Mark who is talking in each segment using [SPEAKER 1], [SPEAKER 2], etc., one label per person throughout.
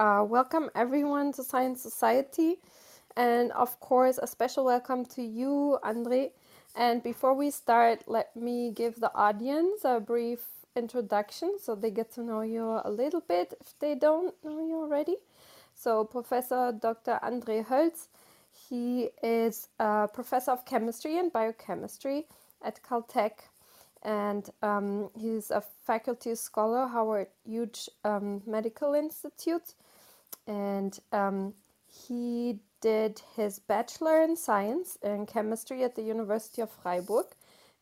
[SPEAKER 1] Uh, welcome everyone to Science Society. And of course, a special welcome to you, Andre. And before we start, let me give the audience a brief introduction so they get to know you a little bit if they don't know you already. So, Professor Dr. Andre Hoelz, he is a professor of chemistry and biochemistry at Caltech and um, he's a faculty scholar Howard Hughes um, Medical Institute, and um, he did his bachelor in science and chemistry at the University of Freiburg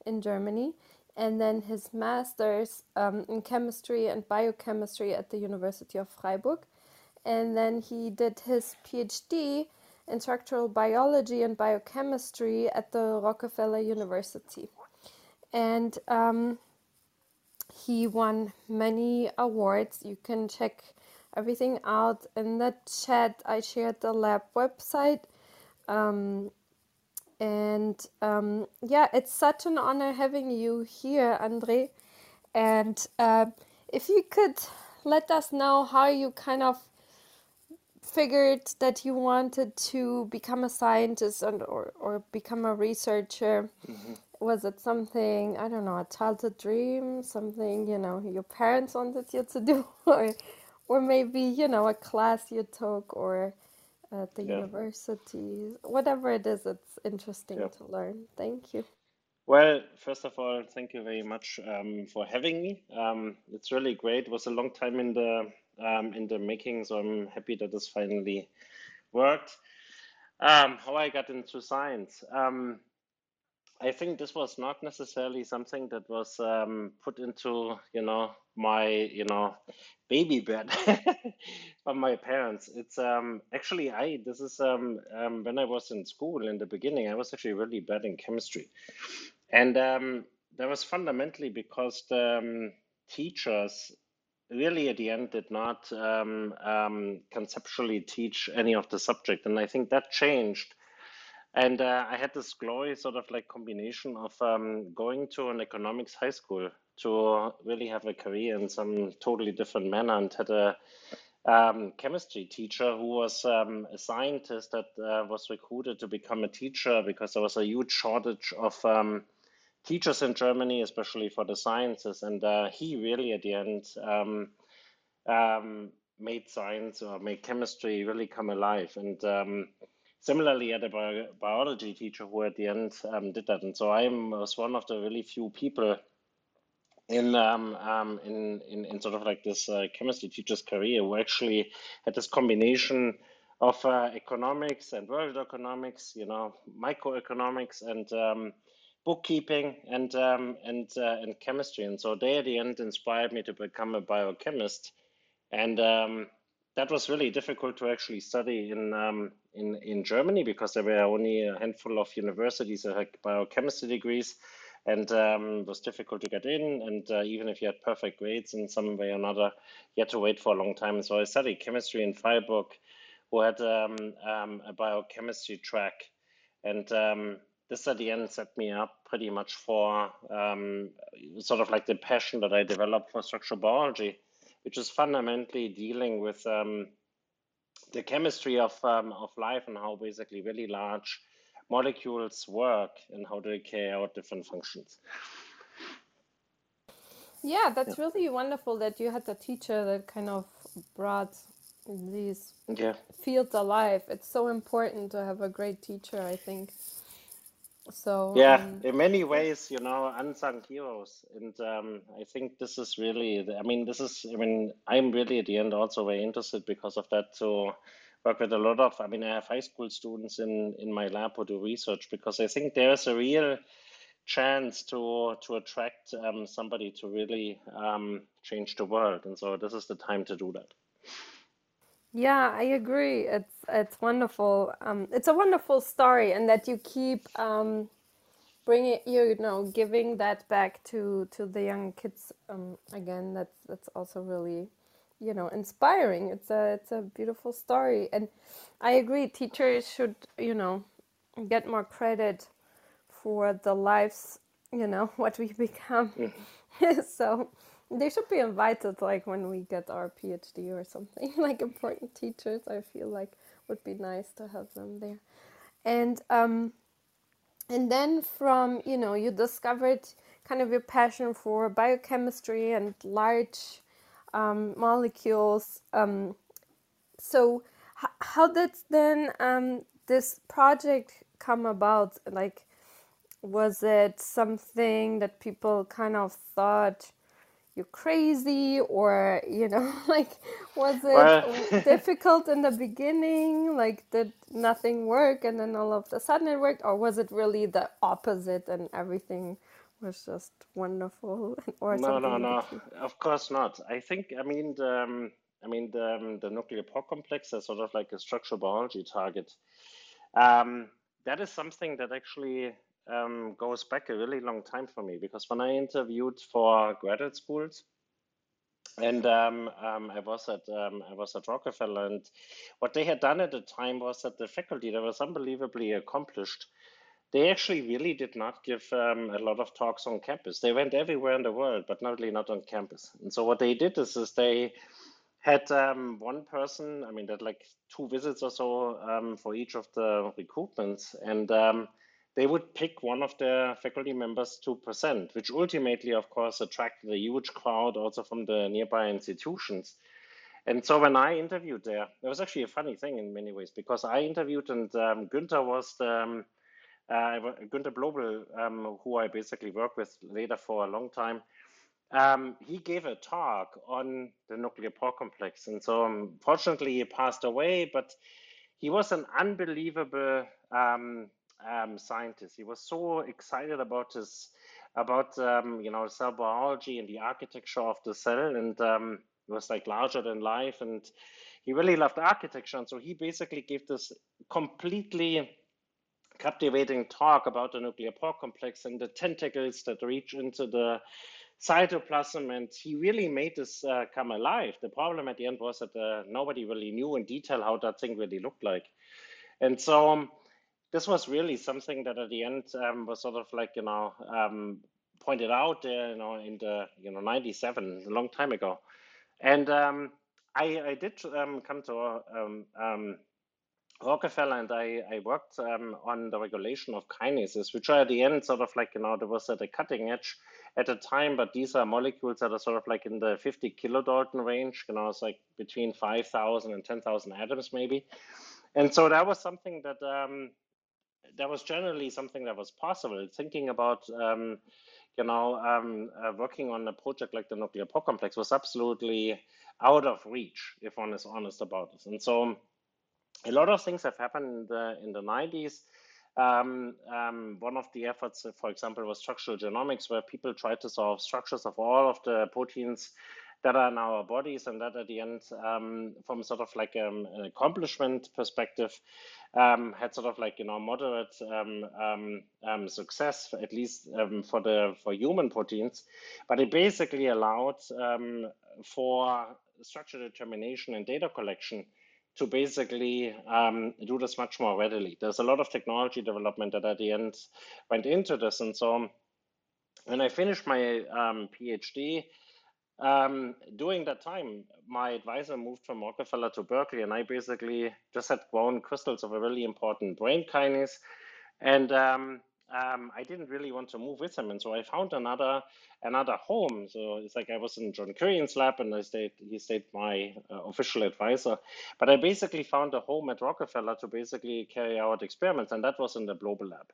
[SPEAKER 1] in Germany, and then his master's um, in chemistry and biochemistry at the University of Freiburg, and then he did his PhD in structural biology and biochemistry at the Rockefeller University and um, he won many awards. You can check everything out in the chat. I shared the lab website. Um, and um, yeah, it's such an honor having you here, Andre. And uh, if you could let us know how you kind of figured that you wanted to become a scientist and, or, or become a researcher. Mm-hmm was it something I don't know a childhood dream, something you know your parents wanted you to do, or or maybe you know a class you took or at the yeah. university, whatever it is, it's interesting yeah. to learn. Thank you.
[SPEAKER 2] Well, first of all, thank you very much um, for having me. Um, it's really great. It was a long time in the um, in the making, so I'm happy that this finally worked. Um, how I got into science. I think this was not necessarily something that was um, put into, you know, my, you know, baby bed from my parents. It's um, actually I. This is um, um, when I was in school in the beginning. I was actually really bad in chemistry, and um, that was fundamentally because the um, teachers really at the end did not conceptually teach any of the subject, and I think that changed and uh, I had this glory sort of like combination of um, going to an economics high school to really have a career in some totally different manner and had a um, chemistry teacher who was um, a scientist that uh, was recruited to become a teacher because there was a huge shortage of um, teachers in Germany, especially for the sciences. And uh, he really, at the end, um, um, made science or made chemistry really come alive. And um, similarly, had a bi- biology teacher who at the end um, did that, and so I was one of the really few people in um, um, in, in in sort of like this uh, chemistry teacher's career who actually had this combination of uh, economics and world economics, you know, microeconomics and um, bookkeeping and um, and uh, and chemistry, and so they at the end inspired me to become a biochemist, and um, that was really difficult to actually study in um, in in Germany because there were only a handful of universities that had biochemistry degrees, and um, it was difficult to get in. And uh, even if you had perfect grades in some way or another, you had to wait for a long time. So I studied chemistry in Freiburg, who had um, um, a biochemistry track, and um, this at the end set me up pretty much for um, sort of like the passion that I developed for structural biology which is fundamentally dealing with um, the chemistry of, um, of life and how basically really large molecules work and how they carry out different functions.
[SPEAKER 1] Yeah, that's yeah. really wonderful that you had a teacher that kind of brought these yeah. fields alive. It's so important to have a great teacher, I think. So
[SPEAKER 2] yeah, um, in many ways, you know, unsung heroes, and um, I think this is really. I mean, this is. I mean, I'm really at the end also very interested because of that to work with a lot of. I mean, I have high school students in in my lab who do research because I think there's a real chance to to attract um, somebody to really um, change the world, and so this is the time to do that.
[SPEAKER 1] Yeah, I agree. It's it's wonderful. Um, it's a wonderful story, and that you keep um, bringing you know giving that back to to the young kids um, again. That's that's also really you know inspiring. It's a it's a beautiful story, and I agree. Teachers should you know get more credit for the lives you know what we become. So They should be invited, like when we get our PhD or something, like important teachers. I feel like would be nice to have them there. And um, and then from you know you discovered kind of your passion for biochemistry and large um, molecules. Um, so h- how did then um, this project come about? Like, was it something that people kind of thought? You're crazy or you know like was it well, difficult in the beginning? Like did nothing work and then all of a sudden it worked? Or was it really the opposite and everything was just wonderful
[SPEAKER 2] or no no no. of course not. I think i mean the, um, i mean the, um, the nuclear pore complex is sort of like a structural biology target. Um, that is something that actually um, goes back a really long time for me because when I interviewed for graduate schools, and um, um, I was at um, I was at Rockefeller, and what they had done at the time was that the faculty that was unbelievably accomplished. They actually really did not give um, a lot of talks on campus. They went everywhere in the world, but not really not on campus. And so what they did is, is they had um, one person. I mean, that like two visits or so um, for each of the recruitments, and they would pick one of their faculty members to present, which ultimately, of course, attracted a huge crowd also from the nearby institutions. And so when I interviewed there, it was actually a funny thing in many ways because I interviewed and um, Günter was the, um, uh, Günter Blobel, um, who I basically worked with later for a long time. Um, he gave a talk on the nuclear pore complex. And so um, fortunately he passed away, but he was an unbelievable um, um, scientist. He was so excited about his about um, you know cell biology and the architecture of the cell, and um, it was like larger than life. And he really loved architecture, and so he basically gave this completely captivating talk about the nuclear pore complex and the tentacles that reach into the cytoplasm and he really made this uh, come alive the problem at the end was that uh, nobody really knew in detail how that thing really looked like and so um, this was really something that at the end um, was sort of like you know um, pointed out there, you know, in the you know '97, a long time ago, and um, I, I did um, come to um, um, Rockefeller and I, I worked on the regulation of kinases, which are at the end sort of like you know there was at the cutting edge at the time, but these are molecules that are sort of like in the 50 kilodalton range, you know, it's like between 5,000 and 10,000 atoms maybe. And so that was something that um, that was generally something that was possible. Thinking about, um, you know, um, uh, working on a project like the nuclear pore complex was absolutely out of reach, if one is honest about this. And so, a lot of things have happened in the in the 90s. Um, um, one of the efforts, for example, was structural genomics, where people tried to solve structures of all of the proteins that are in our bodies, and that at the end, um, from sort of like um, an accomplishment perspective, um, had sort of like you know moderate um, um, um, success, at least for the for human proteins, but it basically allowed for structure determination and data collection to basically um, do this much more readily. There's a lot of technology development that at the end went into this. And so when I finished my um, PhD, um, during that time, my advisor moved from Rockefeller to Berkeley, and I basically just had grown crystals of a really important brain kinase. And um, um, I didn't really want to move with him, and so I found another another home. So it's like I was in John Kuriyan's lab, and I stayed. He stayed my uh, official advisor, but I basically found a home at Rockefeller to basically carry out experiments, and that was in the Blobel lab.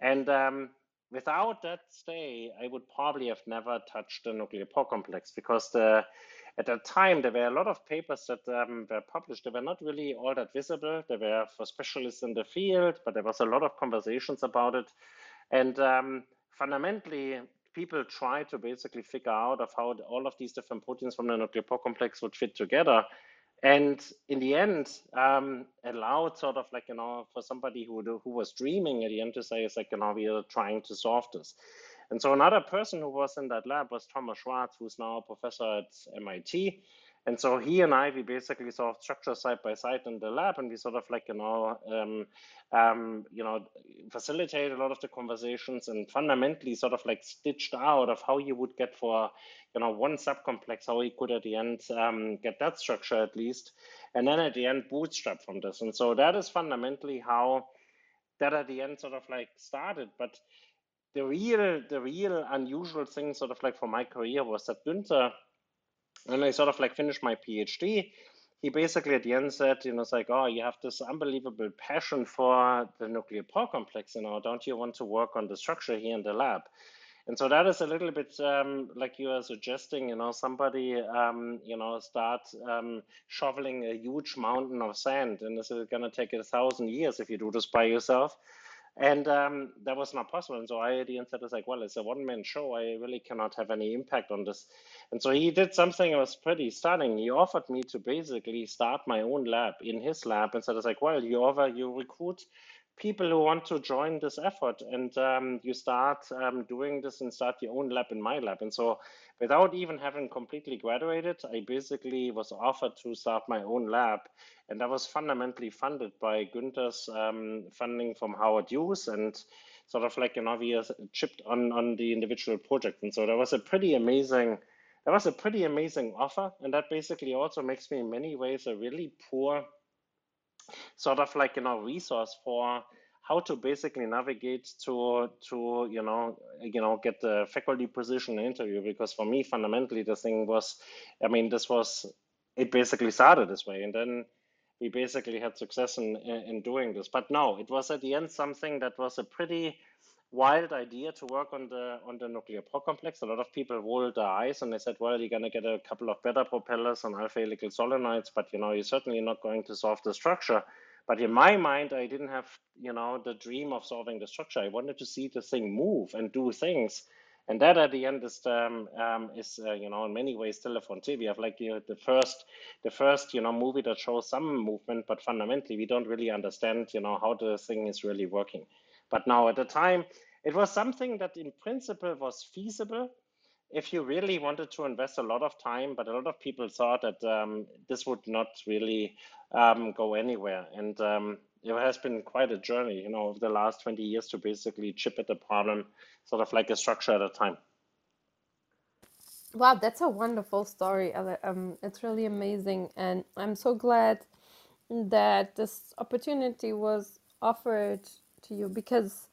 [SPEAKER 2] And um, without that stay, I would probably have never touched the nuclear pore complex because the at that time there were a lot of papers that um, were published. They were not really all that visible. They were for specialists in the field, but there was a lot of conversations about it. And um, fundamentally, people tried to basically figure out of how all of these different proteins from the nuclear pore complex would fit together and in the end um, allowed sort of like you know for somebody who who was dreaming at the end to say it's like you know we are trying to solve this. And so another person who was in that lab was thomas schwartz who's now a professor at mit And so he and I, we basically sort of structure side by side in the lab, and we sort of like you know, um, um, you know, facilitate a lot of the conversations, and fundamentally sort of like stitched out of how you would get for you know one subcomplex, how he could at the end um, get that structure at least, and then at the end bootstrap from this. And so that is fundamentally how that at the end sort of like started, but the real the real unusual thing sort of like for my career was that Günter when I sort of like finished my PhD, he basically at the end said, you know, it's like, oh, you have this unbelievable passion for the nuclear pore complex, you know, don't you want to work on the structure here in the lab? And so that is a little bit um, like you are suggesting, you know, somebody, um, you know, start um, shoveling a huge mountain of sand, and this is going to take a thousand years if you do this by yourself. And um, that was not possible. And so I, the said, "It's like, well, it's a one man show. I really cannot have any impact on this. And so he did something that was pretty stunning. He offered me to basically start my own lab in his lab and said, "It's like, well, you offer, you recruit people who want to join this effort and um, you start um, doing this and start your own lab in my lab. And so without even having completely graduated, I basically was offered to start my own lab. And that was fundamentally funded by Günter's um, funding from Howard Hughes and sort of like, know, we chipped on, on the individual project. And so that was a pretty amazing, that was a pretty amazing offer. And that basically also makes me in many ways a really poor sort of like, you know, resource for how to basically navigate to to you know you know get the faculty position interview. Because for me fundamentally the thing was i mean this was it basically started this way and then we basically had success in in doing this. But no it was at the end something that was a pretty wild idea to work on the on the nuclear pore complex a lot of people rolled their eyes and they said well you're going to get a couple of beta propellers and alpha helical solenoids but you know you're certainly not going to solve the structure but in my mind, I didn't have, you know, the dream of solving the structure. I wanted to see the thing move and do things. And that at the end is, um, um, is uh, you know, in many ways still a frontier. We have like you know, the first, the first, you know, movie that shows some movement, but fundamentally we don't really understand, you know, how the thing is really working. But now at the time, it was something that in principle was feasible, if you really wanted to invest a lot of time, but a lot of people thought that um, this would not really um, go anywhere. And um, it has been quite a journey, you know, over the last 20 years to basically chip at the problem, sort of like a structure at a time.
[SPEAKER 1] Wow, that's a wonderful story. Um, it's really amazing. And I'm so glad that this opportunity was offered to you because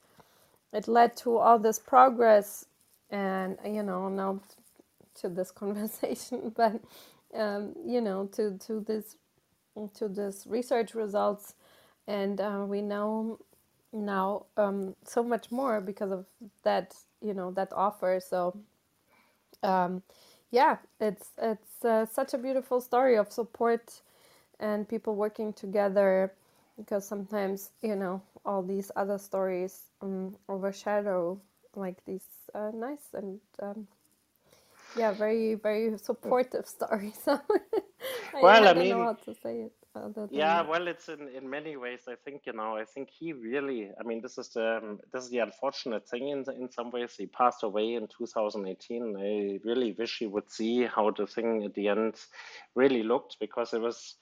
[SPEAKER 1] it led to all this progress and you know now to this conversation but um, you know to to this to this research results. And uh, we know now um, so much more because of that you know that offer. So um, yeah it's it's uh, such a beautiful story of support and people working together because sometimes you know all these other stories um, overshadow like these uh, nice and um, yeah, very very supportive stories. So I, well, I, I don't mean, know how to say it.
[SPEAKER 2] Yeah, well, it's in, in many ways. I think you know. I think he really. I mean, this is the um, this is the unfortunate thing. In in some ways, he passed away in 2018. I really wish he would see how the thing at the end really looked because it was.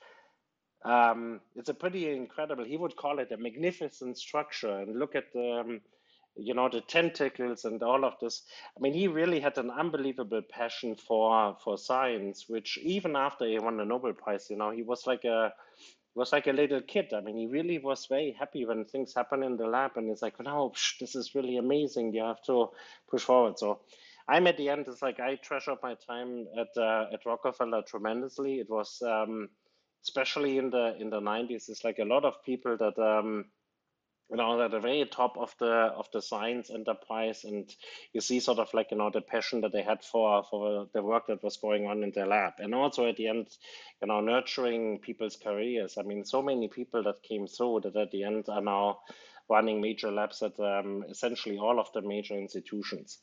[SPEAKER 2] Um, it's a pretty incredible. He would call it a magnificent structure, and look at the. Um, you know the tentacles and all of this i mean he really had an unbelievable passion for for science which even after he won the nobel prize you know he was like a was like a little kid. I mean, he really was very happy when things happen in the lab, and it's like, no, psh, this is really amazing. You have to push forward. So, I'm at the end. It's like I treasure my time at uh, at Rockefeller tremendously. It was um, especially in the in the 90s. It's like a lot of people that um, you know at the very top of the of the science enterprise and you see sort of like you know the passion that they had for for the work that was going on in their lab and also at the end you know nurturing people's careers i mean so many people that came through that at the end are now running major labs at um, essentially all of the major institutions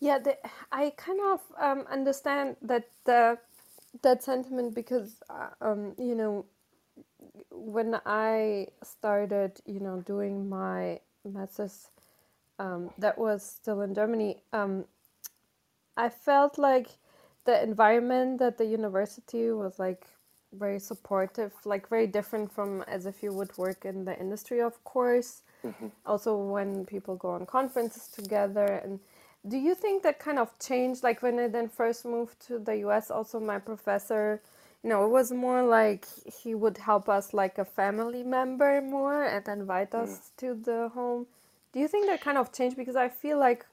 [SPEAKER 1] yeah the, i kind of um, understand that the that sentiment because uh, um, you know when I started, you know, doing my master's, um, that was still in Germany. Um, I felt like the environment at the university was like very supportive, like very different from as if you would work in the industry, of course. Mm-hmm. Also, when people go on conferences together. And do you think that kind of changed? Like when I then first moved to the US, also my professor, you know, it was more like he would help us like a family member more and invite us mm. to the home. Do you think that kind of changed? Because I feel like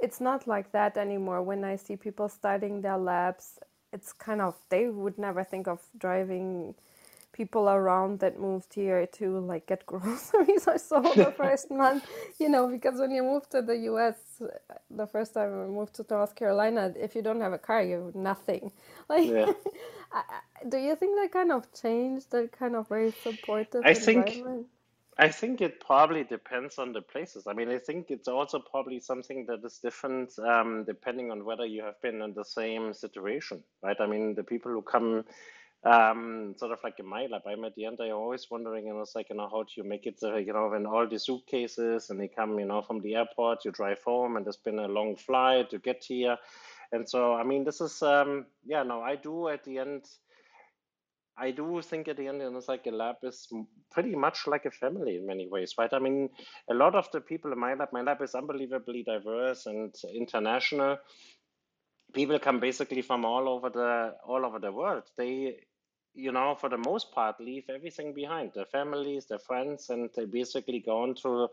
[SPEAKER 1] it's not like that anymore. When I see people starting their labs, it's kind of they would never think of driving people around that moved here to like get groceries or so the first month, you know, because when you move to the US, the first time I moved to North Carolina, if you don't have a car, you have nothing. Like, yeah. do you think that kind of changed that kind of very supportive I
[SPEAKER 2] think I think it probably depends on the places. I mean, I think it's also probably something that is different um, depending on whether you have been in the same situation, right? I mean, the people who come um, sort of like in my lab, I'm at the end, I'm always wondering, you know, it's like, you know, how do you make it, uh, you know, when all the suitcases and they come, you know, from the airport, you drive home and it's been a long flight to get here. And so, I mean, this is, um, yeah, no, I do at the end I do think at the end, it's like a lab is pretty much like a family in many ways, right? I mean, a lot of the people in my lab, my lab is unbelievably diverse and international. People come basically from all over the all over the world. They, you know, for the most part, leave everything behind, their families, their friends, and they basically go on to,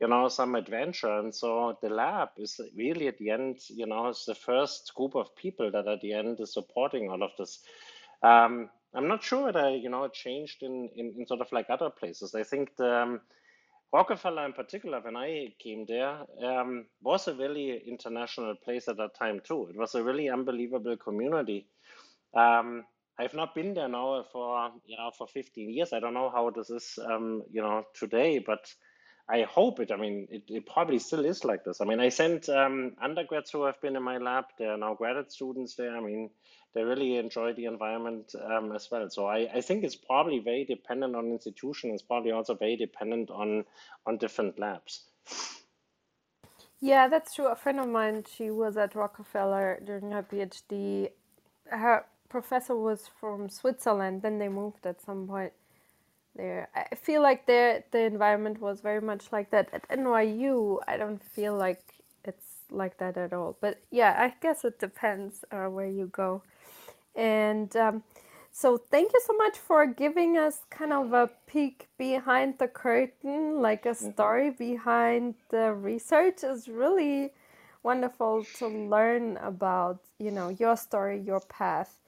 [SPEAKER 2] you know, some adventure. And so the lab is really at the end, you know, it's the first group of people that at the end is supporting all of this. Um, I'm not sure whether you know it changed in, in, in sort of like other places. I think the um, Rockefeller in particular, when I came there, um, was a really international place at that time too. It was a really unbelievable community. Um, I've not been there now for you know for 15 years. I don't know how this is um, you know today, but I hope it. I mean, it, it probably still is like this. I mean, I sent um, undergrads who have been in my lab. They are now graduate students there. I mean, they really enjoy the environment um, as well. So I, I think it's probably very dependent on institution. It's probably also very dependent on on different labs.
[SPEAKER 1] Yeah, that's true. A friend of mine, she was at Rockefeller during her PhD. Her professor was from Switzerland. Then they moved at some point there. I feel like there the environment was very much like that. At NYU, I don't feel like it's like that at all. But yeah, I guess it depends uh, where you go. And um, so thank you so much for giving us kind of a peek behind the curtain, like a mm-hmm. story behind the research is really wonderful to learn about, you know, your story, your path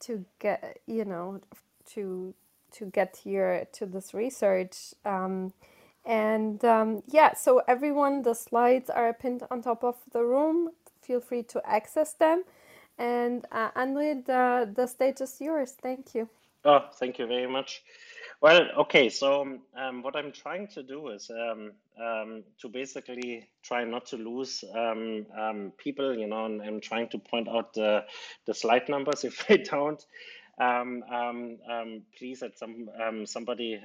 [SPEAKER 1] to get, you know, to to get here to this research. Um, and um, yeah, so everyone, the slides are pinned on top of the room. Feel free to access them. And uh, Andre, the, the stage is yours. Thank you.
[SPEAKER 2] Oh, thank you very much. Well, okay, so um, what I'm trying to do is um, um, to basically try not to lose um, um, people, you know, and I'm trying to point out the, the slide numbers if I don't um, please at some somebody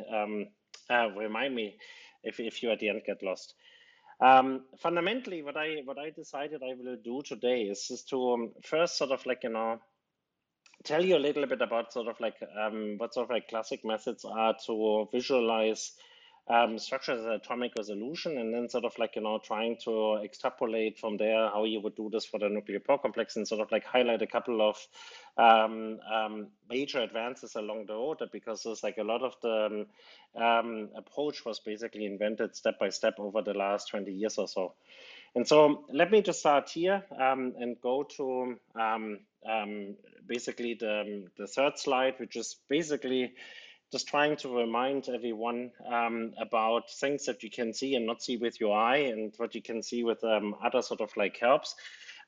[SPEAKER 2] uh, remind me if, if you at the end get lost. Fundamentally, what I what I decided I will do today is, is to first sort of like you know tell you a little bit about sort of like um, what sort of like classic methods are to visualize um, structure as atomic resolution and then sort of like, you know, trying to extrapolate from there how you would do this for the nuclear pore complex and sort of like highlight a couple of um, um, major advances along the road because there's like a lot of the um, um, approach was basically invented step by step over the last 20 years or so. And so let me just start here um, and go to basically the, the third slide, which is basically just trying to remind everyone um, about things that you can see and not see with your eye and what you can see with um, other sort of like helps.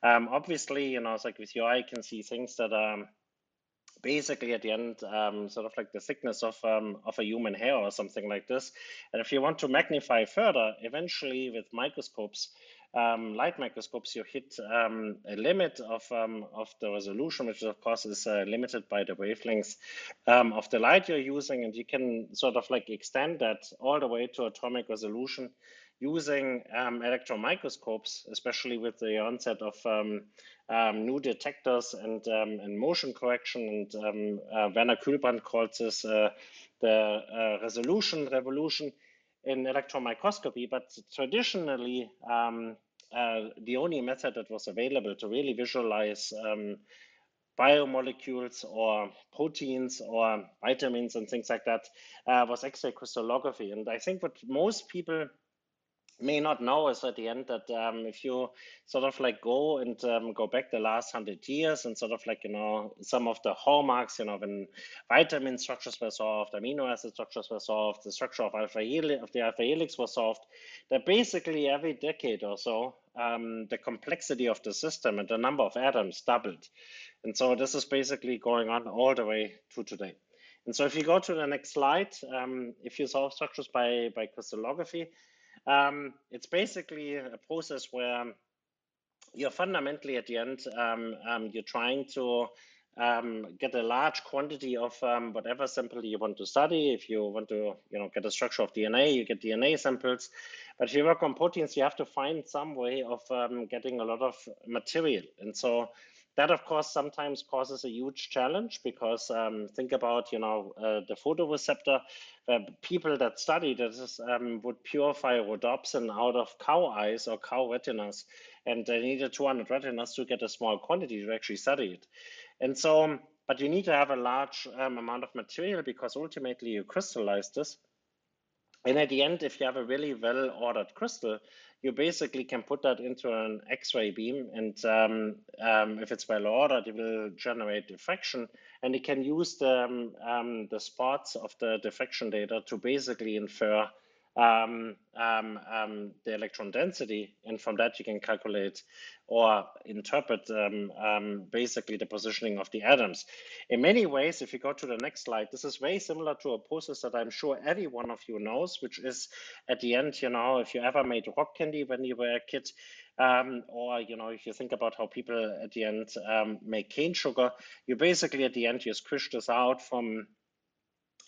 [SPEAKER 2] Um, obviously, you know, it's like with your eye, you can see things that are basically at the end, um, sort of like the thickness of, um, of a human hair or something like this. And if you want to magnify further, eventually with microscopes, um, light microscopes, you hit um, a limit of, um, of the resolution, which of course is uh, limited by the wavelengths um, of the light you're using. And you can sort of like extend that all the way to atomic resolution using um, electron microscopes, especially with the onset of um, new detectors and, and motion correction. And uh, Werner Kühlbrandt calls this uh, the uh, resolution revolution in electron microscopy, but traditionally, um, uh, the only method that was available to really visualize um, biomolecules or proteins or vitamins and things like that uh, was X-ray crystallography. And I think what most people may not know is at the end that um, if you sort of like go and um, go back the last hundred years and sort of like you know some of the hallmarks you know when vitamin structures were solved amino acid structures were solved the structure of alpha helix of the alpha helix was solved that basically every decade or so um, the complexity of the system and the number of atoms doubled. And so this is basically going on all the way to today. And so if you go to the next slide um, if you solve structures by by crystallography um, it's basically a process where you're fundamentally at the end, um, um, you're trying to um, get a large quantity of um, whatever sample you want to study. If you want to, you know, get a structure of DNA, you get DNA samples. But if you work on proteins, you have to find some way of um, getting a lot of material. And so that, of course, sometimes causes a huge challenge because um, think about, you know, uh, the photoreceptor. Uh, people that study this um, would purify rhodopsin out of cow eyes or cow retinas, and they needed 200 retinas to get a small quantity to actually study it. And so, but you need to have a large um, amount of material because ultimately you crystallize this. And at the end, if you have a really well ordered crystal, you basically can put that into an X-ray beam, and um, um, if it's well ordered, it will generate diffraction, and it can use the um, um the spots of the diffraction data to basically infer um, um, um, the electron density, and from that you can calculate or interpret um, um, basically the positioning of the atoms. In many ways, if you go to the next slide, this is very similar to a process that I'm sure every one of you knows, which is at the end, you know, if you ever made rock candy when you were a kid, um, or you know if you think about how people at the end um, make cane sugar you basically at the end you squish this out from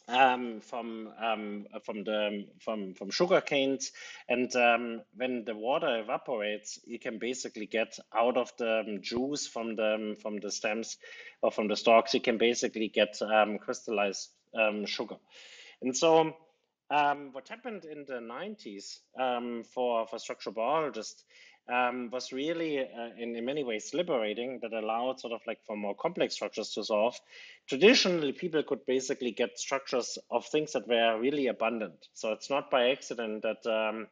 [SPEAKER 2] um, from um, from the from from sugar canes, and um, when the water evaporates, you can basically get out of the um, juice from the from the stems or from the stalks. You can basically get um, crystallized um, sugar, and so. what happened in the 90s for, for structural biologists um, was really uh, in, in many ways liberating that allowed sort of like for more complex structures to solve. Traditionally, people could basically get structures of things that were really abundant. So it's not by accident that um,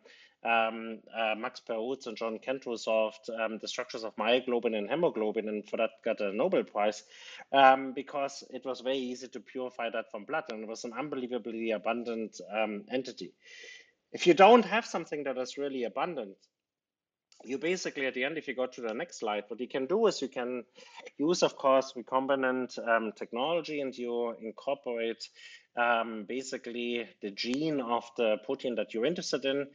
[SPEAKER 2] um, uh, Max Perutz and John Kendrew solved um, the structures of myoglobin and hemoglobin, and for that got a Nobel Prize um, because it was very easy to purify that from blood, and it was an unbelievably abundant um, entity. If you don't have something that is really abundant, you basically at the end, if you go to the next slide, what you can do is you can use, of course, recombinant um, technology and you incorporate um, basically the gene of the protein that you're interested in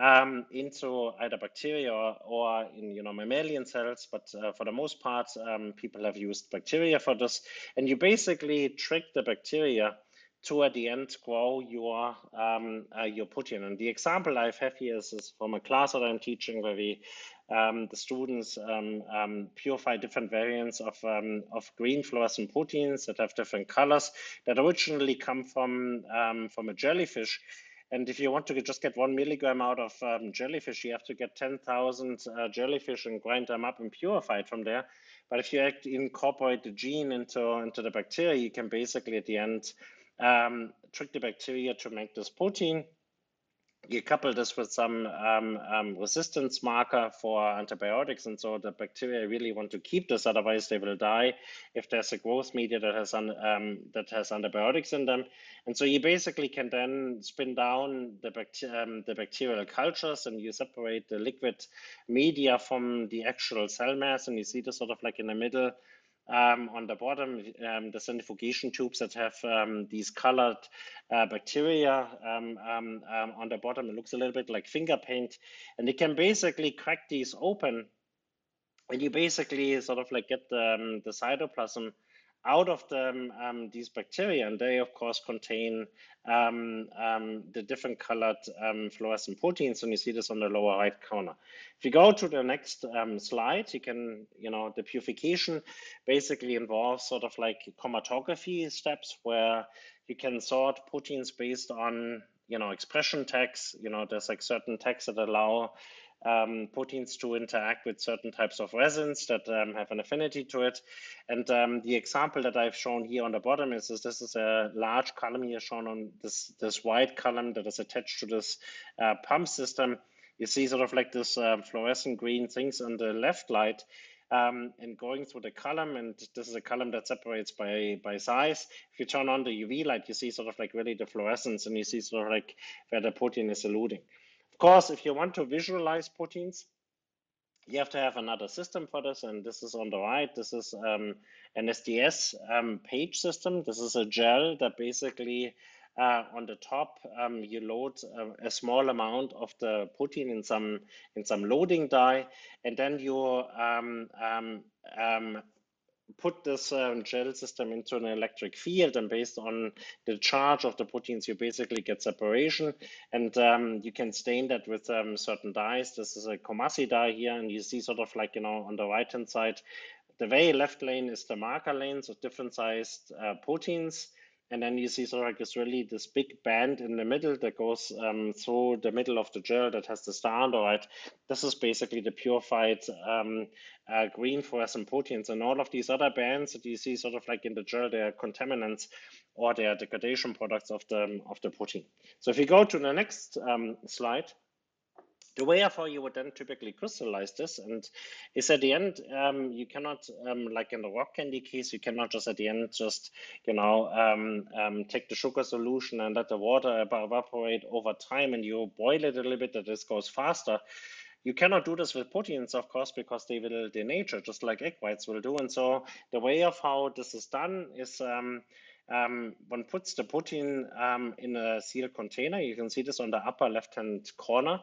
[SPEAKER 2] um, into either bacteria or, in you know mammalian cells. But uh, for the most part, um, people have used bacteria for this, and you basically trick the bacteria to at the end grow your um, uh, your protein. And the example I have here is, is, from a class that I'm teaching where we um, the students um, um purify different variants of um, of green fluorescent proteins that have different colors that originally come from um, from a jellyfish. And if you want to just get one milligram out of jellyfish, you have to get 10,000 uh, jellyfish and grind them up and purify it from there. But if you incorporate the gene into, into the bacteria, you can basically at the end um, trick the bacteria to make this protein. You couple this with some um, um, resistance marker for antibiotics, and so the bacteria really want to keep this, otherwise they will die if there's a growth media that has um, that has antibiotics in them. And so you basically can then spin down the, um, the bacterial cultures, and you separate the liquid media from the actual cell mass, and you see this sort of like in the middle on the bottom, um, the centrifugation tubes that have um, these colored uh, bacteria um, um, um, on the bottom. It looks a little bit like finger paint. And you can basically crack these open and you basically sort of like get the cytoplasm out of them um, these bacteria, and they of course contain um, um, the different colored um, fluorescent proteins, and you see this on the lower right corner. If you go to the next um, slide, you can, you know, the purification basically involves sort of like chromatography steps where you can sort proteins based on, you know, expression tags. You know, there's like certain tags that allow um, proteins to interact with certain types of resins that um, have an affinity to it. And um, the example that I've shown here on the bottom is, is, this is a large column here shown on this, this white column that is attached to this uh, pump system. You see sort of like this uh, fluorescent green things on the left light. Um, and going through the column, and this is a column that separates by by size. If you turn on the UV light, you see sort of like really the fluorescence, and you see sort of like where the protein is eluting course, if you want to visualize proteins, you have to have another system for this. And this is on the right. This is um, an SDS um, page system. This is a gel that basically uh, on the top um, you load a, a, small amount of the protein in some in some loading dye, and then you um, um, um, put this um, gel system into an electric field and based on the charge of the proteins you basically get separation. And um, you can stain that with um, certain dyes. This is a Coomassie dye here and you see sort of like you know on the right hand side the very left lane is the marker lanes of different sized uh, proteins and then you see sort of like this really this big band in the middle that goes um, through the middle of the gel that has the star on the right. This is basically the purified um, uh, green fluorescent proteins. And all of these other bands that you see sort of like in the gel, they are contaminants or they are degradation products of the, of the protein. So if you go to the next um, slide, the way of how you would then typically crystallize this and is at the end um, you cannot um, like in the rock candy case you cannot just at the end just you know um, um take the sugar solution and let the water evaporate over time and you boil it a little bit that this goes faster you cannot do this with proteins, of course, because they will denature, just like egg whites will do. And so the way of how this is done is um, um, one puts the protein um, in a sealed container. You can see this on the upper left-hand corner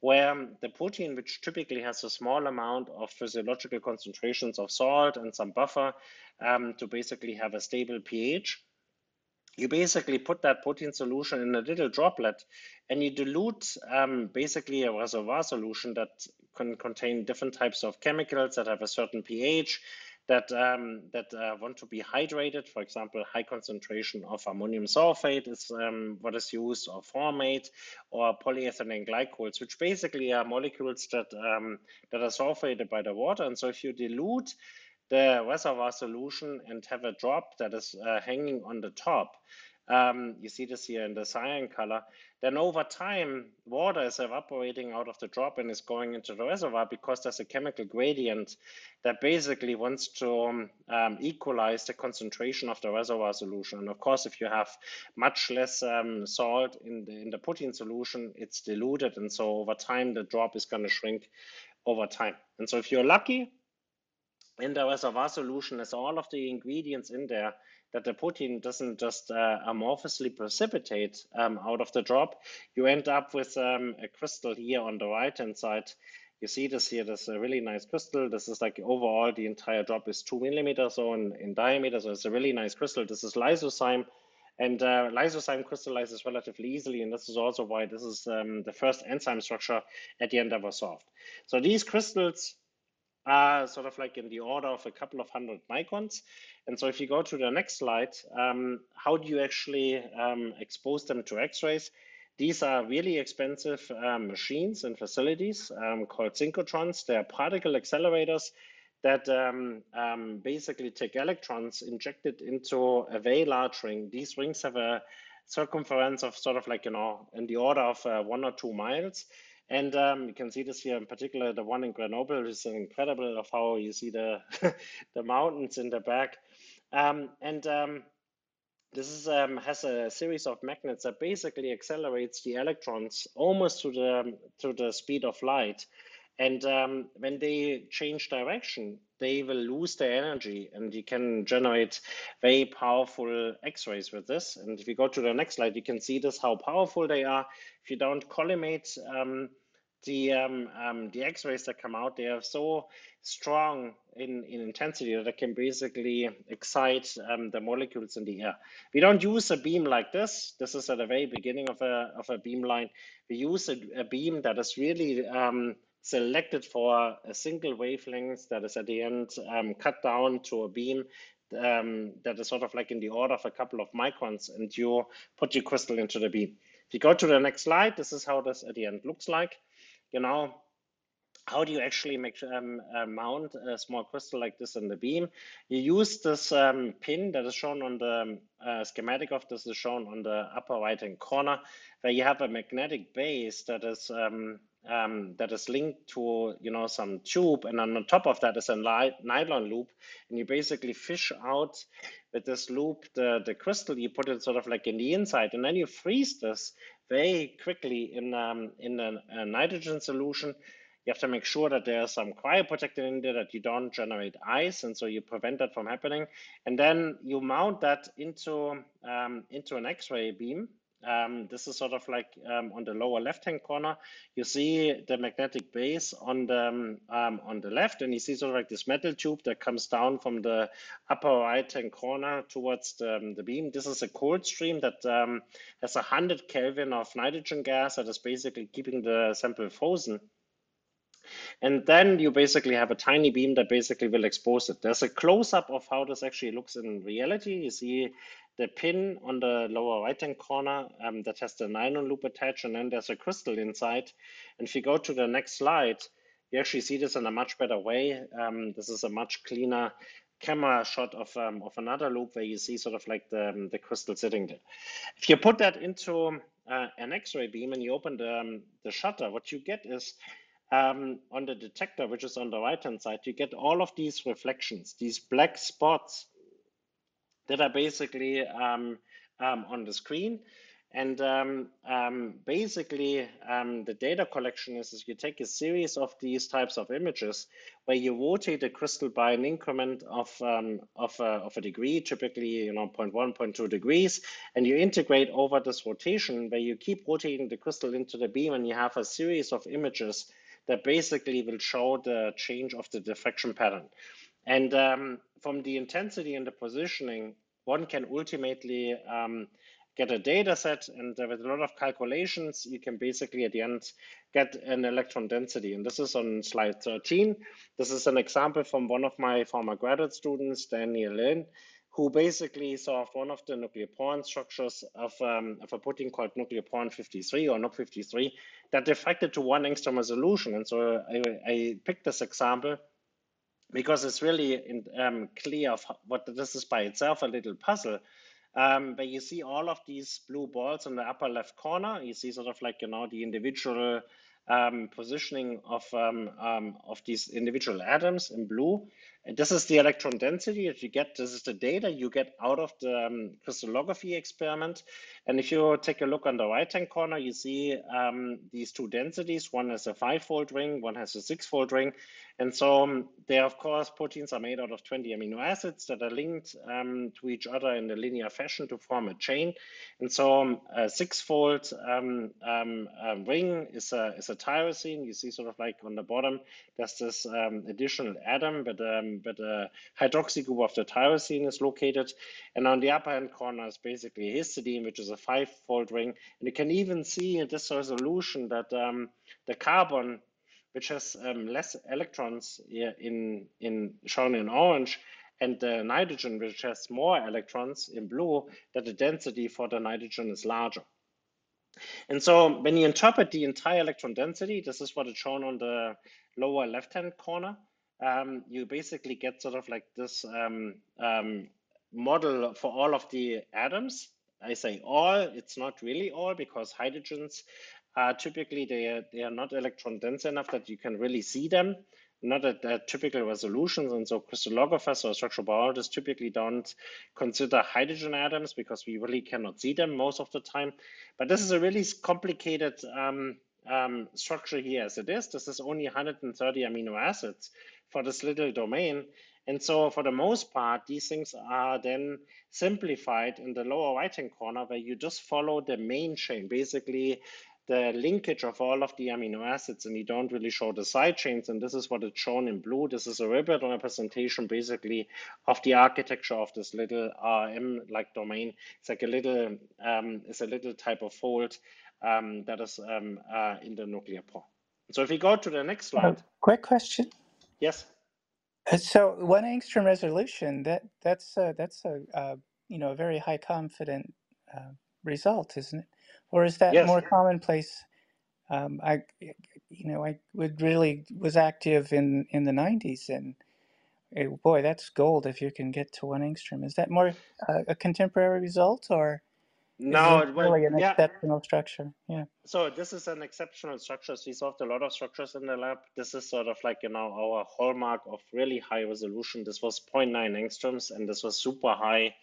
[SPEAKER 2] where the protein, which typically has a small amount of physiological concentrations of salt and some buffer um, to basically have a stable pH, you basically put that protein solution in a little droplet and you dilute um, basically a reservoir solution that can contain different types of chemicals that have a certain pH that um, that uh, want to be hydrated. For example, high concentration of ammonium sulfate is um, what is used, or formate, or polyethylene glycols, which basically are molecules that um, that are solvated by the water. And so, if you dilute the reservoir solution and have a drop that is uh, hanging on the top, um, you see this here in the cyan color, then over time, water is evaporating out of the drop and is going into the reservoir because there's a chemical gradient that basically wants to um, um, equalize the concentration of the reservoir solution. And of course, if you have much less um, salt in the, in the protein solution, it's diluted. And so over time, the drop is going to shrink over time. And so if you're lucky, in the reservoir solution is all of the ingredients in there that the protein doesn't just uh, amorphously precipitate um, out of the drop. You end up with um, a crystal here on the right hand side. You see this here, this is a really nice crystal. This is like overall the entire drop is two millimeters so in, in diameter. So it's a really nice crystal. This is lysozyme. And uh, lysozyme crystallizes relatively easily, and this is also why this is um, the first enzyme structure at the end was solved. So these crystals are sort of like in the order of a couple of hundred microns. And so if you go to the next slide, um, how do you actually um, expose them to X-rays? These are really expensive um, machines and facilities um, called synchrotrons. They are particle accelerators that um, um, basically take electrons injected into a very large ring. These rings have a circumference of sort of like, you know, in the order of uh, one or two miles. And um, you can see this here in particular, the one in Grenoble is incredible of how you see the, the mountains in the back. Um, and um, this is, um, has a series of magnets that basically accelerates the electrons almost to the, to the speed of light. And um, when they change direction, they will lose their energy and you can generate very powerful x-rays with this. And if you go to the next slide, you can see this, how powerful they are. If you don't collimate um, the um, um, the X-rays that come out, they are so strong in, in intensity that they can basically excite um, the molecules in the air. We don't use a beam like this. This is at the very beginning of a, of a beam line. We use a, a beam that is really um, selected for a single wavelength that is at the end um, cut down to a beam um, that is sort of like in the order of a couple of microns and you put your crystal into the beam. If you go to the next slide, this is how this at the end looks like you know, how do you actually make um, uh, mount a small crystal like this in the beam? You use this um, pin that is shown on the um, uh, schematic of this is shown on the upper right hand corner, where you have a magnetic base that is um, um, that is linked to you know some tube, and on top of that is a nylon loop, and you basically fish out with this loop the the crystal. You put it sort of like in the inside, and then you freeze this very quickly in, um, in a, a, nitrogen solution. You have to make sure that there's some cryoprotectant in there that you don't generate ice, and so you prevent that from happening. And then you mount that into um, into an X-ray beam, um, this is sort of like um, on the lower left-hand corner. You see the magnetic base on the um, um, on the left, and you see sort of like this metal tube that comes down from the upper right-hand corner towards the, um, the beam. This is a cold stream that um, has a hundred Kelvin of nitrogen gas that is basically keeping the sample frozen. And then you basically have a tiny beam that basically will expose it. There's a close-up of how this actually looks in reality. You see the pin on the lower right hand corner um, that has the nylon loop attached, and then there's a crystal inside. And if you go to the next slide, you actually see this in a much better way. Um, this is a much cleaner camera shot of, um, of another loop where you see sort of like the, um, the crystal sitting there. If you put that into uh, an X-ray beam and you open the, um, the shutter, what you get is um, on the detector, which is on the right-hand side, you get all of these reflections, these black spots that are basically um, um, on the screen. And um, um basically, um, the data collection is, is you take a series of these types of images where you rotate a crystal by an increment of, um, of, a, of a degree, typically you know 0 0.1, 0 0.2 degrees, and you integrate over this rotation where you keep rotating the crystal into the beam and you have a series of images that basically will show the change of the diffraction pattern. And um, from the intensity and the positioning, one can ultimately um, get a data set and with a lot of calculations, you can basically at the end get an electron density. And this is on slide 13. This is an example from one of my former graduate students, Daniel Lin, who basically solved one of the nucleoporin structures of, um, of a protein called nucleoporin 53 or NUP53 that diffracted to one angstrom resolution. And so I, I picked this example because it's really um, clear of what this is by itself a little puzzle. Um, but you see all of these blue balls in the upper left corner. You see sort of like you know the individual um, positioning of um, um, of these individual atoms in blue. And this is the electron density that you get. This is the data you get out of the um, crystallography experiment. And if you take a look on the right-hand corner, you see um, these two densities. One has a five-fold ring, one has a six-fold ring. And so um, there, of course, proteins are made out of 20 amino acids that are linked um, to each other in a linear fashion to form a chain. And so um, a six-fold um, ring is a, is a tyrosine. You see sort of like on the bottom, there's this additional atom, but, but the hydroxy group of the tyrosine is located. And on the upper hand corner is basically histidine, which is a five-fold ring. And you can even see in this resolution that the carbon which has um, less electrons in, in shown in orange, and the nitrogen, which has more electrons in blue, that the density for the nitrogen is larger. And so when you interpret the entire electron density, this is what is shown on the lower left-hand corner, um, you basically get sort of like this um, um, model for all of the atoms. I say all, it's not really all because hydrogens are typically, they are, they are not electron dense enough that you can really see them, not at, at typical resolutions. And so crystallographers or structural biologists typically don't consider hydrogen atoms because we really cannot see them most of the time. But this is a really complicated um, um, structure here as it is. This is only 130 amino acids for this little domain. And so for the most part, these things are then simplified in the lower right-hand corner where you just follow the main chain, basically the linkage of all of the amino acids and you don't really show the side chains. And this is what is shown in blue. This is a ribbon representation basically of the architecture of this little RM like domain. It's like a little, um, it's a little type of fold um, that is um, uh, in the nuclear pore. So if we go to the next slide. Uh,
[SPEAKER 3] quick question.
[SPEAKER 2] Yes.
[SPEAKER 3] Uh, so one angstrom resolution that that's a, that's a uh, you know a very high confident uh, result, isn't it? Or is that yes. more commonplace? Um, I you know I would really was active in in the '90s and. Eh, boy, that's gold if you can get to one angstrom. Is that more uh, a contemporary result, or
[SPEAKER 2] no,
[SPEAKER 3] it really an yeah. exceptional structure. Yeah.
[SPEAKER 2] So this is an exceptional structure. So we solved a lot of structures in the lab. This is sort of like you know our hallmark of really high resolution. This was 0.9 angstroms, and this was super high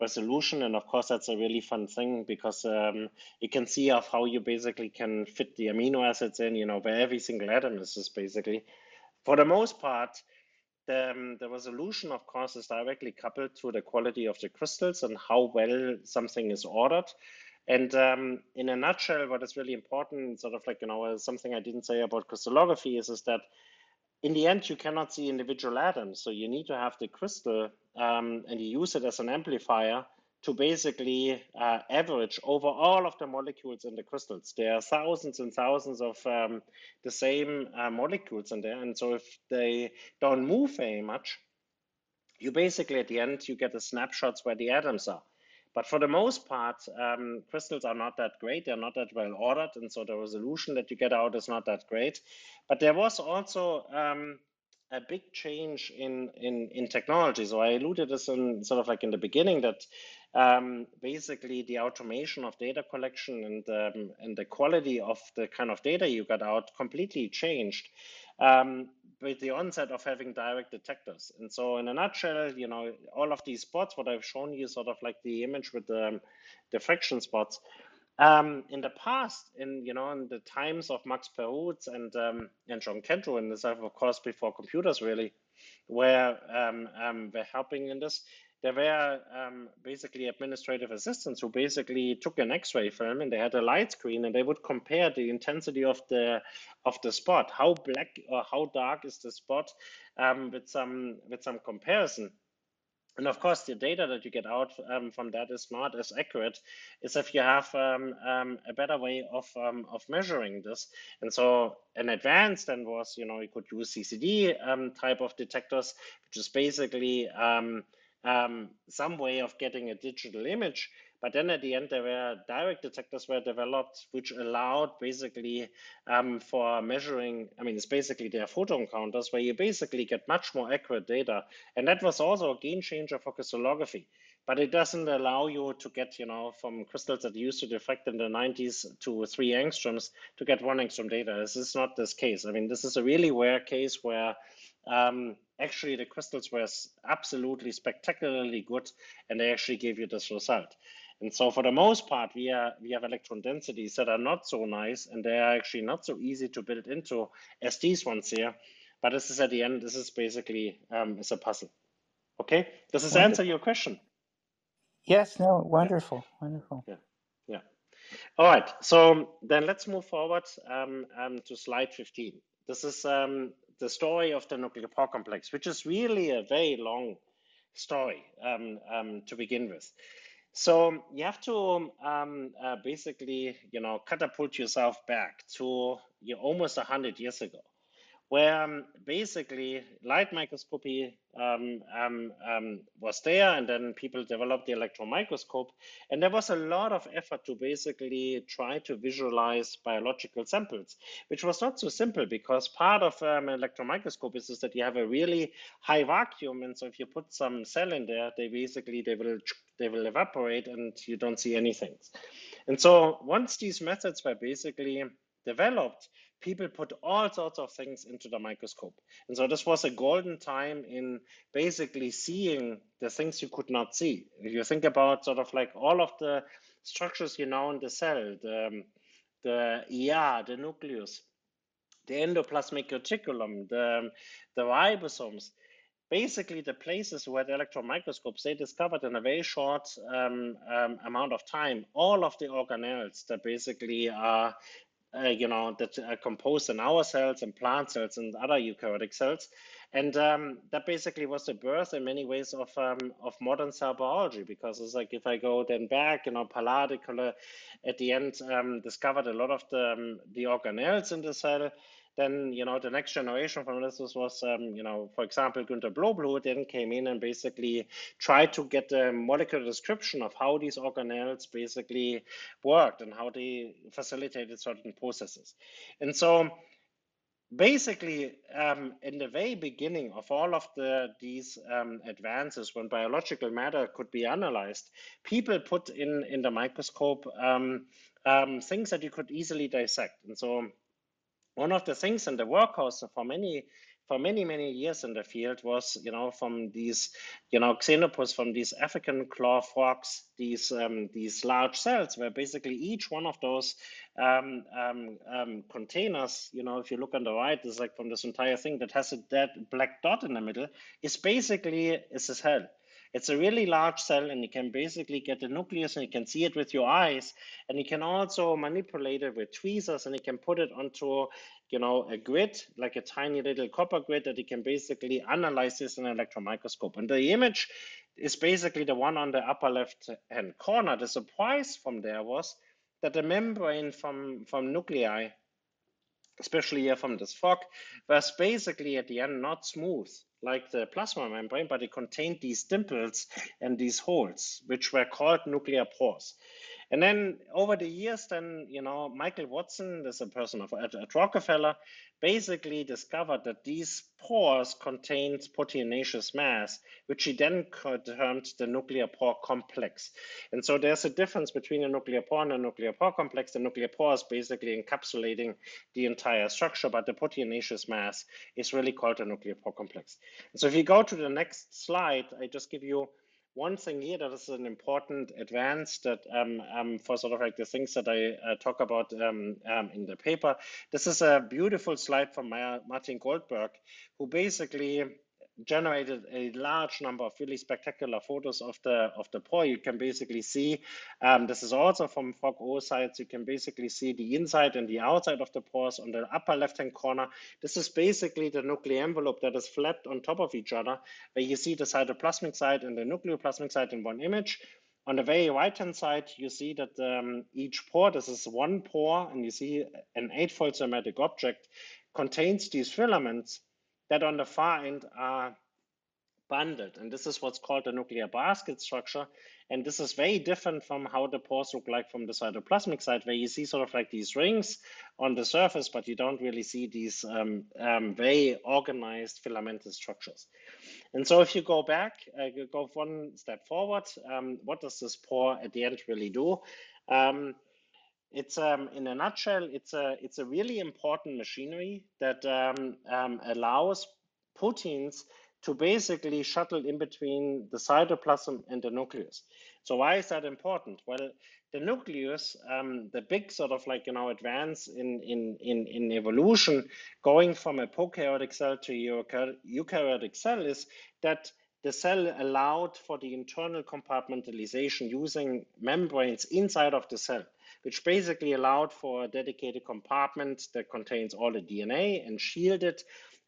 [SPEAKER 2] resolution. And of course, that's a really fun thing because um, you can see of how you basically can fit the amino acids in. You know, where every single atom is just basically. For the most part, the, um, the resolution, of course, is directly coupled to the quality of the crystals and how well something is ordered. And um, in a nutshell, what is really important, sort of like, you know, something I didn't say about crystallography is, is that in the end, you cannot see individual atoms. So you need to have the crystal um, and you use it as an amplifier to basically uh, average over all of the molecules in the crystals. There are thousands and thousands of um, the same uh, molecules in there. And so if they don't move very much, you basically at the end, you get the snapshots where the atoms are. But for the most part, um, crystals are not that great. They're not that well ordered. And so the resolution that you get out is not that great. But there was also um, a big change in, in, in technology. So I alluded to this in sort of like in the beginning that um, basically the automation of data collection and, um, and the quality of the kind of data you got out completely changed um, with the onset of having direct detectors. And so in a nutshell, you know, all of these spots, what I've shown you sort of like the image with the diffraction spots, um, in the past, in you know, in the times of Max Perutz and um, and John Kendrew, and this of course before computers really, were um, um, were helping in this. There were um, basically administrative assistants who basically took an X-ray film and they had a light screen and they would compare the intensity of the of the spot, how black or how dark is the spot, um, with some with some comparison. And of course, the data that you get out um, from that is not as accurate as if you have um, um, a better way of, um, of measuring this. And so an advanced then was, you know, you could use CCD type of detectors, which is basically um, some way of getting a digital image but then at the end, there were direct detectors were developed, which allowed basically um, for measuring. I mean, it's basically their photon counters, where you basically get much more accurate data. And that was also a game changer for crystallography. But it doesn't allow you to get, you know, from crystals that used to diffract in the 90s to three angstroms to get one angstrom data. This is not this case. I mean, this is a really rare case where um, actually the crystals were absolutely spectacularly good and they actually gave you this result. And so for the most part, we, are, we have electron densities that are not so nice and they are actually not so easy to build into as these ones here. But this is at the end, this is basically um, is a puzzle. Okay, does this wonderful. answer your question?
[SPEAKER 3] Yes, no, wonderful, yeah. wonderful.
[SPEAKER 2] Yeah, yeah. All right, so then let's move forward um, um, to slide 15. This is um, the story of the nuclear pore complex, which is really a very long story um, um, to begin with. So you have to um, uh, basically, you know, catapult yourself back to you know, almost 100 years ago, where um, basically light microscopy um, um, um, was there, and then people developed the electron microscope. And there was a lot of effort to basically try to visualize biological samples, which was not so simple because part of um, an electron microscope is, is that you have a really high vacuum. And so if you put some cell in there, they basically, they will they will evaporate and you don't see anything. And so once these methods were basically developed, people put all sorts of things into the microscope. And so this was a golden time in basically seeing the things you could not see. If you think about sort of like all of the structures you know in the cell, the, um, the ER, the nucleus, the endoplasmic reticulum, the, the ribosomes, basically the places where the electron microscopes they discovered in a very short um, um, amount of time all of the organelles that basically are uh, you know that are composed in our cells and plant cells and other eukaryotic cells and um, that basically was the birth in many ways of um, of modern cell biology because it's like if I go then back, you know, Palade at the end um, discovered a lot of the um, the organelles in the cell. Then you know the next generation from this was um, you know for example Günter Blobel then came in and basically tried to get a molecular description of how these organelles basically worked and how they facilitated certain processes, and so basically um, in the very beginning of all of the these um, advances when biological matter could be analyzed people put in in the microscope um, um things that you could easily dissect. And so one of the things in the workhouse for many for many many years in the field was you know from these you know xenopus from these african claw frogs these um, these large cells where basically each one of those um, um, um, containers you know if you look on the right is like from this entire thing that has a dead black dot in the middle is basically is a cell it's a really large cell and you can basically get the nucleus and you can see it with your eyes and you can also manipulate it with tweezers and you can put it onto you know, a grid, like a tiny little copper grid that you can basically analyze this in an electron microscope. And the image is basically the one on the upper left hand corner. The surprise from there was that the membrane from, from nuclei, especially here from this fog, was basically at the end not smooth like the plasma membrane, but it contained these dimples and these holes, which were called nuclear pores. And then over the years, then, you know, Michael Watson, this a person of, at, at Rockefeller, basically discovered that these pores contained proteinaceous mass, which he then termed the nuclear pore complex. And so there's a difference between a nuclear pore and a nuclear pore complex. The nuclear pore is basically encapsulating the entire structure, but the proteinaceous mass is really called a nuclear pore complex. And so if you go to the next slide, I just give you one thing here that is an important advance that um, um, for sort of like the things that I uh, talk about um, um in the paper. This is a beautiful slide from Martin Goldberg, who basically generated a large number of really spectacular photos of the of the pore. You can basically see, um, this is also from Frog oocytes, you can basically see the inside and the outside of the pores on the upper left-hand corner. This is basically the nuclear envelope that is flapped on top of each other, where you see the cytoplasmic side and the nucleoplasmic side in one image. On the very right-hand side, you see that um, each pore, this is one pore, and you see an eightfold symmetric object, contains these filaments that on the far end are bundled. And this is what's called a nuclear basket structure. And this is very different from how the pores look like from the cytoplasmic side, where you see sort of like these rings on the surface, but you don't really see these um, um, very organized filamentous structures. And so if you go back, uh, you go one step forward, um, what does this pore at the end really do? It's um, in a nutshell, it's a it's a really important machinery that um, um, allows proteins to basically shuttle in between the cytoplasm and the nucleus. So why is that important? Well, the nucleus, um, the big sort of like you know advance in in in in evolution, going from a prokaryotic cell to eukaryotic cell is that the cell allowed for the internal compartmentalization using membranes inside of the cell which basically allowed for a dedicated compartment that contains all the DNA and shielded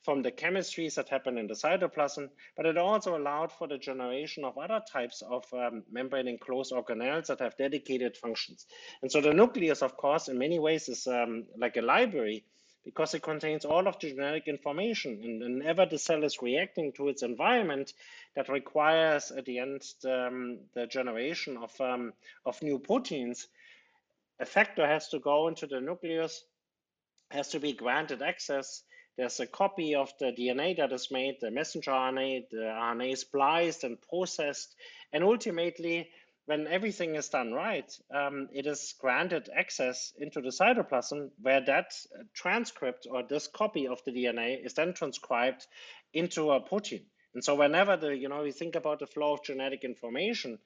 [SPEAKER 2] from the chemistries that happen in the cytoplasm, but it also allowed for the generation of other types of um, membrane enclosed organelles that have dedicated functions. And so the nucleus, of course, in many ways is um, like a library because it contains all of the genetic information. And whenever the cell is reacting to its environment, that requires at the end um, the generation of, um, of new proteins, a factor has to go into the nucleus, has to be granted access. There's a copy of the DNA that is made, the messenger RNA, the RNA is spliced and processed. And ultimately, when everything is done right, um, it is granted access into the cytoplasm where that transcript or this copy of the DNA is then transcribed into a protein. And so whenever the, you know, we think about the flow of genetic information,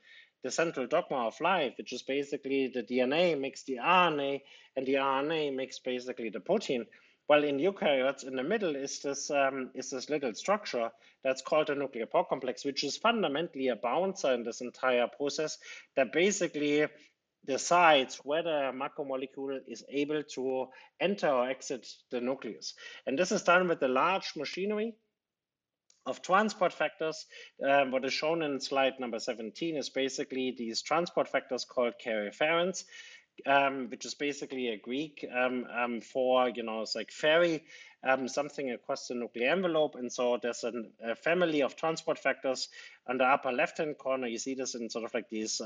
[SPEAKER 2] the central dogma of life, which is basically the DNA makes the RNA and the RNA makes basically the protein. Well, in eukaryotes, in the middle is this um, is this little structure that's called the nuclear pore complex, which is fundamentally a bouncer in this entire process that basically decides whether a macromolecule is able to enter or exit the nucleus. And this is done with a large machinery of transport factors. Um, what is shown in slide number 17 is basically these transport factors called carrier karyopherins um, which is basically a Greek um, um, for, you know, it's like ferry um, something across the nuclear envelope. And so there's an, a family of transport factors on the upper left-hand corner. You see this in sort of like these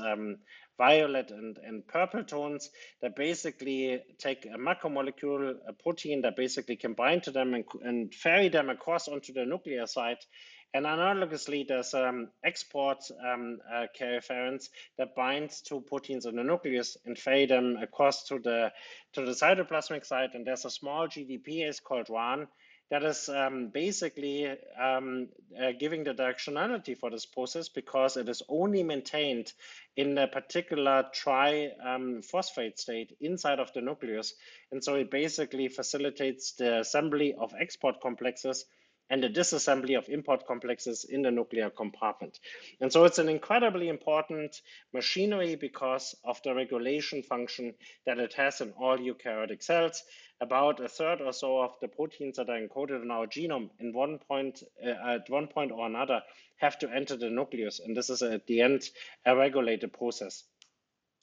[SPEAKER 2] violet and, and purple tones that basically take a macromolecule, a protein that basically can bind to them and, and ferry them across onto the nuclear site and analogously, there's um, export um, uh, that binds to proteins in the nucleus and fade them across to the to the cytoplasmic site. And there's a small GTPase called RAN that is um, basically um, uh, giving the directionality for this process because it is only maintained in a particular triphosphate um, state inside of the nucleus. And so it basically facilitates the assembly of export complexes and the disassembly of import complexes in the nuclear compartment. And so it's an incredibly important machinery because of the regulation function that it has in all eukaryotic cells. About a third or so of the proteins that are encoded in our genome in one point, uh, at one point or another have to enter the nucleus. And this is at the end a regulated process.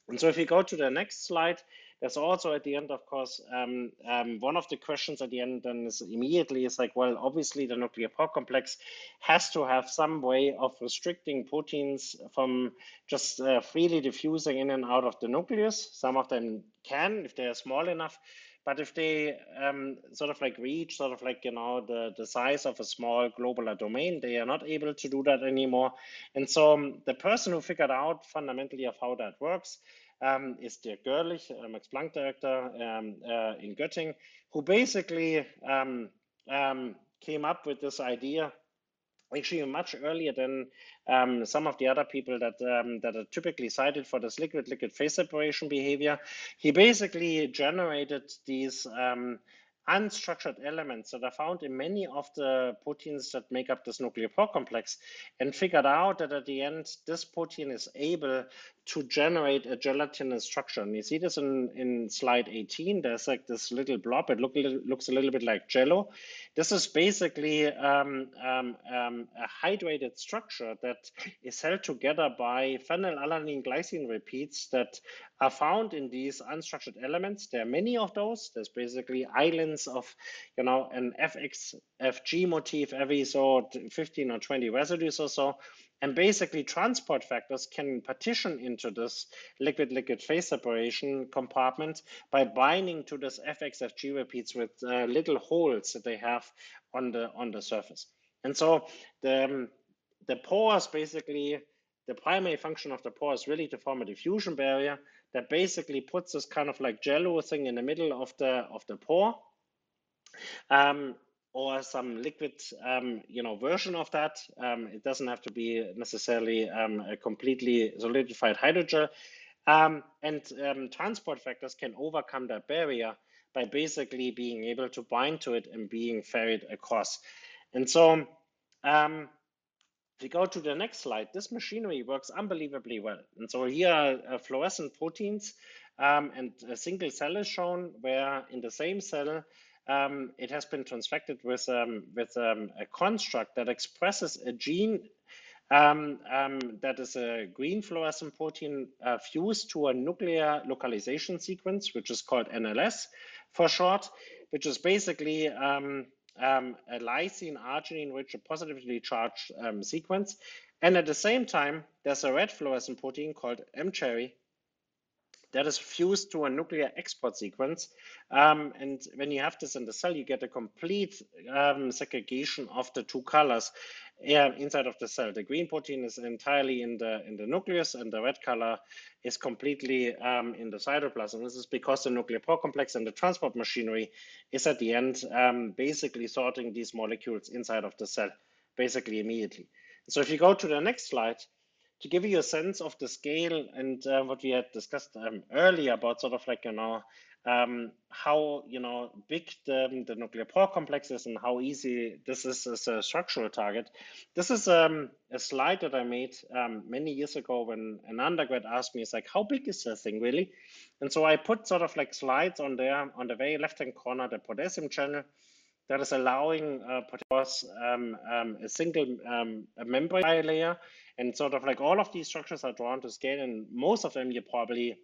[SPEAKER 2] And so if you go to the next slide, there's also at the end, of course, um, um, one of the questions at the end then is immediately is like, well, obviously the nuclear pore complex has to have some way of restricting proteins from just uh, freely diffusing in and out of the nucleus. Some of them can if they are small enough. But if they um, sort of like reach sort of like, you know, the, the size of a small globular domain, they are not able to do that anymore. And so um, the person who figured out fundamentally of how that works um, is Dirk Görlich, uh, Max Planck director um, uh, in Göttingen, who basically um, came up with this idea actually much earlier than um, some of the other people that um, that are typically cited for this liquid-liquid phase separation behavior. He basically generated these um, unstructured elements that are found in many of the proteins that make up this nuclear pore complex and figured out that at the end this protein is able to generate a gelatinous structure. And you see this in, in slide 18. There's like this little blob. It look, looks a little bit like jello. This is basically um, um, um, a hydrated structure that is held together by phenylalanine glycine repeats that are found in these unstructured elements. There are many of those. There's basically islands of, you know, an FXFG motif every so 15 or 20 residues or so. And basically transport factors can partition into this liquid-liquid phase separation compartment by binding to this FXFG repeats with uh, little holes that they have on the on the surface. And so the, um, the pores basically, the primary function of the pore is really to form a diffusion barrier that basically puts this kind of like jello thing in the middle of the of the pore. Um, or some liquid, um, you know, version of that. Um, it doesn't have to be necessarily um, a completely solidified hydrogel. Um, and um, transport factors can overcome that barrier by basically being able to bind to it and being ferried across. And so um, if we go to the next slide, this machinery works unbelievably well. And so here are uh, fluorescent proteins and a single cell is shown where in the same cell, um, it has been transfected with, um, with um, a construct that expresses a gene um, um, that is a green fluorescent protein uh, fused to a nuclear localization sequence, which is called NLS for short, which is basically um, a lysine arginine rich, a positively charged sequence. And at the same time, there's a red fluorescent protein called mCherry that is fused to a nuclear export sequence. Um, and when you have this in the cell, you get a complete um, segregation of the two colors uh, inside of the cell. The green protein is entirely in the in the nucleus, and the red color is completely um, in the cytoplasm. This is because the nuclear pore complex and the transport machinery is at the end um, basically sorting these molecules inside of the cell, basically immediately. So if you go to the next slide, to give you a sense of the scale and uh, what we had discussed um, earlier about sort of like, you know, um, how you know big the, the nuclear pore complex is and how easy this is as a structural target. This is um, a slide that I made um, many years ago when an undergrad asked me, "It's like how big is this thing really?" And so I put sort of like slides on there on the very left hand corner, the potassium channel that is allowing uh, um, um, a single um, a membrane layer, and sort of like all of these structures are drawn to scale, and most of them you probably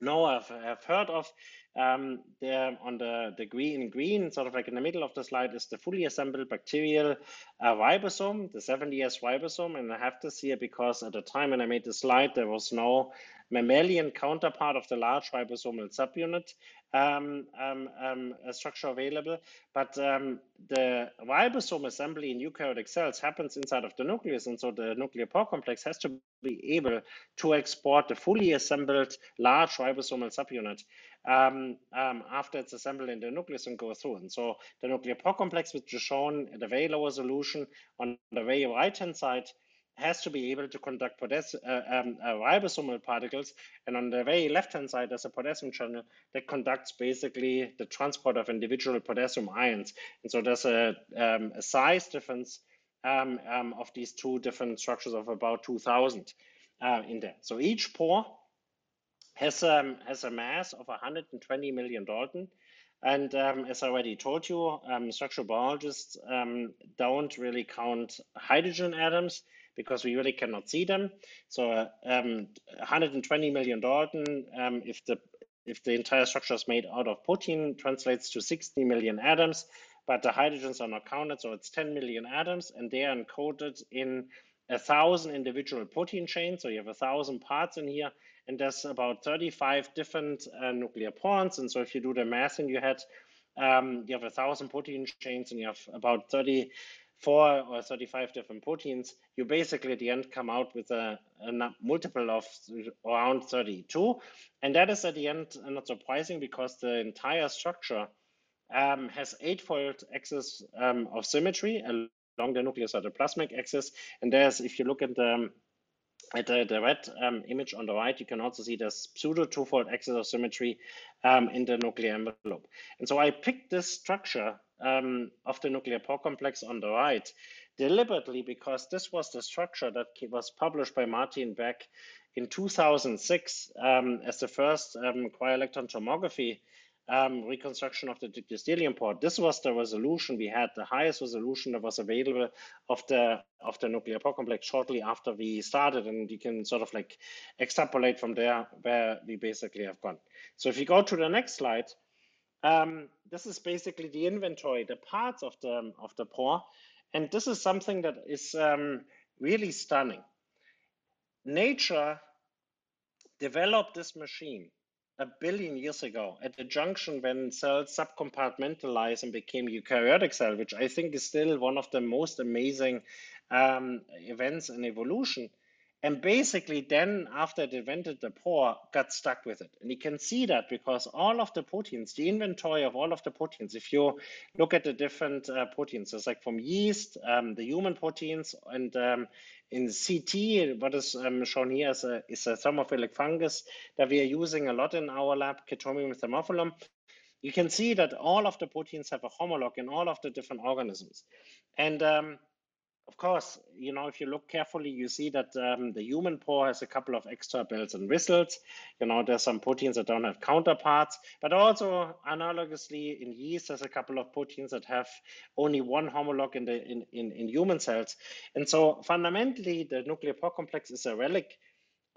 [SPEAKER 2] know I've, have heard of. Um, there on the, the green green, sort of like in the middle of the slide, is the fully assembled bacterial uh, ribosome, the 70S ribosome. And I have this here because at the time when I made the slide, there was no mammalian counterpart of the large ribosomal subunit um, um, um, structure available. But um, the ribosome assembly in eukaryotic cells happens inside of the nucleus. And so the nuclear pore complex has to be able to export the fully assembled large ribosomal subunit um, um, after it's assembled in the nucleus and go through. And so the nuclear pore complex, which is shown at a very low resolution on the very right-hand side, has to be able to conduct potassium, uh, um, uh, ribosomal particles. And on the very left-hand side, there's a potassium channel that conducts basically the transport of individual potassium ions. And so there's a, um, a size difference um, um of these two different structures of about 2,000 uh, in there. So each pore has, um, has a mass of 120 million Dalton. And um, as I already told you, um, structural biologists um, don't really count hydrogen atoms because we really cannot see them. So um, 120 million Dalton, um, if the if the entire structure is made out of protein, translates to 60 million atoms, but the hydrogens are not counted, so it's 10 million atoms, and they are encoded in a thousand individual protein chains. So you have a thousand parts in here, and there's about 35 different uh, nuclear pores. And so if you do the math in your head, um, you have a thousand protein chains, and you have about 30 four or 35 different proteins, you basically at the end come out with a, a multiple of around 32. And that is at the end not surprising because the entire structure um, has eightfold axis um, of symmetry along the plasmic axis. And there's, if you look at the at the, the red um, image on the right, you can also see this pseudo twofold axis of symmetry um, in the nuclear envelope. And so I picked this structure um, of the nuclear pore complex on the right deliberately because this was the structure that was published by Martin Beck in 2006 um, as the first um, cryo-electron tomography um, reconstruction of the Dictyostelium pore. This was the resolution we had, the highest resolution that was available of the of the nuclear pore complex shortly after we started, and you can sort of like extrapolate from there where we basically have gone. So if you go to the next slide, um, this is basically the inventory, the parts of the of the pore, and this is something that is um, really stunning. Nature developed this machine a billion years ago at the junction when cells subcompartmentalized and became eukaryotic cell, which I think is still one of the most amazing um, events in evolution. And basically, then after it invented the pore, got stuck with it. And you can see that because all of the proteins, the inventory of all of the proteins, if you look at the different uh, proteins, it's like from yeast, um, the human proteins, and um, in CT, what is um, shown here is a, is a thermophilic fungus that we are using a lot in our lab, Chaetomium thermophilum. You can see that all of the proteins have a homologue in all of the different organisms. And um, of course, you know, if you look carefully, you see that um, the human pore has a couple of extra bells and whistles. You know, there's some proteins that don't have counterparts, but also analogously in yeast, there's a couple of proteins that have only one homologue in the in, in, in human cells. And so fundamentally, the nuclear pore complex is a relic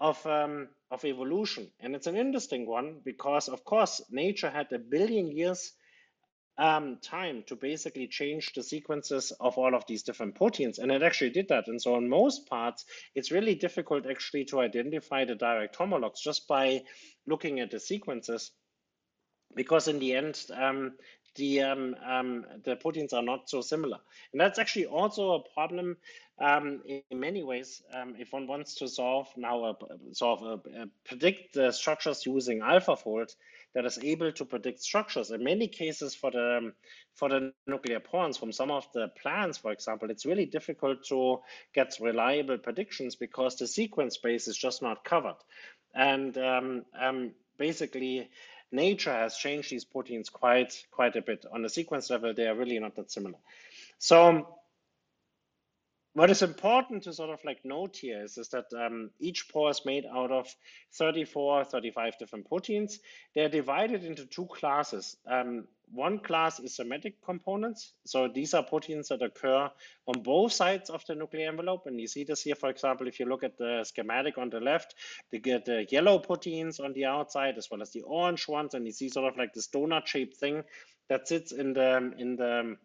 [SPEAKER 2] of um, of evolution, and it's an interesting one because, of course, nature had a billion years um, time to basically change the sequences of all of these different proteins. And it actually did that. And so in most parts, it's really difficult actually to identify the direct homologs just by looking at the sequences. Because in the end, um, the um, um, the proteins are not so similar, and that's actually also a problem um, in many ways. Um, if one wants to solve now, a, solve a, a predict the structures using AlphaFold, that is able to predict structures. In many cases, for the for the nuclear pores from some of the plants, for example, it's really difficult to get reliable predictions because the sequence space is just not covered. And um, um, basically, nature has changed these proteins quite quite a bit. On the sequence level, they are really not that similar. So what is important to sort of like note here is, is that um, each pore is made out of 34, 35 different proteins. They're divided into two classes. Um, one class is symmetric components. So these are proteins that occur on both sides of the nuclear envelope. And you see this here, for example, if you look at the schematic on the left, you get the yellow proteins on the outside as well as the orange ones. And you see sort of like this donut shaped thing that sits in the, in the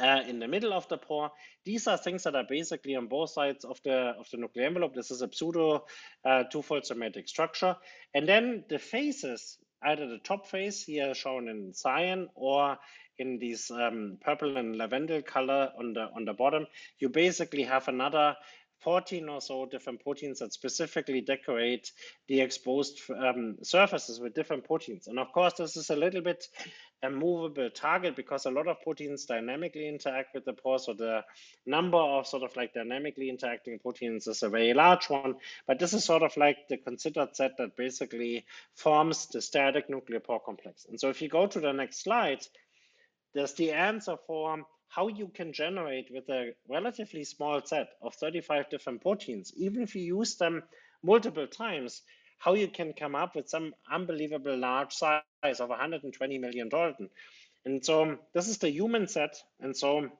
[SPEAKER 2] uh, in the middle of the pore. These are things that are basically on both sides of the of the nuclear envelope. This is a pseudo uh, twofold symmetric structure. And then the faces, either the top face here shown in cyan or in these um, purple and lavender color on the on the bottom, you basically have another 14 or so different proteins that specifically decorate the exposed um, surfaces with different proteins. And of course, this is a little bit a movable target because a lot of proteins dynamically interact with the pore. So the number of sort of like dynamically interacting proteins is a very large one. But this is sort of like the considered set that basically forms the static nuclear pore complex. And so if you go to the next slide, there's the answer for how you can generate with a relatively small set of 35 different proteins, even if you use them multiple times, how you can come up with some unbelievable large size of 120 million Dalton. And so this is the human set. And so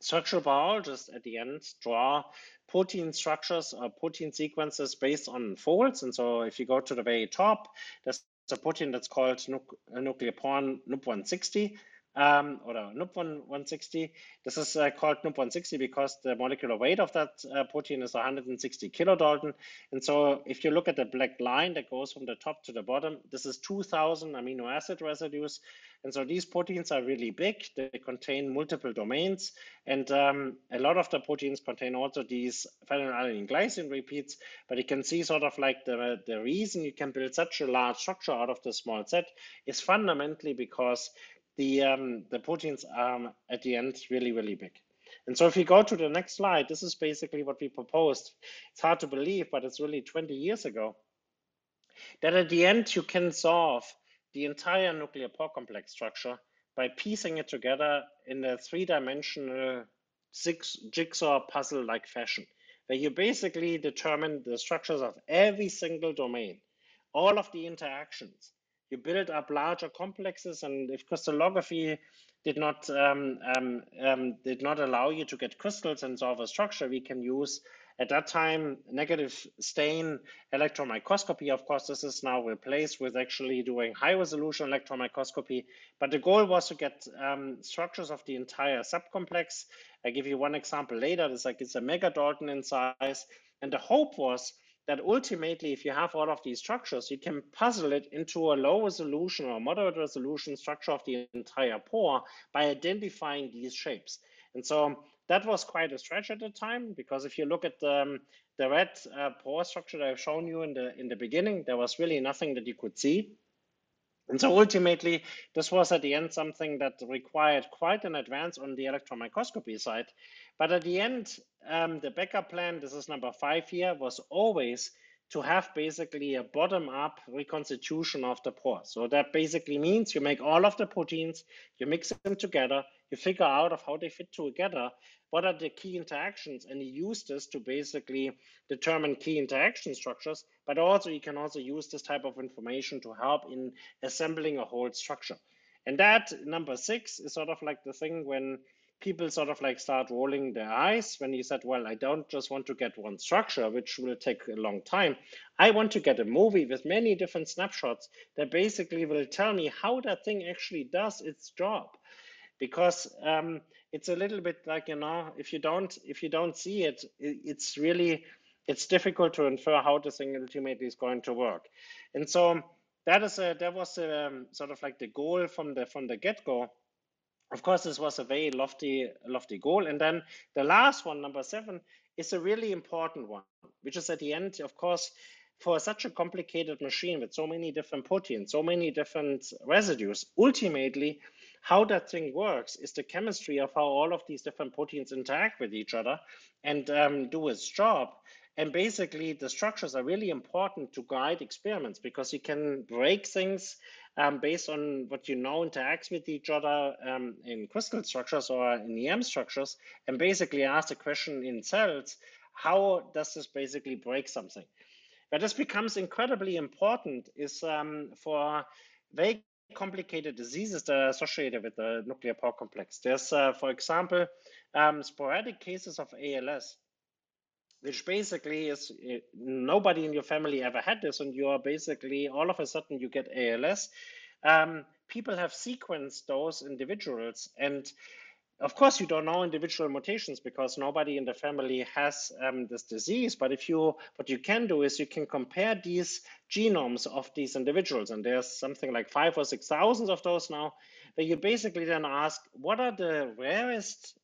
[SPEAKER 2] structural biologists at the end draw protein structures or protein sequences based on folds. And so if you go to the very top, there's a protein that's called nucleopore NUP160 um, or NUP160. This is uh, called NUP160 because the molecular weight of that uh, protein is 160 kilodalton. And so if you look at the black line that goes from the top to the bottom, this is 2000 amino acid residues. And so these proteins are really big. They contain multiple domains. And um, a lot of the proteins contain also these phenylalanine glycine repeats. But you can see sort of like the, the reason you can build such a large structure out of the small set is fundamentally because the, um, the proteins are at the end really, really big. And so if you go to the next slide, this is basically what we proposed. It's hard to believe, but it's really 20 years ago. That at the end, you can solve the entire nuclear pore complex structure by piecing it together in a three-dimensional six jigsaw puzzle-like fashion, where you basically determine the structures of every single domain, all of the interactions, you build up larger complexes and if crystallography did not um, um, um, did not allow you to get crystals and solve a structure, we can use at that time negative stain electron microscopy. Of course, this is now replaced with actually doing high resolution electron microscopy. But the goal was to get um, structures of the entire subcomplex. I give you one example later. It's like it's a megadalton in size. And the hope was that ultimately, if you have all of these structures, you can puzzle it into a low resolution or moderate resolution structure of the entire pore by identifying these shapes. And so that was quite a stretch at the time because if you look at the, um, the red uh, pore structure that I've shown you in the in the beginning, there was really nothing that you could see. And so ultimately, this was at the end something that required quite an advance on the electron microscopy side. But at the end, um, the backup plan, this is number five here, was always to have basically a bottom up reconstitution of the pore. So that basically means you make all of the proteins, you mix them together, you figure out of how they fit together, what are the key interactions, and you use this to basically determine key interaction structures, but also you can also use this type of information to help in assembling a whole structure. And that number six is sort of like the thing when people sort of like start rolling their eyes when you said, well, I don't just want to get one structure, which will take a long time. I want to get a movie with many different snapshots that basically will tell me how that thing actually does its job. Because um, it's a little bit like, you know, if you don't if you don't see it, it's really it's difficult to infer how the thing ultimately is going to work. And so that is a that was a, um, sort of like the goal from the from the get-go of course, this was a very lofty, lofty goal. And then the last one, number seven, is a really important one, which is at the end, of course, for such a complicated machine with so many different proteins, so many different residues, ultimately, how that thing works is the chemistry of how all of these different proteins interact with each other and um, do its job. And basically, the structures are really important to guide experiments because you can break things um, based on what you know interacts with each other um, in crystal structures or in EM structures, and basically ask the question in cells, how does this basically break something? Where this becomes incredibly important is um, for very complicated diseases that are associated with the nuclear pore complex. There's, uh, for example, um, sporadic cases of ALS which basically is eh, nobody in your family ever had this, and you are basically all of a sudden you get ALS. Um, people have sequenced those individuals, and of course you don't know individual mutations because nobody in the family has um, this disease. But if you, what you can do is you can compare these genomes of these individuals, and there's something like five or six thousand of those now, where you basically then ask, what are the rarest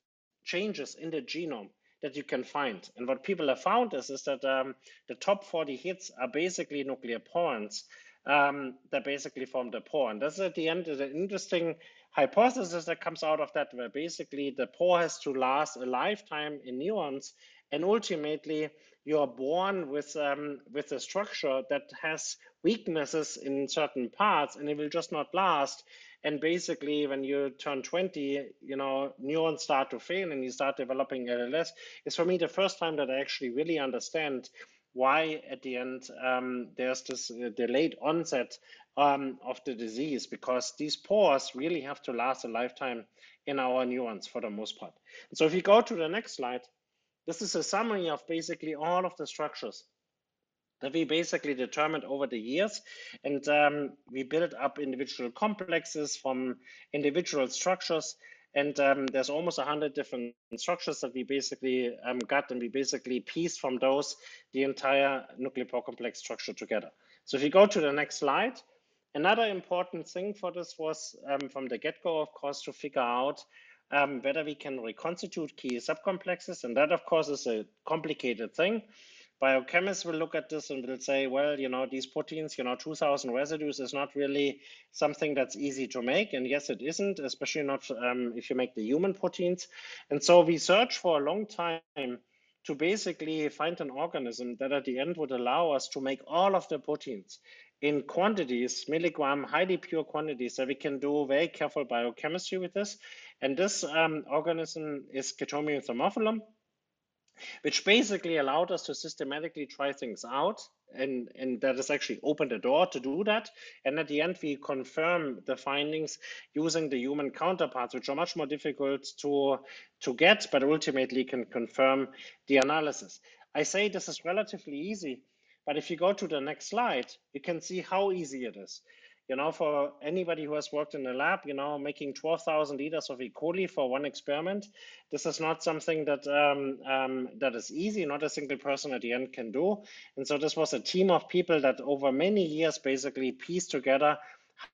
[SPEAKER 2] changes in the genome? That you can find. And what people have found is, is that um, the top 40 hits are basically nucleoporins um, that basically form the pore. And this at the end an interesting hypothesis that comes out of that, where basically the pore has to last a lifetime in neurons, and ultimately you are born with um, with a structure that has weaknesses in certain parts, and it will just not last. And basically, when you turn 20, you know, neurons start to fail and you start developing ALS. It's for me the first time that I actually really understand why at the end um, there's this uh, delayed onset um, of the disease because these pores really have to last a lifetime in our neurons for the most part. And so if you go to the next slide, this is a summary of basically all of the structures that we basically determined over the years. And um, we built up individual complexes from individual structures. And um, there's almost 100 different structures that we basically um, got, and we basically pieced from those the entire nuclear pore complex structure together. So if you go to the next slide, another important thing for this was um, from the get-go, of course, to figure out um, whether we can reconstitute key subcomplexes. And that, of course, is a complicated thing biochemists will look at this and will say, well, you know, these proteins, you know, 2000 residues is not really something that's easy to make. And yes, it isn't, especially not um, if you make the human proteins. And so we search for a long time to basically find an organism that at the end would allow us to make all of the proteins in quantities, milligram, highly pure quantities, that we can do very careful biochemistry with this. And this um, organism is Chaetomium thermophilum which basically allowed us to systematically try things out. And, and that has actually opened the door to do that. And at the end, we confirm the findings using the human counterparts, which are much more difficult to, to get, but ultimately can confirm the analysis. I say this is relatively easy, but if you go to the next slide, you can see how easy it is you know, for anybody who has worked in a lab, you know, making 12,000 liters of E. coli for one experiment, this is not something that um, um, that is easy. Not a single person at the end can do. And so this was a team of people that over many years basically pieced together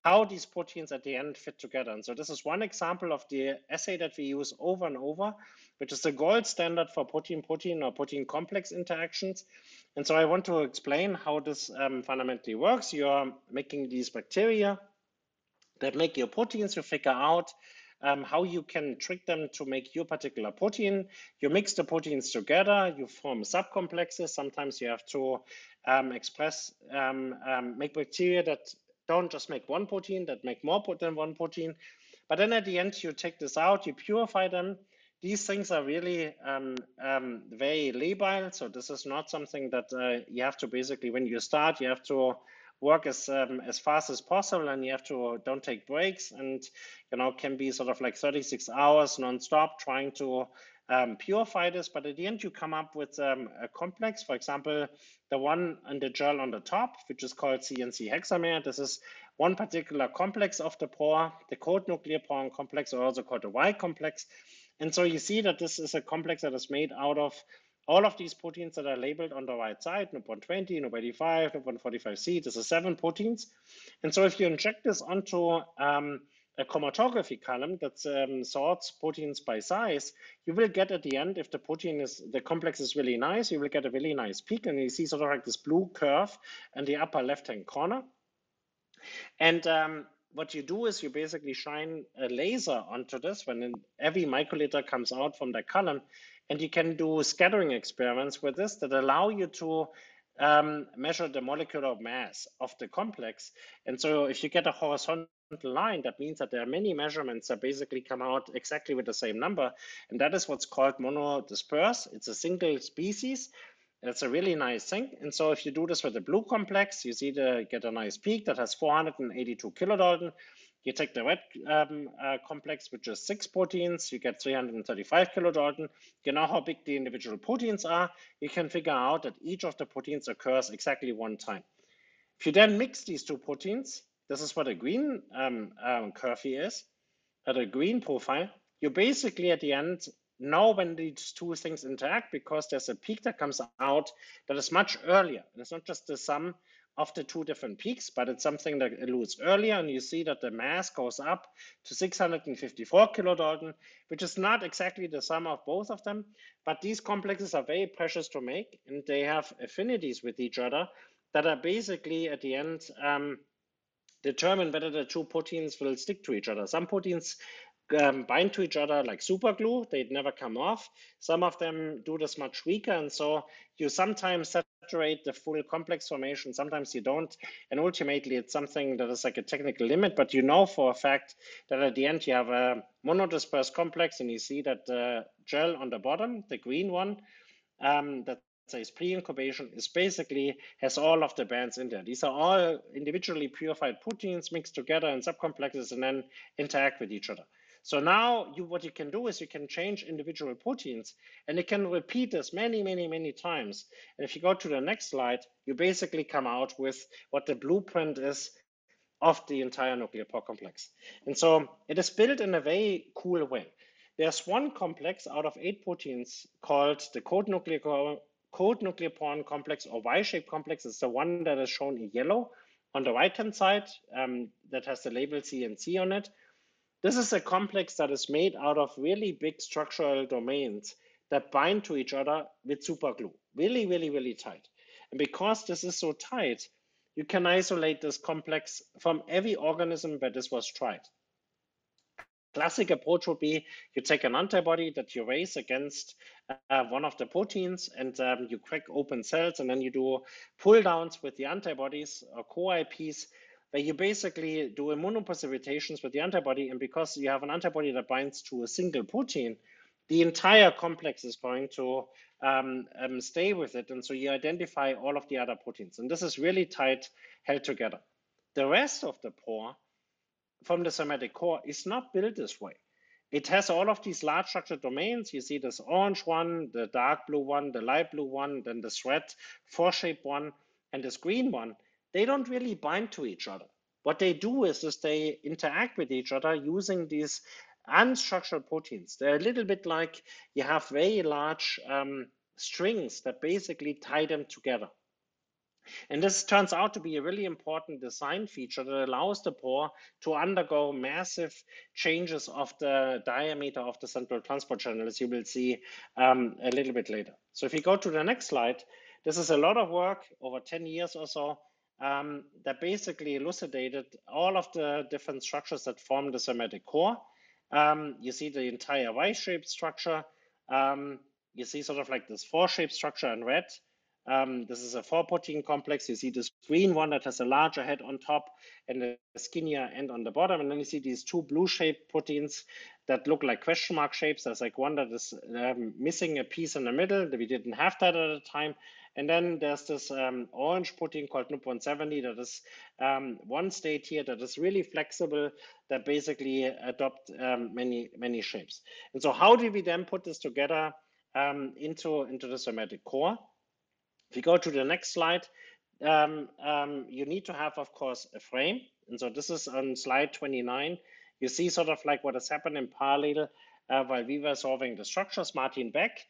[SPEAKER 2] how these proteins at the end fit together. And so this is one example of the assay that we use over and over, which is the gold standard for protein-protein or protein complex interactions. And so I want to explain how this um, fundamentally works. You're making these bacteria that make your proteins. You figure out um, how you can trick them to make your particular protein. You mix the proteins together, you form subcomplexes. Sometimes you have to um, express, um, um make bacteria that don't just make one protein, that make more than one protein. But then at the end, you take this out, you purify them. These things are really um, um, very labile. So this is not something that uh, you have to basically, when you start, you have to work as um, as fast as possible and you have to don't take breaks and you know can be sort of like 36 hours nonstop trying to um, purify this, but at the end you come up with um, a complex. For example, the one in the gel on the top, which is called CNC hexamer. This is one particular complex of the pore, the coat nuclear pore complex, or also called the Y complex. And so you see that this is a complex that is made out of all of these proteins that are labeled on the right side, NUP120, NUP85, NUP145C, this is seven proteins. And so if you inject this onto um, a chromatography column that um, sorts proteins by size, you will get at the end, if the protein is, the complex is really nice, you will get a really nice peak and you see sort of like this blue curve in the upper left-hand corner. And um, what you do is you basically shine a laser onto this when every microliter comes out from the column and you can do scattering experiments with this that allow you to um, measure the molecular mass of the complex. And so if you get a horizontal line, that means that there are many measurements that basically come out exactly with the same number. And that is what's called monodisperse. It's a single species. It's a really nice thing. And so if you do this with the blue complex, you see the get a nice peak that has 482 kilodalton. You take the red um, uh, complex, which is six proteins, you get 335 kilodalton. You know how big the individual proteins are. You can figure out that each of the proteins occurs exactly one time. If you then mix these two proteins, this is what a green um, um, curve is, at a green profile, you basically at the end know when these two things interact because there's a peak that comes out that is much earlier. And it's not just the sum of the two different peaks, but it's something that elutes earlier. And you see that the mass goes up to 654 kilodalton, which is not exactly the sum of both of them. But these complexes are very precious to make, and they have affinities with each other that are basically at the end um, determine whether the two proteins will stick to each other. Some proteins um, bind to each other like super glue. They'd never come off. Some of them do this much weaker. And so you sometimes saturate the full complex formation. Sometimes you don't. And ultimately, it's something that is like a technical limit. But you know for a fact that at the end, you have a monodispersed complex. And you see that the gel on the bottom, the green one, um, that says pre-incubation is basically has all of the bands in there. These are all individually purified proteins mixed together in subcomplexes and then interact with each other. So now you, what you can do is you can change individual proteins and it can repeat this many, many, many times. And if you go to the next slide, you basically come out with what the blueprint is of the entire nuclear pore complex. And so it is built in a very cool way. There's one complex out of eight proteins called the coat nuclear, coat nucleoporin complex or Y-shaped complex. It's the one that is shown in yellow on the right-hand side um, that has the label C and C on it. This is a complex that is made out of really big structural domains that bind to each other with superglue, really, really, really tight. And because this is so tight, you can isolate this complex from every organism where this was tried. Classic approach would be you take an antibody that you raise against uh, one of the proteins and um, you crack open cells and then you do pull downs with the antibodies or co-IPs where you basically do immunoprecipitations with the antibody. And because you have an antibody that binds to a single protein, the entire complex is going to um, um, stay with it. And so you identify all of the other proteins. And this is really tight held together. The rest of the pore from the symmetric core is not built this way. It has all of these large structured domains. You see this orange one, the dark blue one, the light blue one, then this red four-shaped one, and this green one they don't really bind to each other. What they do is, is they interact with each other using these unstructured proteins. They're a little bit like you have very large um, strings that basically tie them together. And this turns out to be a really important design feature that allows the pore to undergo massive changes of the diameter of the central transport channel, as you will see um, a little bit later. So if you go to the next slide, this is a lot of work over 10 years or so um, that basically elucidated all of the different structures that form the symmetric core. Um, you see the entire Y-shaped structure. Um, you see sort of like this four-shaped structure in red. Um, this is a four-protein complex. You see this green one that has a larger head on top and a skinnier end on the bottom. And then you see these two blue-shaped proteins that look like question mark shapes. There's like one that is um, missing a piece in the middle. That we didn't have that at the time. And then there's this um, orange protein called NUP170 that is um, one state here that is really flexible that basically adopt um, many, many shapes. And so how do we then put this together um, into, into the symmetric core? If you go to the next slide, um, um, you need to have, of course, a frame. And so this is on slide 29. You see sort of like what has happened in parallel uh, while we were solving the structures. Martin Beck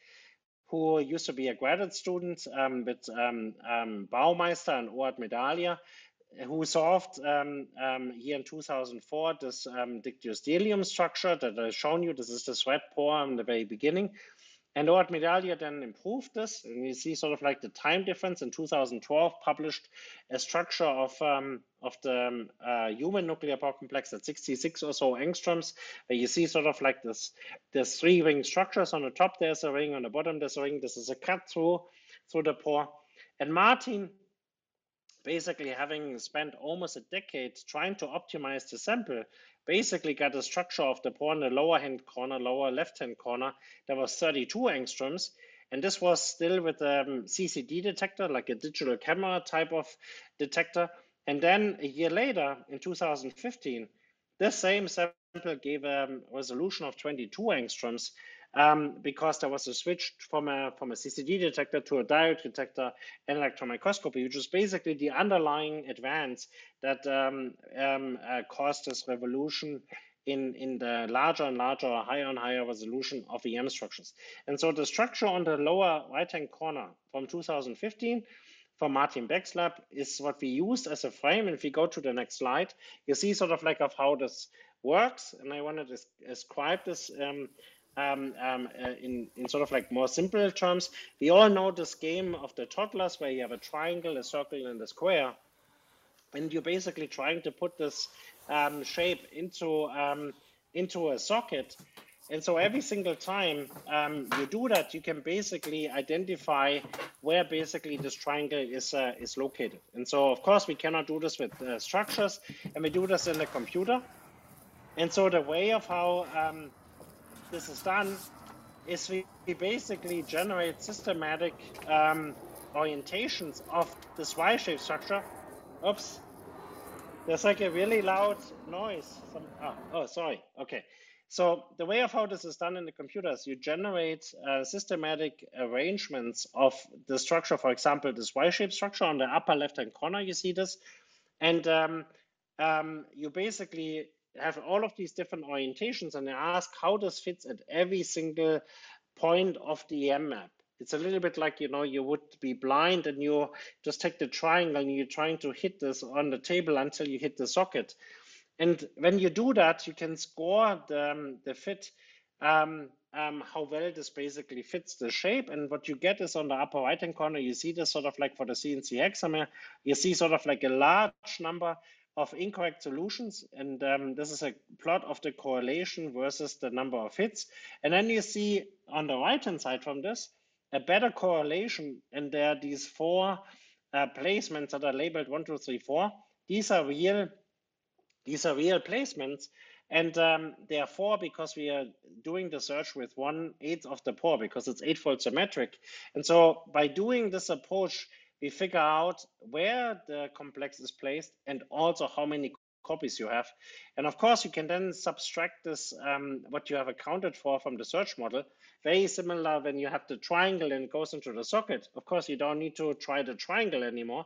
[SPEAKER 2] who used to be a graduate student um, with um, um, Baumeister and Ohad Medalia, who solved um, um, here in 2004 this um, dictyostelium structure that I've shown you. This is the sweat pore in the very beginning. And Ohad Medalia then improved this, and you see sort of like the time difference. In 2012, published a structure of um, of the um, uh, human nuclear pore complex at 66 or so angstroms, where you see sort of like this, this three ring structures. On the top there's a ring, on the bottom there's a ring. This is a cut through through the pore. And Martin, basically having spent almost a decade trying to optimize the sample, basically got a structure of the pore in the lower hand corner, lower left hand corner, that was 32 angstroms. And this was still with a um, CCD detector, like a digital camera type of detector. And then a year later, in 2015, this same sample gave a resolution of 22 angstroms um, because there was a switch from a from a CCD detector to a diode detector and electron microscopy, which was basically the underlying advance that um, um, uh, caused this revolution in, in the larger and larger, higher and higher resolution of EM structures. And so the structure on the lower right-hand corner from 2015 from Martin Beck's lab is what we used as a frame. And if we go to the next slide, you see sort of like of how this works. And I want to describe this um, um, um, uh, in, in sort of like more simple terms, we all know this game of the toddlers where you have a triangle, a circle, and a square. And you're basically trying to put this um, shape into, um, into a socket. And so every single time um, you do that, you can basically identify where basically this triangle is, uh, is located. And so, of course, we cannot do this with uh, structures, and we do this in the computer. And so the way of how um, this is done is we basically generate systematic um, orientations of this Y-shaped structure. Oops, there's like a really loud noise. Some, oh, oh, sorry. Okay. So the way of how this is done in the computer is you generate uh, systematic arrangements of the structure. For example, this Y-shaped structure on the upper left-hand corner, you see this. And um, um, you basically have all of these different orientations and they ask how this fits at every single point of the EM map. It's a little bit like, you know, you would be blind and you just take the triangle and you're trying to hit this on the table until you hit the socket. And when you do that, you can score the, um, the fit, um, um, how well this basically fits the shape. And what you get is on the upper right hand corner, you see this sort of like for the CNC hexamer, you see sort of like a large number of incorrect solutions. And um, this is a plot of the correlation versus the number of hits. And then you see on the right-hand side from this, a better correlation. And there are these four uh, placements that are labeled one, two, three, four. These are real, these are real placements. And um, therefore, because we are doing the search with one eighth of the pore, because it's eightfold symmetric. And so by doing this approach, we figure out where the complex is placed and also how many copies you have. And of course, you can then subtract this, um, what you have accounted for from the search model. Very similar when you have the triangle and it goes into the socket. Of course, you don't need to try the triangle anymore.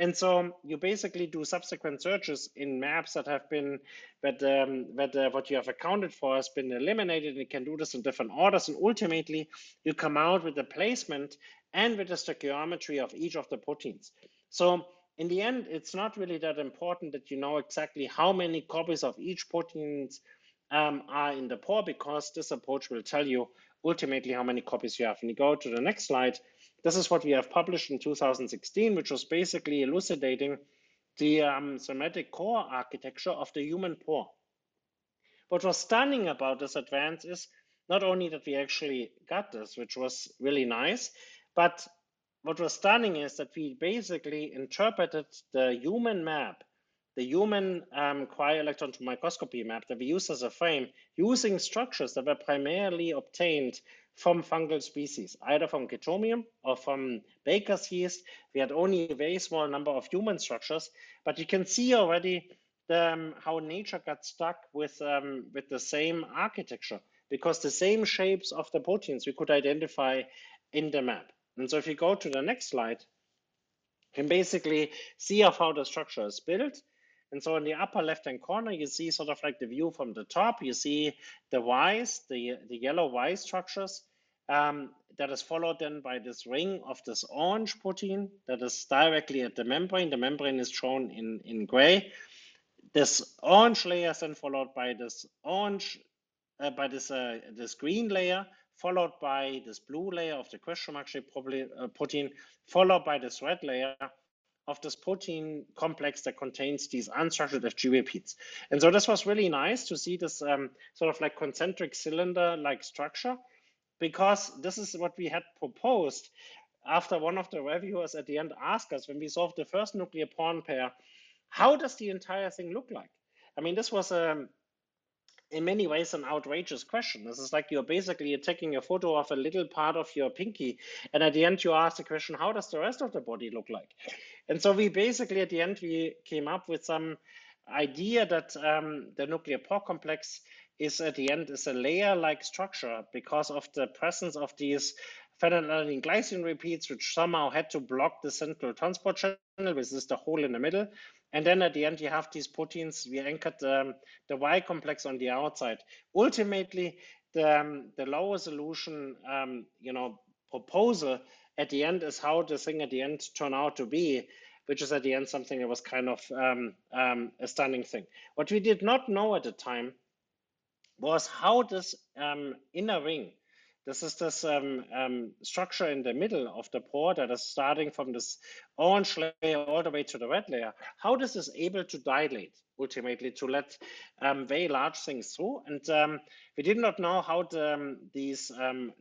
[SPEAKER 2] And so you basically do subsequent searches in maps that have been, that, um, that uh, what you have accounted for has been eliminated. And you can do this in different orders. And ultimately, you come out with a placement and with the stoichiometry of each of the proteins. So in the end, it's not really that important that you know exactly how many copies of each proteins um, are in the pore because this approach will tell you ultimately how many copies you have. And you go to the next slide, this is what we have published in 2016, which was basically elucidating the um, symmetric core architecture of the human pore. What was stunning about this advance is not only that we actually got this, which was really nice, but what was stunning is that we basically interpreted the human map, the human um, cryo-electron microscopy map that we use as a frame, using structures that were primarily obtained from fungal species, either from Chaetomium or from baker's yeast. We had only a very small number of human structures, but you can see already the, um, how nature got stuck with, um, with the same architecture because the same shapes of the proteins we could identify in the map. And so if you go to the next slide, you can basically see of how the structure is built. And so in the upper left-hand corner, you see sort of like the view from the top. You see the Ys, the, the yellow Y structures um, that is followed then by this ring of this orange protein that is directly at the membrane. The membrane is shown in, in gray. This orange layer is then followed by this orange, uh, by this, uh, this green layer, followed by this blue layer of the question mark shaped uh, protein, followed by this red layer of this protein complex that contains these unstructured FG repeats. And so this was really nice to see this um, sort of like concentric cylinder-like structure because this is what we had proposed after one of the reviewers at the end asked us when we solved the first nucleoporin pair, how does the entire thing look like? I mean, this was a, um, in many ways an outrageous question. This is like you're basically taking a photo of a little part of your pinky, and at the end you ask the question, how does the rest of the body look like? And so we basically at the end we came up with some idea that um, the nuclear pore complex is at the end is a layer-like structure because of the presence of these phenylalanine glycine repeats, which somehow had to block the central transport channel, which is the hole in the middle. And then at the end, you have these proteins. We anchored um, the Y complex on the outside. Ultimately, the, um, the resolution, um, you know, proposal at the end is how the thing at the end turned out to be, which is at the end something that was kind of um, um, a stunning thing. What we did not know at the time was how this um, inner ring, this is this um, um, structure in the middle of the pore that is starting from this orange layer all the way to the red layer, how this is able to dilate ultimately to let um, very large things through. And um, we did not know how the, um, these,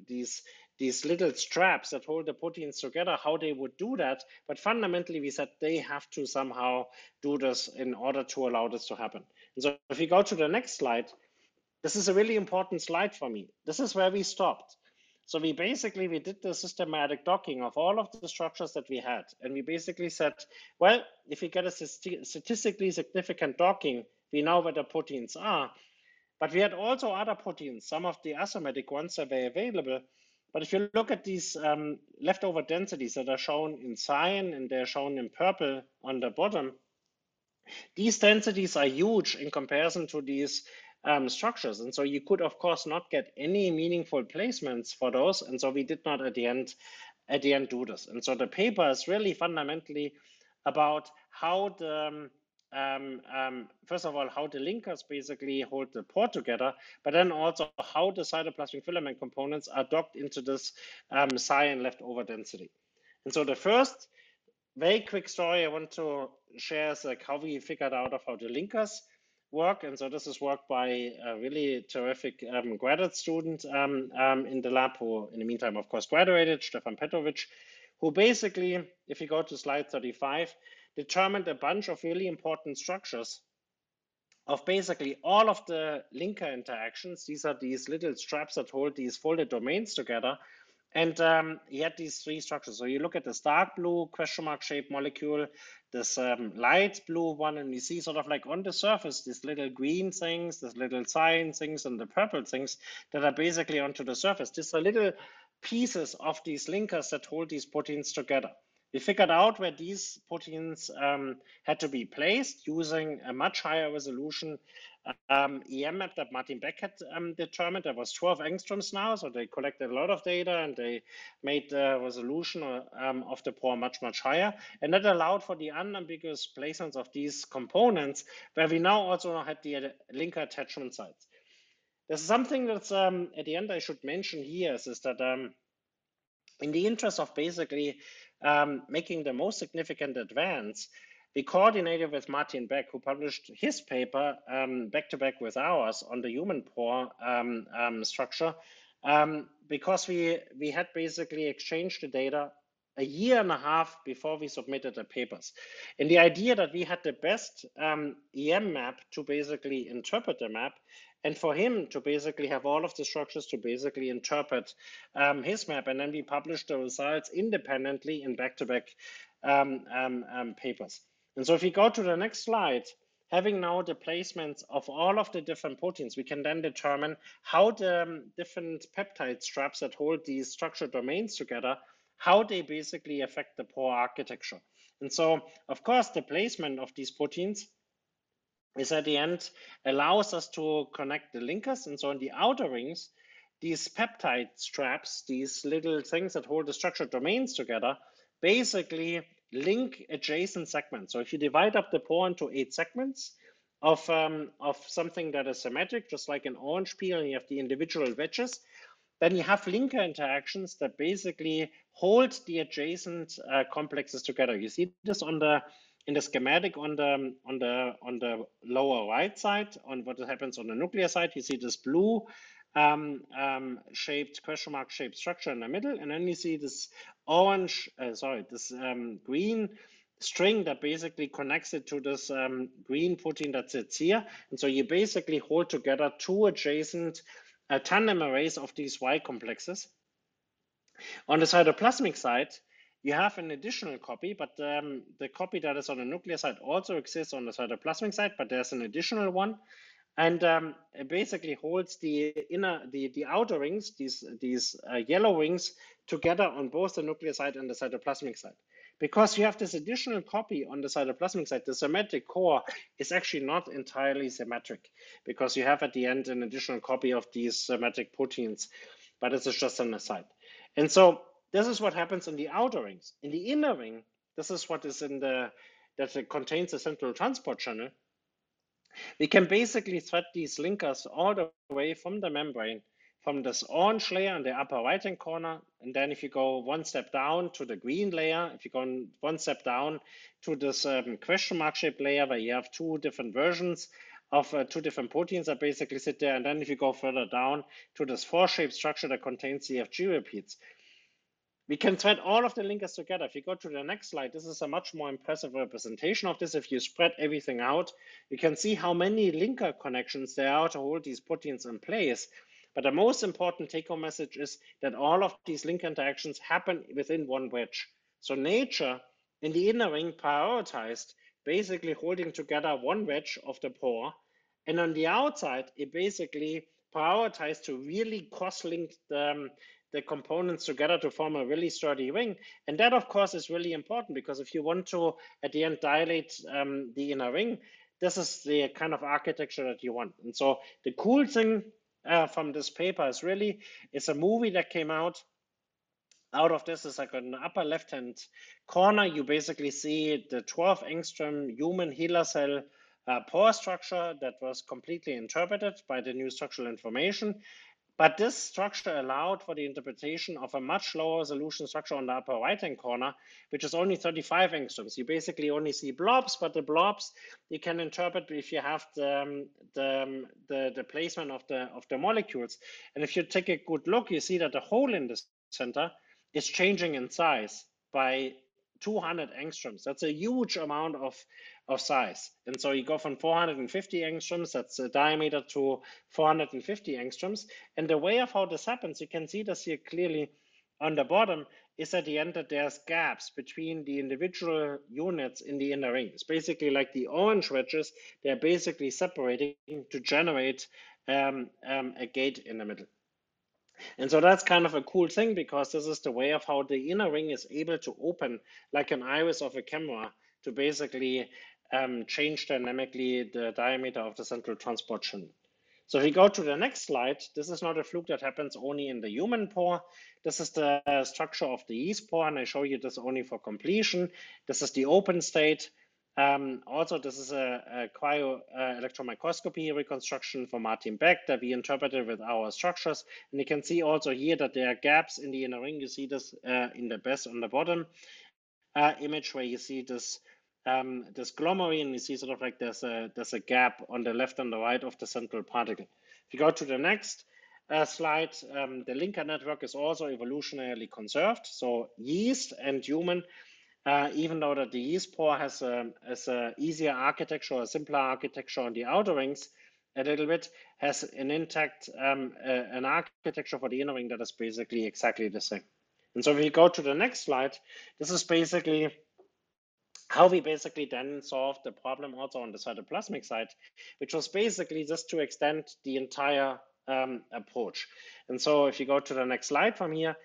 [SPEAKER 2] these these little straps that hold the proteins together, how they would do that. But fundamentally, we said they have to somehow do this in order to allow this to happen. And so if we go to the next slide, this is a really important slide for me. This is where we stopped. So we basically, we did the systematic docking of all of the structures that we had. And we basically said, well, if we get a statistically significant docking, we know where the proteins are. But we had also other proteins, some of the asymmetric ones that were available. But if you look at these um, leftover densities that are shown in cyan and they're shown in purple on the bottom, these densities are huge in comparison to these um, structures. And so you could, of course, not get any meaningful placements for those. And so we did not at the end at the end do this. And so the paper is really fundamentally about how the um, um, um, first of all, how the linkers basically hold the pore together, but then also how the cytoplasmic filament components are docked into this um, cyan leftover density. And so the first very quick story I want to share is like how we figured out of how the linkers work. And so this is work by a really terrific um, graduate student um, um, in the lab who, in the meantime, of course, graduated, Stefan Petrovic, who basically, if you go to slide 35, determined a bunch of really important structures of basically all of the linker interactions. These are these little straps that hold these folded domains together and um, he had these three structures. So you look at this dark blue question mark shaped molecule, this um, light blue one, and you see sort of like on the surface, these little green things, these little cyan things, and the purple things that are basically onto the surface. These are little pieces of these linkers that hold these proteins together. We figured out where these proteins um, had to be placed using a much higher resolution um, EM map that Martin Beck had um, determined. There was 12 angstroms now, so they collected a lot of data and they made the resolution um, of the pore much, much higher. And that allowed for the unambiguous placements of these components, where we now also had the linker attachment sites. There's something that's um, at the end I should mention here is, is that um, in the interest of basically um, making the most significant advance, we coordinated with Martin Beck, who published his paper um, back to back with ours on the human pore um, um, structure, um, because we we had basically exchanged the data a year and a half before we submitted the papers. And the idea that we had the best um, EM map to basically interpret the map, and for him to basically have all of the structures to basically interpret um, his map. And then we published the results independently in back to back papers. And so if we go to the next slide, having now the placements of all of the different proteins, we can then determine how the um, different peptide straps that hold these structured domains together, how they basically affect the pore architecture. And so, of course, the placement of these proteins is at the end allows us to connect the linkers. And so in the outer rings, these peptide straps, these little things that hold the structured domains together, basically link adjacent segments. So if you divide up the pore into eight segments of, um, of something that is symmetric, just like an orange peel, and you have the individual wedges, then you have linker interactions that basically hold the adjacent uh, complexes together. You see this on the in the schematic on the on the on the lower right side on what happens on the nuclear side. You see this blue um, um, shaped question mark shaped structure in the middle, and then you see this orange, uh, sorry, this um, green string that basically connects it to this um, green protein that sits here. And so you basically hold together two adjacent uh, tandem arrays of these Y complexes. On the cytoplasmic side, you have an additional copy, but um, the copy that is on the nuclear side also exists on the cytoplasmic side, but there's an additional one. And um, it basically holds the inner the the outer rings these these uh, yellow rings together on both the nuclear side and the cytoplasmic side. Because you have this additional copy on the cytoplasmic side the symmetric core is actually not entirely symmetric because you have at the end an additional copy of these symmetric proteins but this is just an aside. And so this is what happens in the outer rings in the inner ring this is what is in the that contains the central transport channel we can basically thread these linkers all the way from the membrane, from this orange layer in the upper right hand corner. And then if you go one step down to the green layer, if you go one step down to this um, question mark shaped layer where you have two different versions of uh, two different proteins that basically sit there. And then if you go further down to this four shaped structure that contains CFG repeats, we can thread all of the linkers together. If you go to the next slide, this is a much more impressive representation of this. If you spread everything out, you can see how many linker connections there are to hold these proteins in place. But the most important take-home message is that all of these link interactions happen within one wedge. So nature in the inner ring prioritized basically holding together one wedge of the pore. And on the outside, it basically prioritized to really cross-link the, um, the components together to form a really sturdy ring. And that, of course, is really important because if you want to, at the end, dilate um, the inner ring, this is the kind of architecture that you want. And so the cool thing uh, from this paper is really, it's a movie that came out. Out of this is like an upper left-hand corner, you basically see the 12 angstrom human HeLa cell uh, pore structure that was completely interpreted by the new structural information. But this structure allowed for the interpretation of a much lower resolution structure on the upper right-hand corner, which is only 35 angstroms. You basically only see blobs, but the blobs you can interpret if you have the, um, the, um, the, the, placement of the, of the molecules. And if you take a good look, you see that the hole in the center is changing in size by 200 angstroms. That's a huge amount of, of size. And so you go from 450 angstroms, that's the diameter, to 450 angstroms. And the way of how this happens, you can see this here clearly on the bottom, is at the end that there's gaps between the individual units in the inner ring. It's basically like the orange wedges, they're basically separating to generate um, um, a gate in the middle. And so that's kind of a cool thing because this is the way of how the inner ring is able to open like an iris of a camera to basically um, change dynamically the diameter of the central transport channel. So if we go to the next slide, this is not a fluke that happens only in the human pore. This is the structure of the yeast pore, and I show you this only for completion. This is the open state. Um, also, this is a, a cryo uh, electron microscopy reconstruction for Martin Beck that we interpreted with our structures. And you can see also here that there are gaps in the inner ring. You see this uh, in the best on the bottom uh, image where you see this um, this glomerine. You see sort of like there's a there's a gap on the left and the right of the central particle. If you go to the next uh, slide, um, the linker network is also evolutionarily conserved. So yeast and human uh, even though that the yeast pore has a, has a easier architecture, a simpler architecture on the outer rings, a little bit has an intact um, uh, an architecture for the inner ring that is basically exactly the same. And so if we go to the next slide, this is basically how we basically then solved the problem also on the cytoplasmic side, which was basically just to extend the entire um, approach. And so if you go to the next slide from here,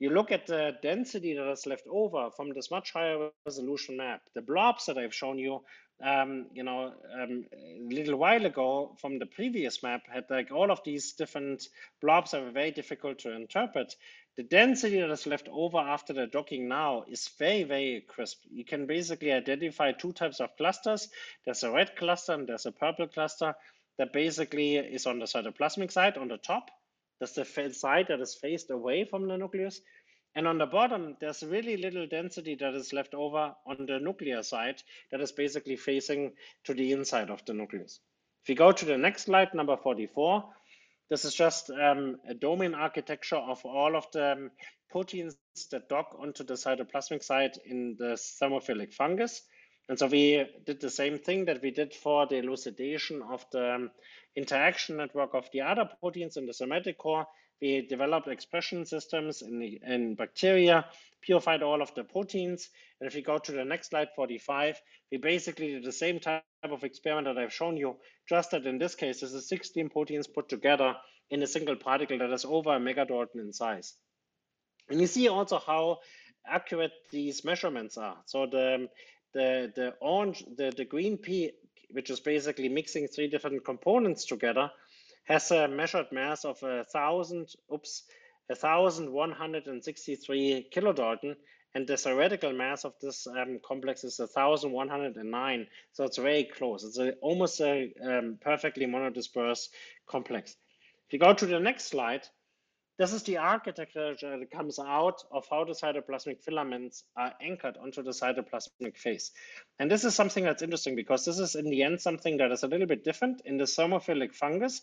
[SPEAKER 2] you look at the density that is left over from this much higher resolution map, the blobs that I've shown you, um, you know, um, a little while ago from the previous map had like all of these different blobs that were very difficult to interpret. The density that is left over after the docking now is very, very crisp. You can basically identify two types of clusters. There's a red cluster and there's a purple cluster that basically is on the cytoplasmic side on the top that's the side that is faced away from the nucleus. And on the bottom, there's really little density that is left over on the nuclear side that is basically facing to the inside of the nucleus. If you go to the next slide, number 44, this is just um, a domain architecture of all of the um, proteins that dock onto the cytoplasmic side in the thermophilic fungus. And so we did the same thing that we did for the elucidation of the um, interaction network of the other proteins in the symmetric core. We developed expression systems in, the, in bacteria, purified all of the proteins. And if you go to the next slide, 45, we basically did the same type of experiment that I've shown you, just that in this case, this is 16 proteins put together in a single particle that is over a megadalton in size. And you see also how accurate these measurements are. So the, the, the orange, the, the green P which is basically mixing three different components together, has a measured mass of a thousand, oops, a thousand one hundred and sixty-three kilodalton, and the theoretical mass of this um, complex is a thousand one hundred and nine. So it's very close. It's a, almost a um, perfectly monodisperse complex. If you go to the next slide, this is the architecture that comes out of how the cytoplasmic filaments are anchored onto the cytoplasmic phase. And this is something that's interesting because this is in the end something that is a little bit different. In the thermophilic fungus,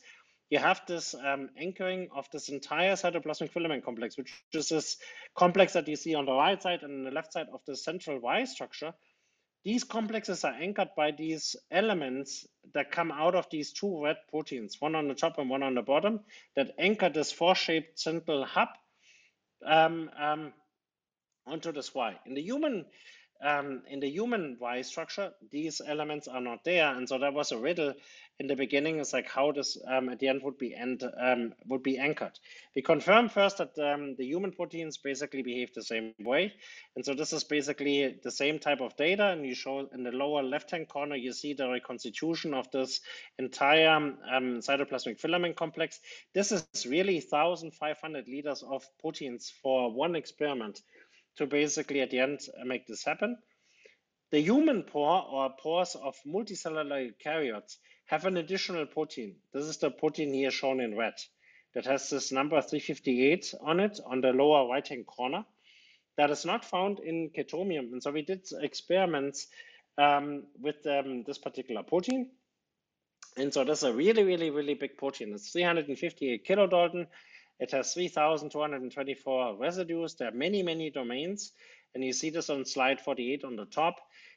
[SPEAKER 2] you have this um, anchoring of this entire cytoplasmic filament complex, which is this complex that you see on the right side and on the left side of the central Y structure. These complexes are anchored by these elements that come out of these two red proteins, one on the top and one on the bottom, that anchor this four-shaped central hub um, um, onto this Y. In the human um, in the human Y structure, these elements are not there, and so that was a riddle in the beginning. It's like how this um, at the end would be end um, would be anchored. We confirm first that um, the human proteins basically behave the same way, and so this is basically the same type of data. And you show in the lower left-hand corner, you see the reconstitution of this entire um, cytoplasmic filament complex. This is really 1,500 liters of proteins for one experiment to basically at the end make this happen. The human pore or pores of multicellular eukaryotes have an additional protein. This is the protein here shown in red that has this number 358 on it on the lower right hand corner that is not found in Chaetomium. And so we did experiments um, with um, this particular protein. And so that's a really, really, really big protein. It's 358 kilodalton. It has 3,224 residues. There are many, many domains. And you see this on slide 48 on the top.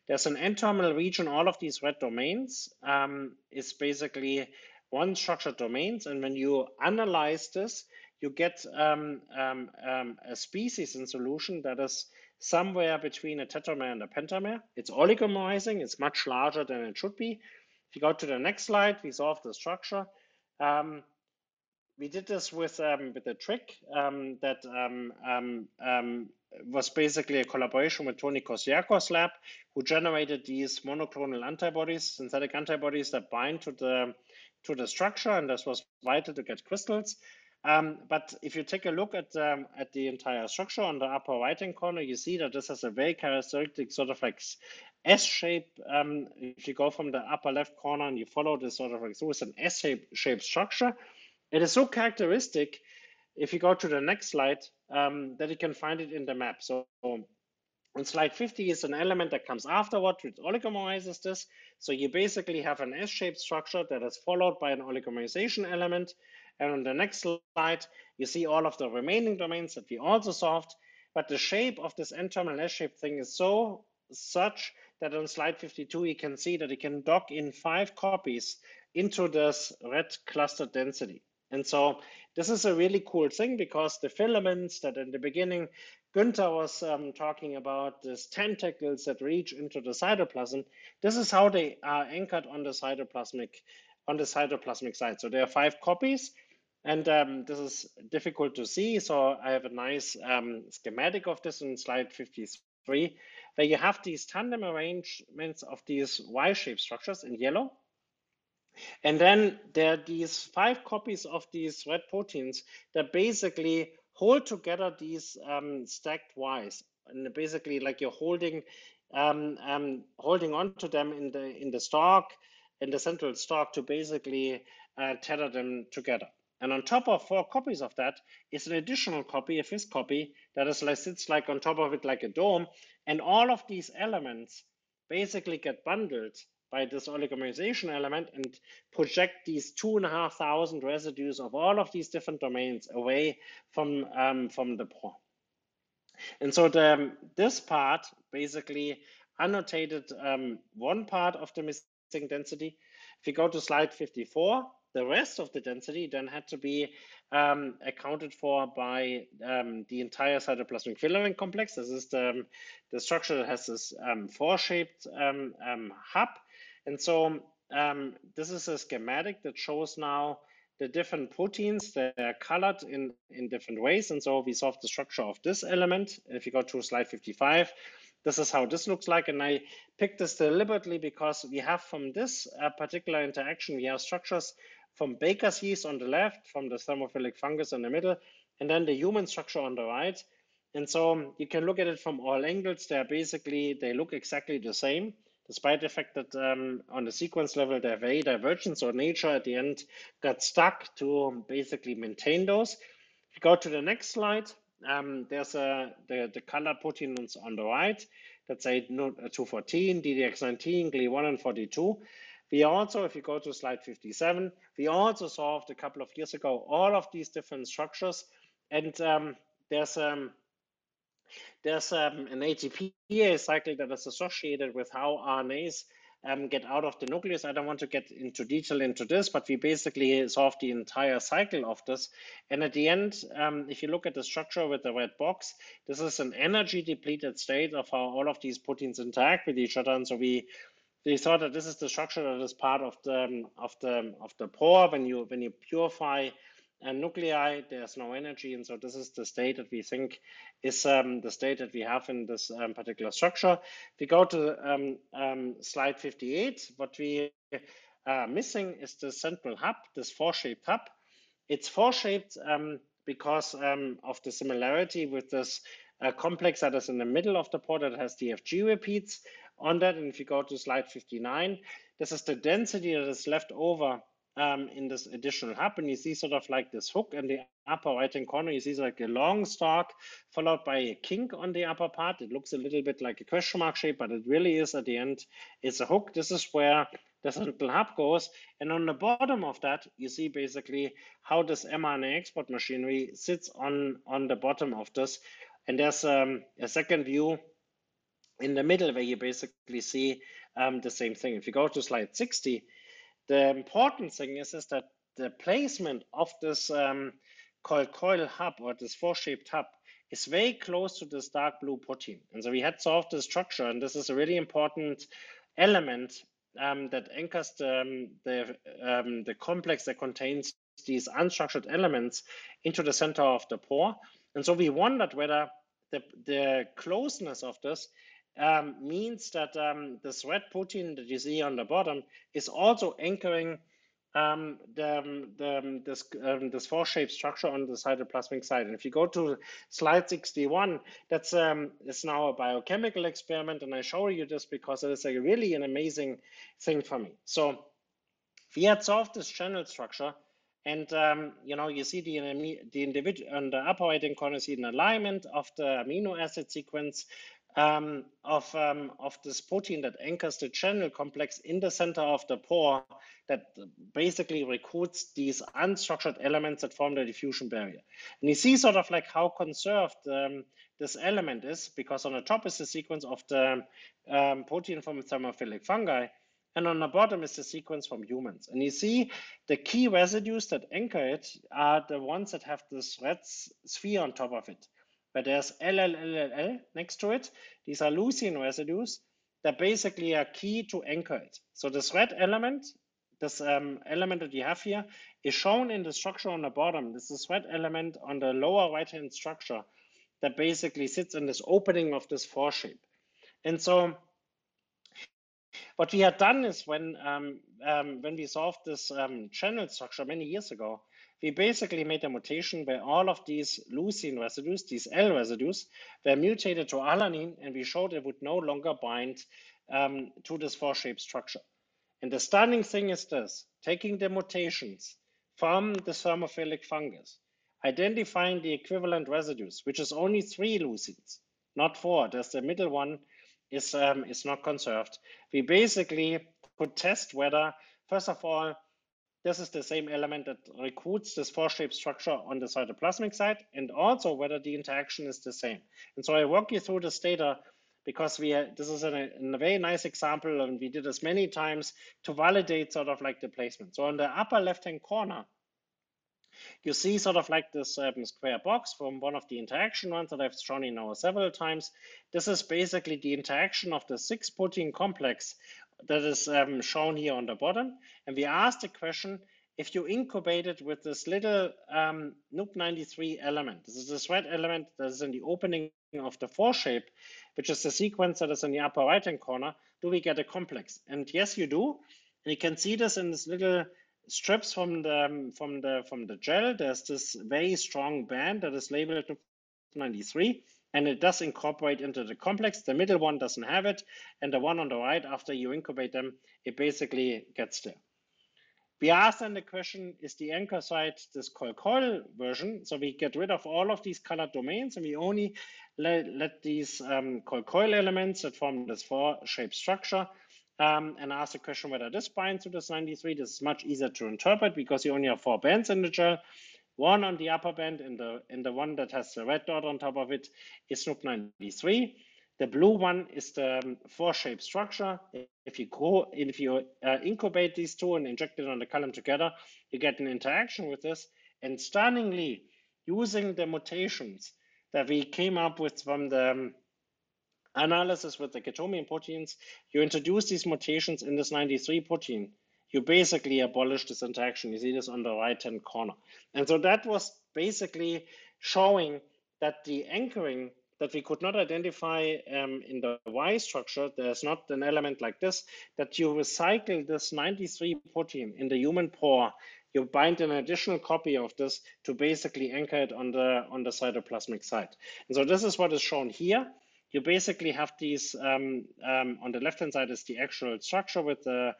[SPEAKER 2] There's an N-terminal region. All of these red domains um, is basically one structured domains. And when you analyze this, you get um, um, um, a species in solution that is somewhere between a tetramer and a pentamer. It's oligomerizing. It's much larger than it should be. If you go to the next slide, we solve the structure. Um, we did this with um, with a trick um, that um, um, um, was basically a collaboration with Tony Kossiakoff's lab, who generated these monoclonal antibodies, synthetic antibodies that bind to the to the structure, and this was vital to get crystals. Um, but if you take a look at at the entire structure on the upper right hand corner, you see that this has a very characteristic sort of like S shape. If you go from the upper left corner and you follow this sort of like so, it's an S shape shaped structure. It is so characteristic, if you go to the next slide, um, that you can find it in the map. So on slide 50 is an element that comes afterward, which oligomerizes this. So you basically have an S-shaped structure that is followed by an oligomerization element. And on the next slide, you see all of the remaining domains that we also solved. But the shape of this N-terminal S-shaped thing is so such that on slide 52, you can see that it can dock in five copies into this red cluster density. And so this is a really cool thing because the filaments that in the beginning Günter was um, talking about, these tentacles that reach into the cytoplasm, this is how they are anchored on the cytoplasmic on the cytoplasmic side. So there are five copies. And um, this is difficult to see. So I have a nice um, schematic of this in slide 53, where you have these tandem arrangements of these Y-shaped structures in yellow. And then there are these five copies of these red proteins that basically hold together these um, stacked Ys. And basically like you're holding um, um, holding on to them in the in the stalk, in the central stalk to basically uh, tether them together. And on top of four copies of that is an additional copy, a fifth copy, that is like sits like on top of it like a dome. And all of these elements basically get bundled by this oligomerization element and project these two and a half thousand residues of all of these different domains away from, um, from the pore. And so the, this part basically annotated um, one part of the missing density. If you go to slide 54, the rest of the density then had to be um, accounted for by um, the entire cytoplasmic filament complex. This is the, the structure that has this um, four-shaped um, um, hub. And so um, this is a schematic that shows now the different proteins that are colored in, in different ways. And so we solved the structure of this element. If you go to slide 55, this is how this looks like. And I picked this deliberately because we have from this uh, particular interaction, we have structures from Baker's yeast on the left, from the thermophilic fungus in the middle, and then the human structure on the right. And so you can look at it from all angles. They're basically, they look exactly the same, despite the fact that um, on the sequence level, they're very divergent. So nature at the end got stuck to basically maintain those. If you go to the next slide, um, there's a, the, the color proteins on the right. That's a 214, DDX19, GLE1, and 42. We also, if you go to slide 57, we also solved a couple of years ago all of these different structures. And um, there's um, there's um, an ATP cycle that is associated with how RNAs um, get out of the nucleus. I don't want to get into detail into this, but we basically solve the entire cycle of this. And at the end, um, if you look at the structure with the red box, this is an energy depleted state of how all of these proteins interact with each other. And so we they thought that this is the structure that is part of the um, of the of the pore when you when you purify a nuclei there's no energy and so this is the state that we think is um, the state that we have in this um, particular structure if we go to um, um, slide 58 what we are missing is the central hub this four-shaped hub it's four-shaped um, because of the similarity with this uh, complex that is in the middle of the pore that has the FG repeats on that. And if you go to slide 59, this is the density that is left over um, in this additional hub. And you see sort of like this hook in the upper right hand corner. You see like a long stalk followed by a kink on the upper part. It looks a little bit like a question mark shape, but it really is at the end, it's a hook. This is where the central hub goes. And on the bottom of that, you see basically how this mRNA export machinery sits on, on the bottom of this. And there's um, a second view in the middle where you basically see um, the same thing. If you go to slide 60, the important thing is, is that the placement of this um, coil hub or this four-shaped hub is very close to this dark blue protein. And so we had solved the structure, and this is a really important element um, that anchors the, um, the, um, the complex that contains these unstructured elements into the center of the pore. And so we wondered whether the, the closeness of this um, means that um, this red protein that you see on the bottom is also anchoring um, the, um, the, um, this, um, this four-shaped structure on the cytoplasmic side. And if you go to slide 61, that's is now a biochemical experiment, and I show you this because it is a really an amazing thing for me. So we had solved this channel structure, and um, you know you see the the individual on the upper right hand corner, see an alignment of the amino acid sequence um, of, um, of this protein that anchors the channel complex in the center of the pore that basically recruits these unstructured elements that form the diffusion barrier. And you see sort of like how conserved um, this element is because on the top is the sequence of the um, protein from thermophilic fungi and on the bottom is the sequence from humans. And you see the key residues that anchor it are the ones that have this red sphere on top of it but there's LLLL next to it. These are leucine residues that basically are key to anchor it. So this red element this um, element that you have here is shown in the structure on the bottom. This is thread element on the lower right-hand structure that basically sits in this opening of this four-shape. And so what we had done is when um, um, when we solved this um, channel structure many years ago, we basically made a mutation where all of these leucine residues, these L residues, were mutated to alanine, and we showed it would no longer bind um, to this four-shape structure. And the stunning thing is this, taking the mutations from the thermophilic fungus, identifying the equivalent residues, which is only three leucines, not four. There's the middle one is, um, is not conserved. We basically could test whether, first of all, this is the same element that recruits this four-shape structure on the cytoplasmic side, and also whether the interaction is the same. And so I walk you through this data because we this is a, a very nice example, and we did this many times to validate sort of like the placement. So on the upper left-hand corner, you see sort of like this um, square box from one of the interaction ones that I've shown you now several times. This is basically the interaction of the six protein complex that is um, shown here on the bottom. And we asked the question, if you incubate it with this little um, NUP93 element, this is this red element that is in the opening of the four shape, which is the sequence that is in the upper right hand corner, do we get a complex? And yes, you do. And you can see this in this little strips from the um, from the from the gel. There's this very strong band that is labeled 93 and it does incorporate into the complex. The middle one doesn't have it, and the one on the right, after you incubate them, it basically gets there. We ask then the question, is the anchor site this coiled-coil version? So we get rid of all of these colored domains and we only let, let these um, coiled-coil elements that form this four-shape structure um, and ask the question whether this binds to this 93. This is much easier to interpret because you only have four bands in the gel. One on the upper band and the, and the one that has the red dot on top of it is NUP93. The blue one is the um, four-shape structure. If you grow, if you uh, incubate these two and inject it on the column together, you get an interaction with this. And stunningly, using the mutations that we came up with from the um, analysis with the Chaetomium proteins, you introduce these mutations in this 93 protein you basically abolish this interaction. You see this on the right-hand corner. And so that was basically showing that the anchoring that we could not identify um, in the Y structure, there's not an element like this, that you recycle this 93 protein in the human pore, you bind an additional copy of this to basically anchor it on the, on the cytoplasmic side. And so this is what is shown here. You basically have these, um, um, on the left-hand side is the actual structure with the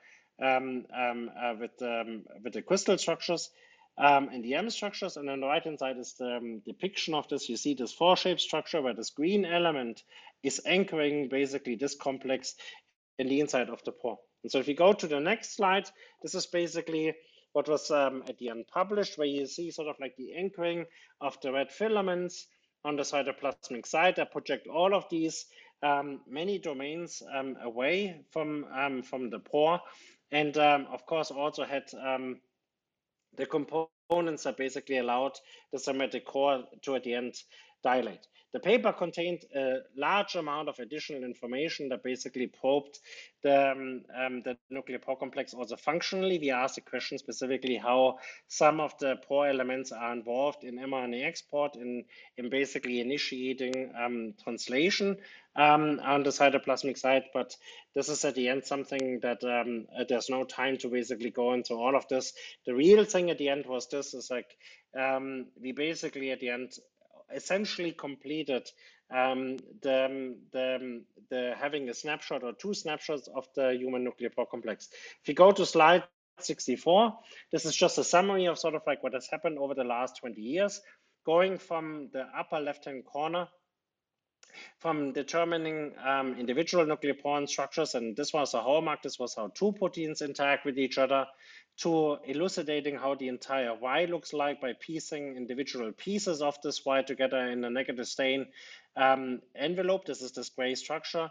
[SPEAKER 2] um, um, uh, with, um, with the crystal structures um, and the EM structures. And on the right hand side is the depiction of this. You see this four shape structure where this green element is anchoring basically this complex in the inside of the pore. And so if you go to the next slide, this is basically what was um, at the end published, where you see sort of like the anchoring of the red filaments on the cytoplasmic side that project all of these um, many domains um, away from, from the pore and um, of course also had um, the components that basically allowed the symmetric core to at the end dilate. The paper contained a large amount of additional information that basically probed the, um, um, the nuclear pore complex also functionally. We asked the question specifically how some of the pore elements are involved in mRNA export in, in basically initiating um, translation um, on the cytoplasmic side. But this is at the end something that um, uh, there's no time to basically go into all of this. The real thing at the end was this is like um, we basically at the end essentially completed um, the, the, the having a snapshot or two snapshots of the human nuclear pore complex. If you go to slide 64, this is just a summary of sort of like what has happened over the last 20 years, going from the upper left-hand corner from determining um, individual nuclear pore structures, and this was a hallmark, this was how two proteins interact with each other, to elucidating how the entire Y looks like by piecing individual pieces of this Y together in a negative stain um, envelope. This is this gray structure.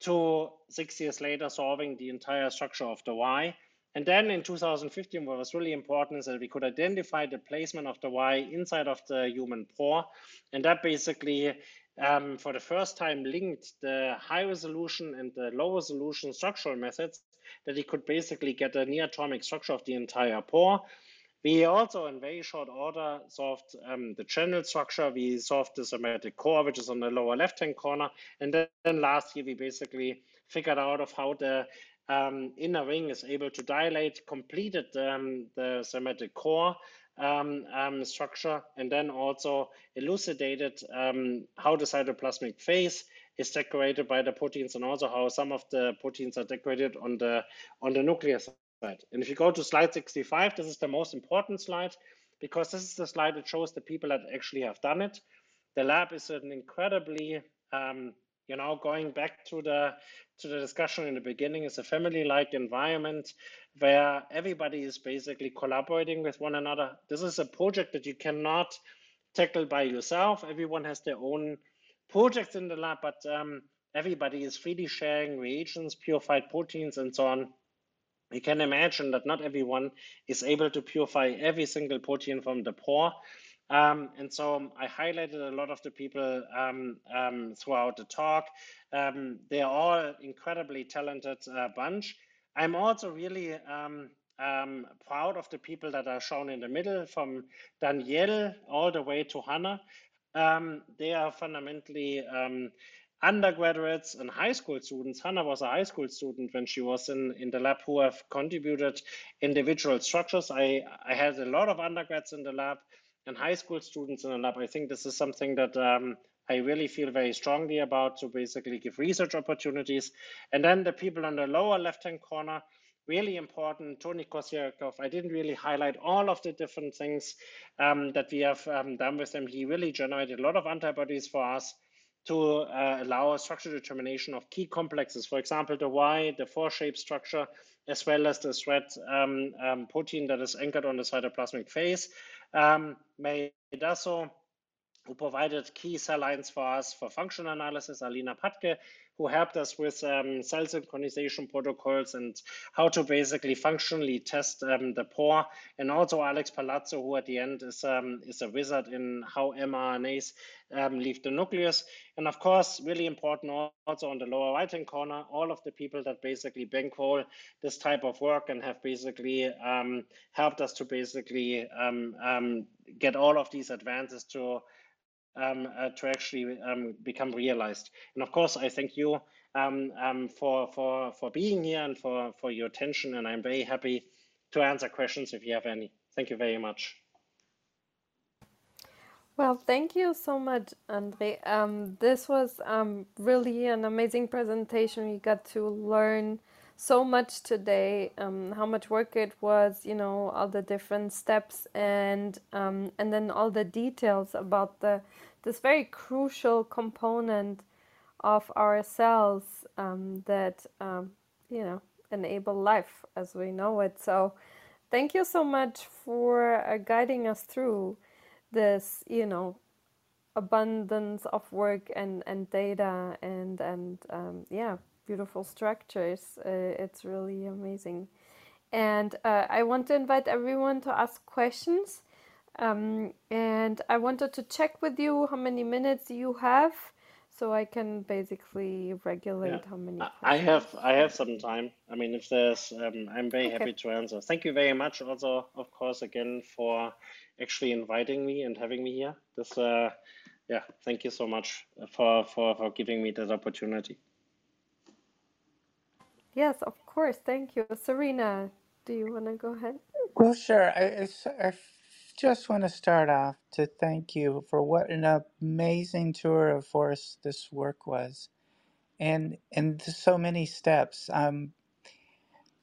[SPEAKER 2] To six years later, solving the entire structure of the Y. And then in 2015, what was really important is that we could identify the placement of the Y inside of the human pore. And that basically, um, for the first time, linked the high resolution and the low resolution structural methods that he could basically get a near atomic structure of the entire pore. We also, in very short order, solved um, the channel structure. We solved the symmetric core, which is on the lower left-hand corner. And then, then last year, we basically figured out of how the um, inner ring is able to dilate, completed um, the symmetric core um, um, structure, and then also elucidated um, how the cytoplasmic face is decorated by the proteins and also how some of the proteins are decorated on the on the nucleus side. and if you go to slide 65, this is the most important slide because this is the slide that shows the people that actually have done it. The lab is an incredibly, um, you know, going back to the to the discussion in the beginning, is a family-like environment where everybody is basically collaborating with one another. This is a project that you cannot tackle by yourself. Everyone has their own projects in the lab, but um, everybody is freely sharing reagents, purified proteins, and so on you can imagine that not everyone is able to purify every single protein from the pore. Um, and so I highlighted a lot of the people um, um, throughout the talk. Um, they're all incredibly talented uh, bunch. I'm also really um, um, proud of the people that are shown in the middle, from Danielle all the way to Hannah. they are fundamentally undergraduates and high school students. Hannah was a high school student when she was in, in the lab who have contributed individual structures. I, I had a lot of undergrads in the lab and high school students in the lab. I think this is something that um, I really feel very strongly about to basically give research opportunities. And then the people on the lower left-hand corner, really important, Tony Kossiakoff. I didn't really highlight all of the different things um, that we have um, done with him. He really generated a lot of antibodies for us to uh, allow a structure determination of key complexes. For example, the Y, the four shape structure, as well as the thread um, um, protein that is anchored on the cytoplasmic face. Um, Mary Dasso, who provided key cell lines for us for function analysis, Alina Patke, who helped us with um, cell synchronization protocols and how to basically functionally test um, the pore. And also Alex Palazzo, who at the end is, um, is a wizard in how mRNAs um, leave the nucleus. And of course, really important also on the lower right-hand corner, all of the people that basically bankroll this type of work and have basically um, helped us to basically um, get all of these advances to um, uh, to actually um, become realized. And of course, I thank you um, um, for for for being here and for for your attention. And I'm very happy to answer questions if you have any. Thank you very much.
[SPEAKER 1] Well, thank you so much, Andre. Um, this was um, really an amazing presentation. We got to learn so much today, um, how much work it was, you know, all the different steps and um, and then all the details about the this very crucial component of our cells um, that um, you know enable life as we know it. So, thank you so much for uh, guiding us through this, you know, abundance of work and and data and and um, yeah beautiful structures. Uh, it's really amazing. And uh, I want to invite everyone to ask questions. Um, and I wanted to check with you how many minutes you have so I can basically regulate yeah. how many.
[SPEAKER 2] I have I have some time. I mean, if there's, um, I'm very okay. happy to answer. Thank you very much, also, of course, again for actually inviting me and having me here. This, uh, yeah, thank you so much for for for giving me that opportunity.
[SPEAKER 1] Yes, of course. Thank you. Serena, do you want to go ahead?
[SPEAKER 3] Well, sure. I, just want to start off to thank you for what an amazing tour of force this work was, and and so many steps. Um,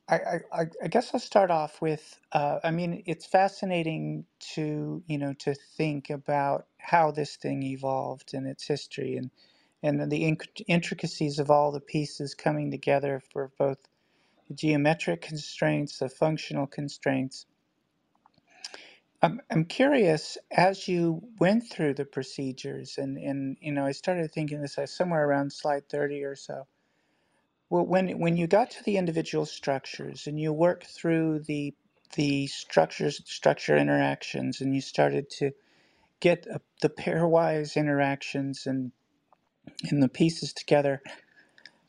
[SPEAKER 3] I, I, I guess I'll start off with. Uh, I mean, it's fascinating to you know to think about how this thing evolved and its history, and the intricacies of all the pieces coming together for both the geometric constraints, the functional constraints. I'm, I'm curious, as you went through the procedures, and, and you know, I started thinking this somewhere around slide 30 or so. Well, when, when you got to the individual structures and you worked through the the structures structure interactions and you started to get the pairwise interactions and and the pieces together.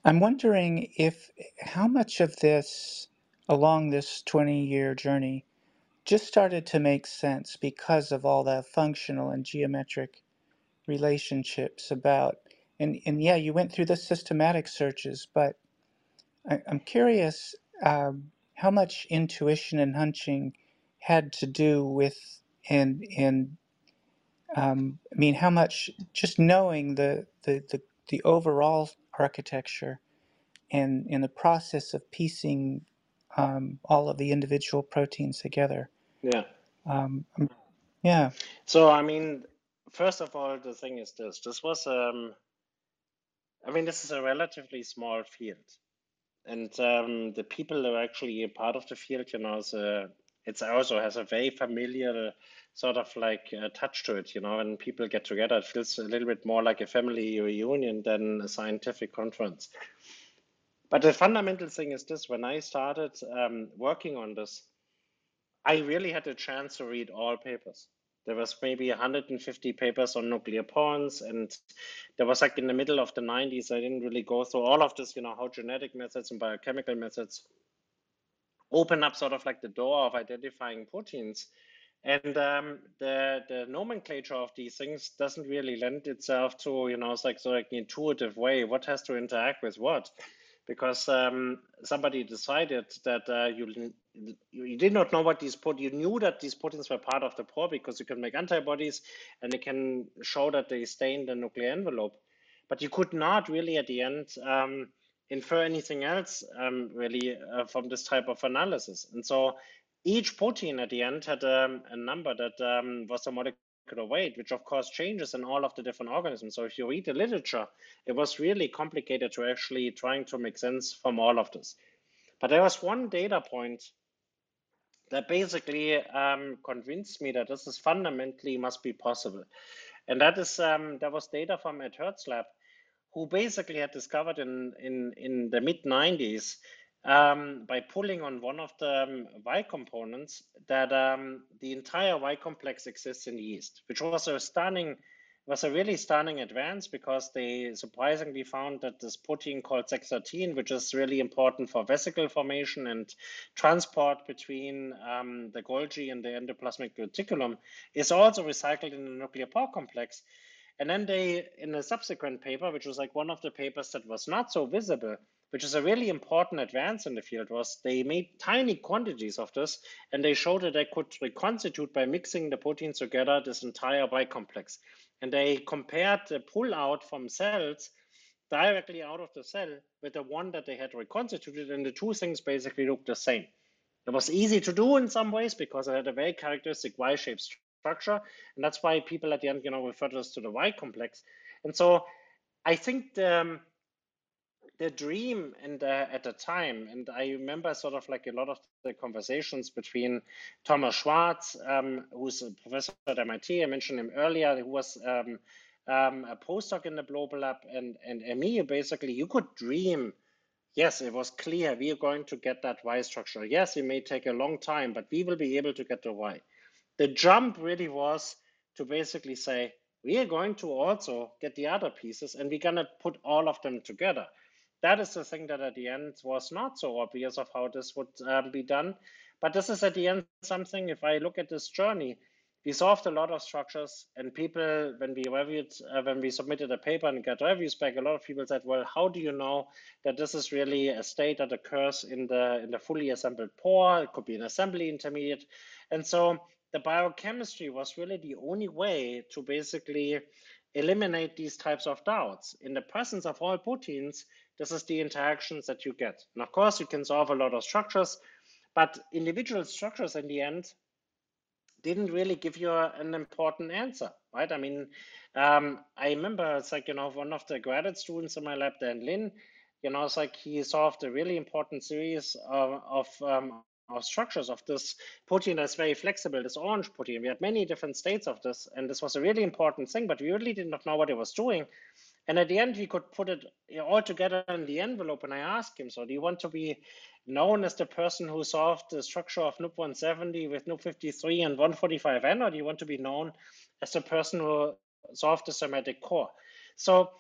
[SPEAKER 3] I'm wondering if how much of this along this 20 year journey just started to make sense because of all the functional and geometric relationships about and, and yeah you went through the systematic searches but I, i'm curious um, how much intuition and hunching had to do with and and um, i mean how much just knowing the the, the, the overall architecture and in the process of piecing um, all of the individual proteins together
[SPEAKER 2] Yeah.
[SPEAKER 3] um, yeah
[SPEAKER 2] So I mean, first of all, the thing is this. This was um I mean, this is a relatively small field. And um the people who are actually a part of the field, you know, so it's also has a very familiar sort of like uh, touch to it, you know, when people get together, it feels a little bit more like a family reunion than a scientific conference. But the fundamental thing is this, when I started um, working on this, I really had a chance to read all papers. There was maybe 150 papers on nuclear pores, and there was like in the middle of the 90s. I didn't really go through all of this, you know, how genetic methods and biochemical methods open up sort of like the door of identifying proteins. And um, the the nomenclature of these things doesn't really lend itself to, you know, it's like so like an intuitive way. What has to interact with what? because um, somebody decided that uh, you you did not know what these put you knew that these proteins were part of the pore because you can make antibodies and they can show that they stay in the nuclear envelope but you could not really at the end um, infer anything else um, really uh, from this type of analysis and so each protein at the end had um, a number that um, was a molecular weight, which of course changes in all of the different organisms. So if you read the literature, it was really complicated to actually trying to make sense from all of this. But there was one data point that basically um, convinced me that this is fundamentally must be possible. And that is um, that was data from Ed Hurt's lab, who basically had discovered in in in the mid 90s um, by pulling on one of the um, Y components that um, the entire Y complex exists in yeast, which was a stunning, was a really stunning advance because they surprisingly found that this protein called Sec13, which is really important for vesicle formation and transport between um, the Golgi and the endoplasmic reticulum, is also recycled in the nuclear pore complex. And then they, in a subsequent paper, which was like one of the papers that was not so visible, which is a really important advance in the field, was they made tiny quantities of this and they showed that they could reconstitute by mixing the proteins together this entire Y complex. And they compared the pull out from cells directly out of the cell with the one that they had reconstituted, and the two things basically looked the same. It was easy to do in some ways because it had a very characteristic Y-shaped structure, and that's why people at the end, you know, refer to this to the Y complex. And so I think the, um, the dream and uh, at the time, and I remember sort of like a lot of the conversations between Thomas Schwartz, um, who's a professor at MIT, I mentioned him earlier, who was um, um, a postdoc in the Blobel Lab, and, and, me, basically, you could dream. Yes, it was clear we are going to get that Y structure. Yes, it may take a long time, but we will be able to get the Y. The jump really was to basically say, we are going to also get the other pieces and we're going to put all of them together that is the thing that at the end was not so obvious of how this would um, be done. But this is at the end something, if I look at this journey, we solved a lot of structures and people, when we reviewed, uh, when we submitted a paper and got reviews back, a lot of people said, well, how do you know that this is really a state that occurs in the, in the fully assembled pore? It could be an assembly intermediate. And so the biochemistry was really the only way to basically eliminate these types of doubts. In the presence of all proteins, this is the interactions that you get. And of course, you can solve a lot of structures, but individual structures in the end didn't really give you an important answer, right? I mean, um, I remember it's like, you know, one of the graduate students in my lab, Dan Lin, you know, it's like he solved a really important series of, of um, structures of this protein that's very flexible, this orange protein. We had many different states of this, and this was a really important thing, but we really did not know what it was doing. And at the end, we could put it all together in the envelope. And I asked him, so do you want to be known as the person who solved the structure of NUP 170 with NUP 53 and 145N, or do you want to be known as the person who solved the symmetric core? So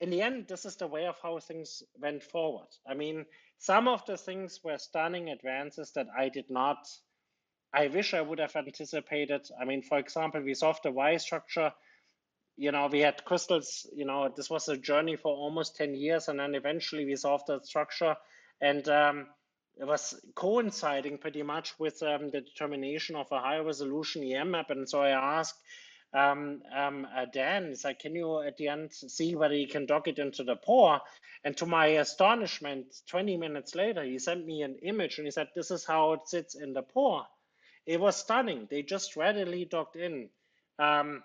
[SPEAKER 2] in the end, this is the way of how things went forward. I mean, some of the things were stunning advances that I did not, I wish I would have anticipated. I mean, for example, we solved the Y structure. You know, we had crystals, you know, this was a journey for almost 10 years, and then eventually we solved the structure. And um, it was coinciding pretty much with um, the determination of a high resolution EM map. And so I asked, um, um, uh, Dan, is like, can you at the end see whether you can dock it into the pore? And to my astonishment, 20 minutes later, he sent me an image and he said, this is how it sits in the pore. It was stunning. They just readily docked in. Um,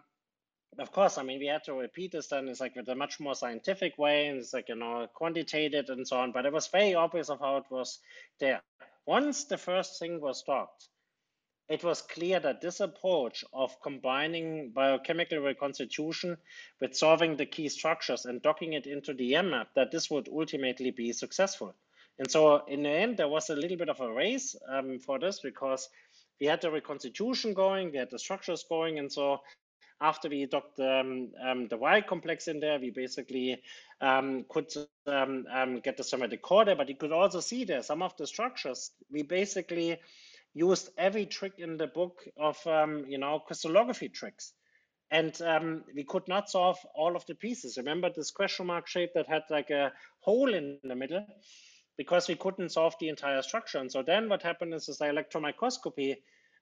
[SPEAKER 2] of course, I mean, we had to repeat this then. It's like with a much more scientific way, and it's like, you know, quantitated and so on. But it was very obvious of how it was there. Once the first thing was docked, it was clear that this approach of combining biochemical reconstitution with solving the key structures and docking it into the EM map, that this would ultimately be successful. And so in the end, there was a little bit of a race um, for this because we had the reconstitution going, we had the structures going, and so after we docked um, um, the Y complex in there, we basically um, could um, um, get the symmetric core there, but you could also see there some of the structures. We basically used every trick in the book of um, you know crystallography tricks. And um, we could not solve all of the pieces. Remember this question mark shape that had like a hole in the middle? Because we couldn't solve the entire structure. And so then what happened is this electron microscopy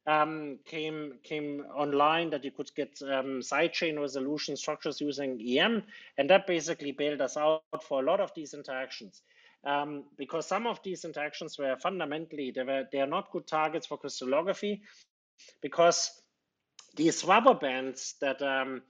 [SPEAKER 2] um, came came online that you could get um, sidechain resolution structures using EM, and that basically bailed us out for a lot of these interactions um, because some of these interactions were fundamentally they were they are not good targets for crystallography because these rubber bands that um,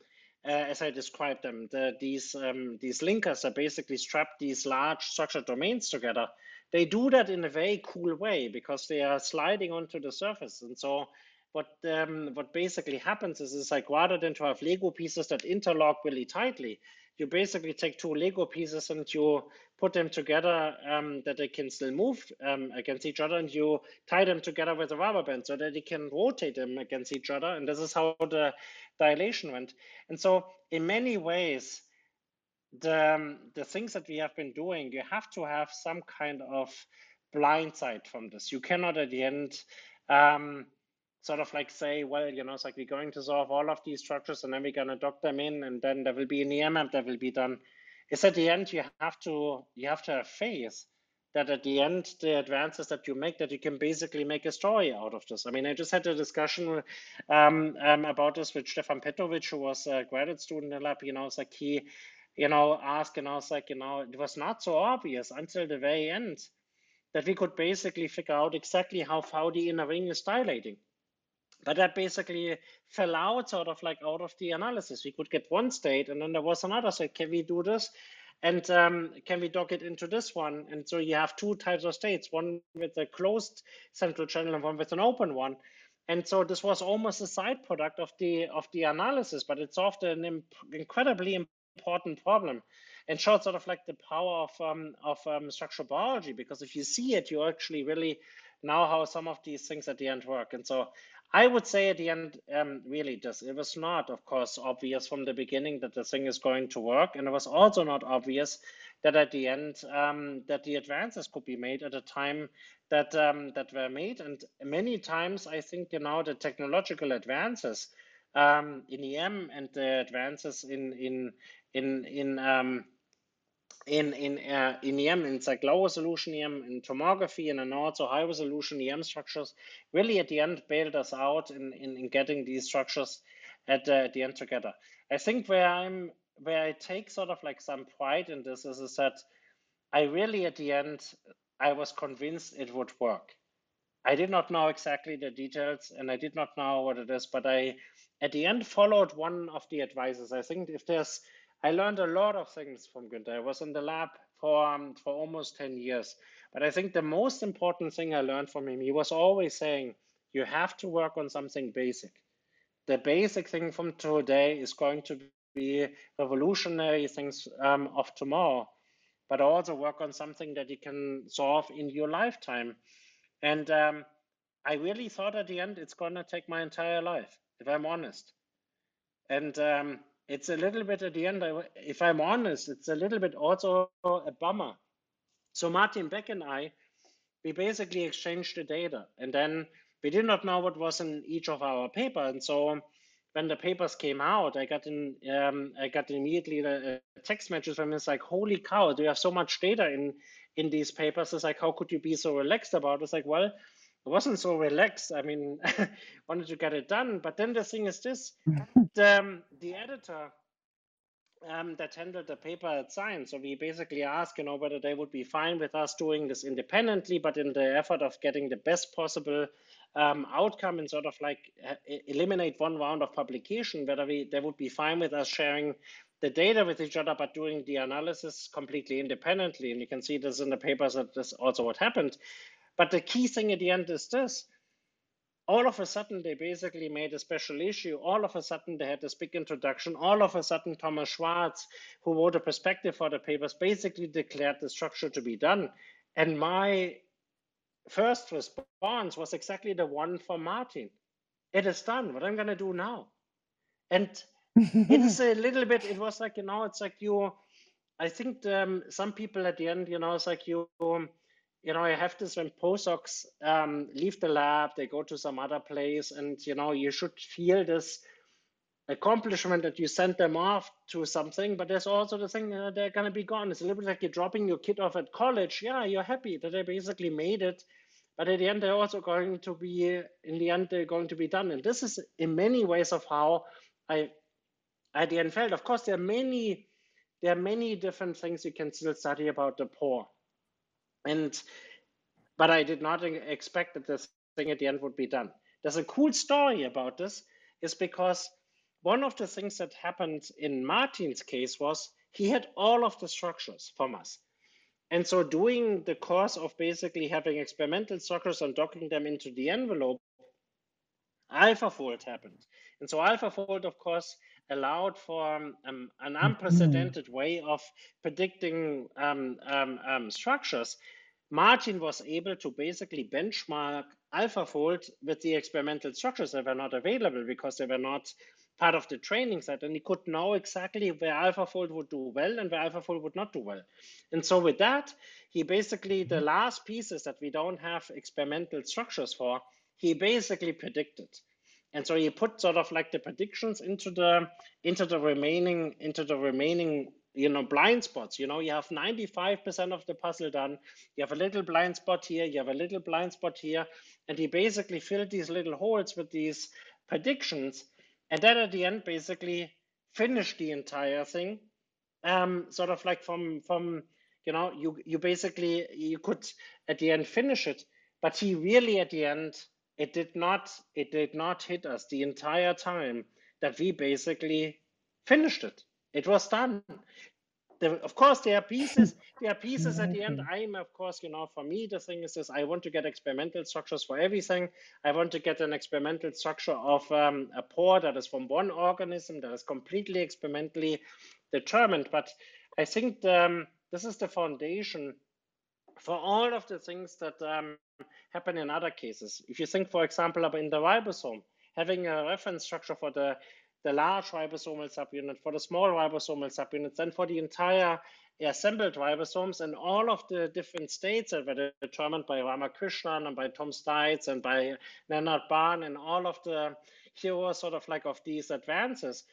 [SPEAKER 2] uh, as I described them, the, these um, these linkers are basically strapped these large structured domains together. They do that in a very cool way because they are sliding onto the surface, and so what um, what basically happens is, is like rather than to have Lego pieces that interlock really tightly, you basically take two Lego pieces and you put them together um, that they can still move um, against each other, and you tie them together with a rubber band so that you can rotate them against each other. And this is how the dilation went. And so, in many ways, the um, the things that we have been doing, you have to have some kind of blind side from this. You cannot at the end um, sort of like say, well, you know, it's like we're going to solve all of these structures and then we're going to dock them in and then there will be an EM map that will be done. It's at the end you have to you have to have faith that at the end the advances that you make that you can basically make a story out of this. I mean, I just had a discussion um, um, about this with Stefan Petrovic, who was a graduate student in the lab. You know, it's like he, you know, asked, and I was like, you know, it was not so obvious until the very end that we could basically figure out exactly how far the inner ring is dilating. But that basically fell out sort of like out of the analysis. We could get one state and then there was another state. Can we do this? And um, can we dock it into this one? And so you have two types of states, one with a closed central channel and one with an open one. And so this was almost a side product of the of the analysis, but it's often an incredibly important problem and showed sort of like the power of um, of um, structural biology because if you see it, you actually really know how some of these things at the end work. And so I would say at the end, um, really, this it was not, of course, obvious from the beginning that the thing is going to work, and it was also not obvious that at the end um, that the advances could be made at a time that um, that were made. And many times, I think you know the technological advances um, in EM and the advances in in in in um, in in uh, in EM, in like low resolution EM, in tomography, and then also high resolution EM structures, really at the end bailed us out in, in, in getting these structures at, uh, at the end together. I think where I'm where I take sort of like some pride in this is, is that I really at the end I was convinced it would work. I did not know exactly the details and I did not know what it is, but I at the end followed one of the advices. I think if there's I learned a lot of things from Günter. I was in the lab for um, for almost 10 years. But I think the most important thing I learned from him, he was always saying, you have to work on something basic. The basic thing from today is going to be revolutionary things um, of tomorrow, but also work on something that you can solve in your lifetime. And um, I really thought at the end it's going to take my entire life, if I'm honest. And um, it's a little bit at the end, if I'm honest, it's a little bit also a bummer. So Martin Beck and I, we basically exchanged the data and then we did not know what was in each of our paper. And so when the papers came out, I got in, um, I got immediately the text message from him. It's like, holy cow, do you have so much data in in these papers? It's like, how could you be so relaxed about it? It's like, well, wasn't so relaxed. I mean, wanted to get it done. But then the thing is this: the, um, the editor um, that handled the paper at Science. So we basically asked, you know, whether they would be fine with us doing this independently, but in the effort of getting the best possible um, outcome and sort of like uh, eliminate one round of publication, whether we they would be fine with us sharing the data with each other, but doing the analysis completely independently. And you can see this in the papers that this also what happened. But the key thing at the end is this. All of a sudden, they basically made a special issue. All of a sudden, they had this big introduction. All of a sudden, Thomas Schwartz, who wrote a perspective for the papers, basically declared the structure to be done. And my first response was exactly the one for Martin. It is done. What I'm going to do now? And it is a little bit, it was like, you know, it's like you, I think um, some people at the end, you know, it's like you, um, you know, I have this when postdocs um, leave the lab, they go to some other place, and you know, you should feel this accomplishment that you sent them off to something. But there's also the thing uh, they're gonna be gone. It's a little bit like you're dropping your kid off at college. Yeah, you're happy that they basically made it, but at the end they're also going to be, in the end, they're going to be done. And this is in many ways of how I at the end felt. Of course, there are many there are many different things you can still study about the poor and but I did not expect that this thing at the end would be done. There's a cool story about this, is because one of the things that happened in Martin's case was he had all of the structures from us. And so doing the course of basically having experimental structures and docking them into the envelope, AlphaFold happened. And so AlphaFold, of course, allowed for um, an mm-hmm. unprecedented way of predicting um, um, um, structures. Martin was able to basically benchmark AlphaFold with the experimental structures that were not available because they were not part of the training set, and he could know exactly where AlphaFold would do well and where AlphaFold would not do well. And so with that, he basically the mm-hmm. last pieces that we don't have experimental structures for, he basically predicted and so he put sort of like the predictions into the into the remaining into the remaining you know blind spots. You know you have 95% of the puzzle done. You have a little blind spot here you have a little blind spot here. And he basically filled these little holes with these predictions. And then at the end basically finished the entire thing. Um sort of like from from you know you you basically you could at the end finish it. But he really at the end it did not it did not hit us the entire time that we basically finished it. It was done. The, of course, there are pieces. There are pieces at the end. I'm, of course, you know, for me, the thing is this: I want to get experimental structures for everything. I want to get an experimental structure of um, a pore that is from one organism that is completely experimentally determined. But I think um, this is the foundation for all of the things that um, happen in other cases. If you think, for example, in the ribosome, having a reference structure for the, the large ribosomal subunit, for the small ribosomal subunits, and for the entire assembled ribosomes and all of the different states that were determined by Ramakrishnan and by Tom Steitz and by Nenad Ban and all of the heroes sort of like of these advances,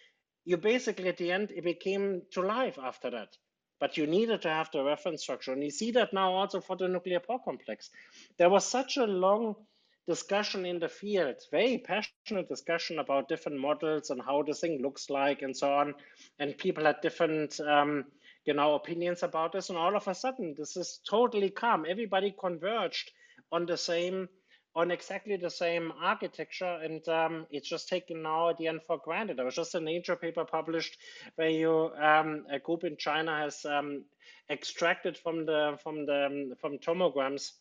[SPEAKER 2] you basically at the end, it became to life after that but you needed to have the reference structure. And you see that now also for the nuclear pore complex. There was such a long discussion in the field, very passionate discussion about different models and how the thing looks like and so on. And people had different, um, you know, opinions about this. And all of a sudden, this is totally calm. Everybody converged on the same on exactly the same architecture and um, it's just taken now at the end for granted. There was just a Nature paper published where you um, a group in China has um, extracted from the from the um, from tomograms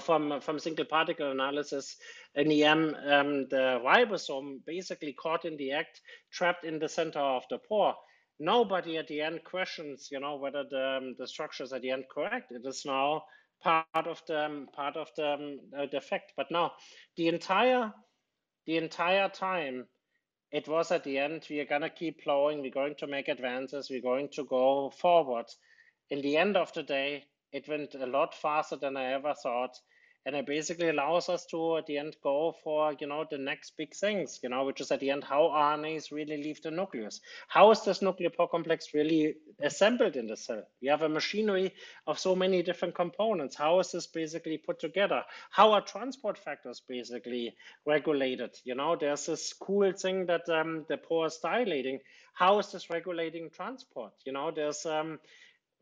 [SPEAKER 2] from from single particle analysis an EM um, the ribosome basically caught in the act, trapped in the center of the pore. Nobody at the end questions, you know, whether the um, the structure is at the end correct. It is now part of the part of the, uh, the. But now the entire the entire time it was at the end, we are to keep plowing, we're going to make advances, we're going to go forward. In the end of the day, it went a lot faster than I ever thought. And it basically allows us to at the end go for you know the next big things you know which is at the end how rnas really leave the nucleus. How is this nuclear pore complex really assembled in the cell? We have a machinery of so many different components. How is this basically put together? How are transport factors basically regulated? You know there's this cool thing that um, the pore is dilating. How is this regulating transport? You know there's um,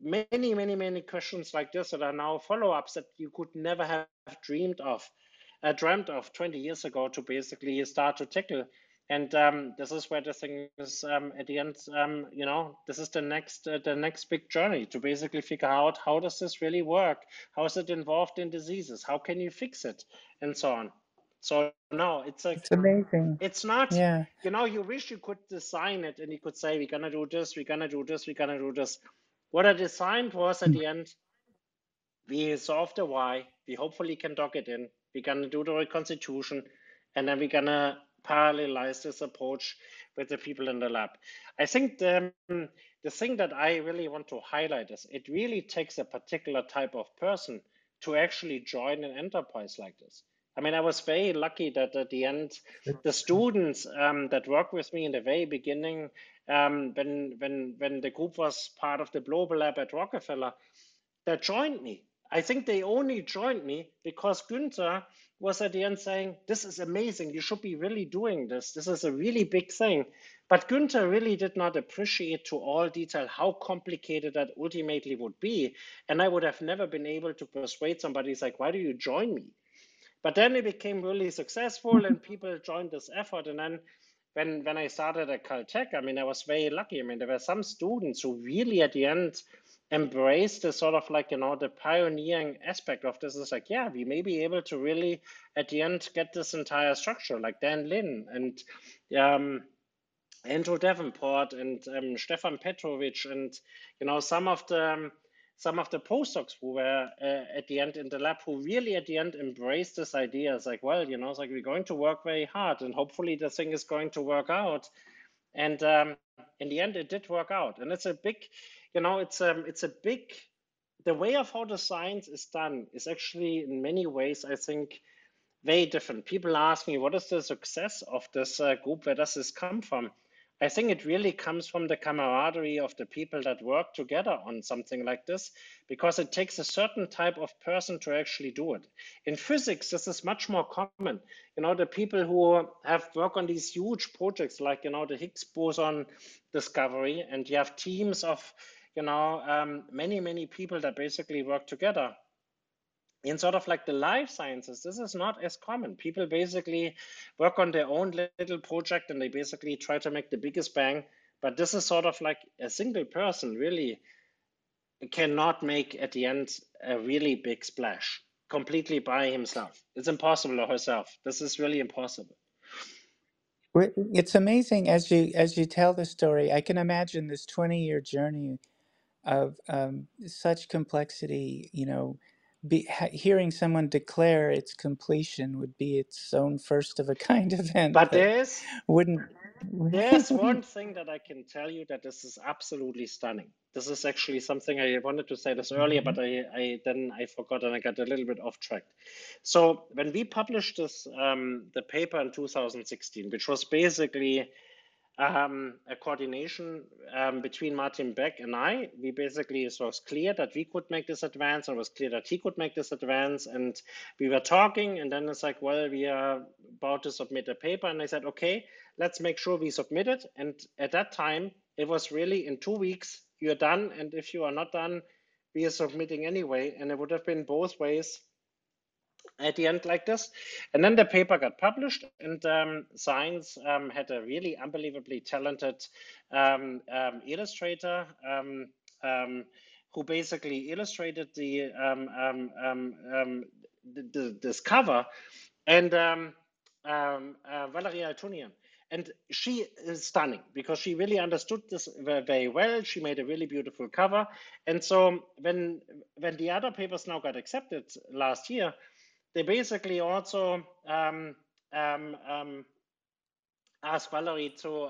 [SPEAKER 2] many, many, many questions like this that are now follow-ups that you could never have dreamed of, uh, dreamt of 20 years ago to basically start to tackle. And um, this is where the thing is um, at the end. Um, you know, this is the next uh, the next big journey to basically figure out how does this really work? How is it involved in diseases? How can you fix it, and so on. So no, it's like
[SPEAKER 3] it's amazing.
[SPEAKER 2] It's not. Yeah. You know, you wish you could design it and you could say we're gonna do this, we're gonna do this, we're gonna do this. What I designed was at mm. the end, we solve the Y, we hopefully can dock it in, we're gonna do the reconstitution, and then we're gonna parallelize this approach with the people in the lab. I think the, the thing that I really want to highlight is it really takes a particular type of person to actually join an enterprise like this. I mean, I was very lucky that at the end, the students um, that worked with me in the very beginning um, when when when the group was part of the Blobel lab at Rockefeller, that joined me. I think they only joined me because Günter was at the end saying, "This is amazing. You should be really doing this. This is a really big thing." But Günter really did not appreciate to all detail how complicated that ultimately would be, and I would have never been able to persuade somebody. He's like, "Why do you join me?" But then it became really successful, and people joined this effort, and then when when I started at Caltech, I mean, I was very lucky. I mean, there were some students who really at the end embraced the sort of like you know the pioneering aspect of this. Is like, yeah, we may be able to really at the end get this entire structure, like Dan Lin and um, Andrew Davenport and um, Stefan Petrovic, and you know some of the um, some of the postdocs who were uh, at the end in the lab who really at the end embraced this idea. It's like, well, you know, it's like we're going to work very hard and hopefully the thing is going to work out. And um, in the end, it did work out. And it's a big, you know, it's um, it's a big. The way of how the science is done is actually in many ways, I think, very different. People ask me, what is the success of this uh, group? Where does this come from? I think it really comes from the camaraderie of the people that work together on something like this, because it takes a certain type of person to actually do it. In physics, this is much more common. You know, the people who have worked on these huge projects, like, you know, the Higgs boson discovery, and you have teams of, you know, um, many, many people that basically work together in sort of like the life sciences, this is not as common. People basically work on their own little project and they basically try to make the biggest bang. But this is sort of like a single person really cannot make at the end a really big splash completely by himself. It's impossible or herself. This is really impossible.
[SPEAKER 3] It's amazing as you as you tell the story. I can imagine this twenty year journey of um, such complexity. You know, be, hearing someone declare its completion would be its own first of a kind event.
[SPEAKER 2] But there's
[SPEAKER 3] wouldn't.
[SPEAKER 2] there's one thing that I can tell you that this is absolutely stunning. This is actually something I wanted to say this earlier, but mm-hmm. I, I then I forgot and I got a little bit off track. So when we published this um, the paper in 2016, which was basically um, a coordination um, between Martin Beck and I. We basically, it was clear that we could make this advance, and it was clear that he could make this advance. And we were talking, and then it's like, well, we are about to submit a paper. And I said, okay, let's make sure we submit it. And at that time, it was really in two weeks, you're done. And if you are not done, we are submitting anyway. And it would have been both ways at the end like this. And then the paper got published, and um, Science um, had a really unbelievably talented um, um illustrator um, um, who basically illustrated the, the, the this cover, and uh, Valeria Altounian. And she is stunning because she really understood this very well. She made a really beautiful cover. And so when when the other papers now got accepted last year, they basically also um, um, um, asked Valerie to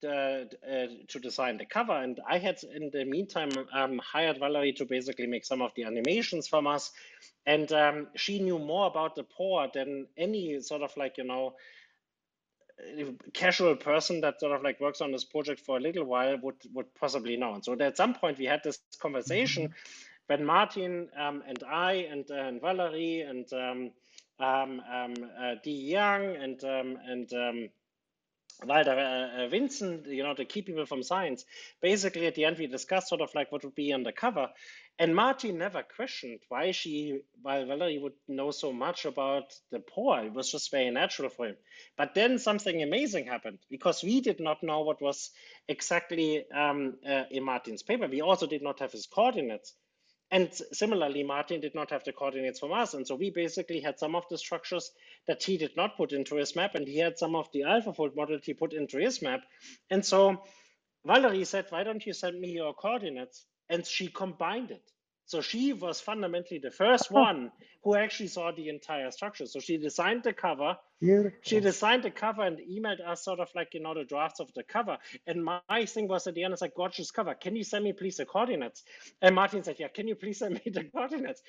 [SPEAKER 2] the, uh, to design the cover, and I had in the meantime um, hired Valerie to basically make some of the animations from us, and um, she knew more about the pore than any sort of like you know casual person that sort of like works on this project for a little while would would possibly know. And so at some point we had this conversation mm -hmm. When Martin um, and I and, uh, and Valerie and um, um, um uh, Di Young and um, and um, Walter uh, uh, Vinson, you know, the key people from science, basically at the end we discussed sort of like what would be on the cover. And Martin never questioned why she, why Valerie would know so much about the pore. It was just very natural for him. But then something amazing happened because we did not know what was exactly um, uh, in Martin's paper. We also did not have his coordinates. And similarly, Martin did not have the coordinates from us. And so we basically had some of the structures that he did not put into his map, and he had some of the AlphaFold model he put into his map. And so Valerie said, why don't you send me your coordinates? And she combined it. So she was fundamentally the first one who actually saw the entire structure. So she designed the cover. Beautiful. She designed the cover and emailed us sort of like, you know, the drafts of the cover. And my thing was at the end, it's like, gorgeous cover. Can you send me please the coordinates? And Martin said, yeah, can you please send me the coordinates?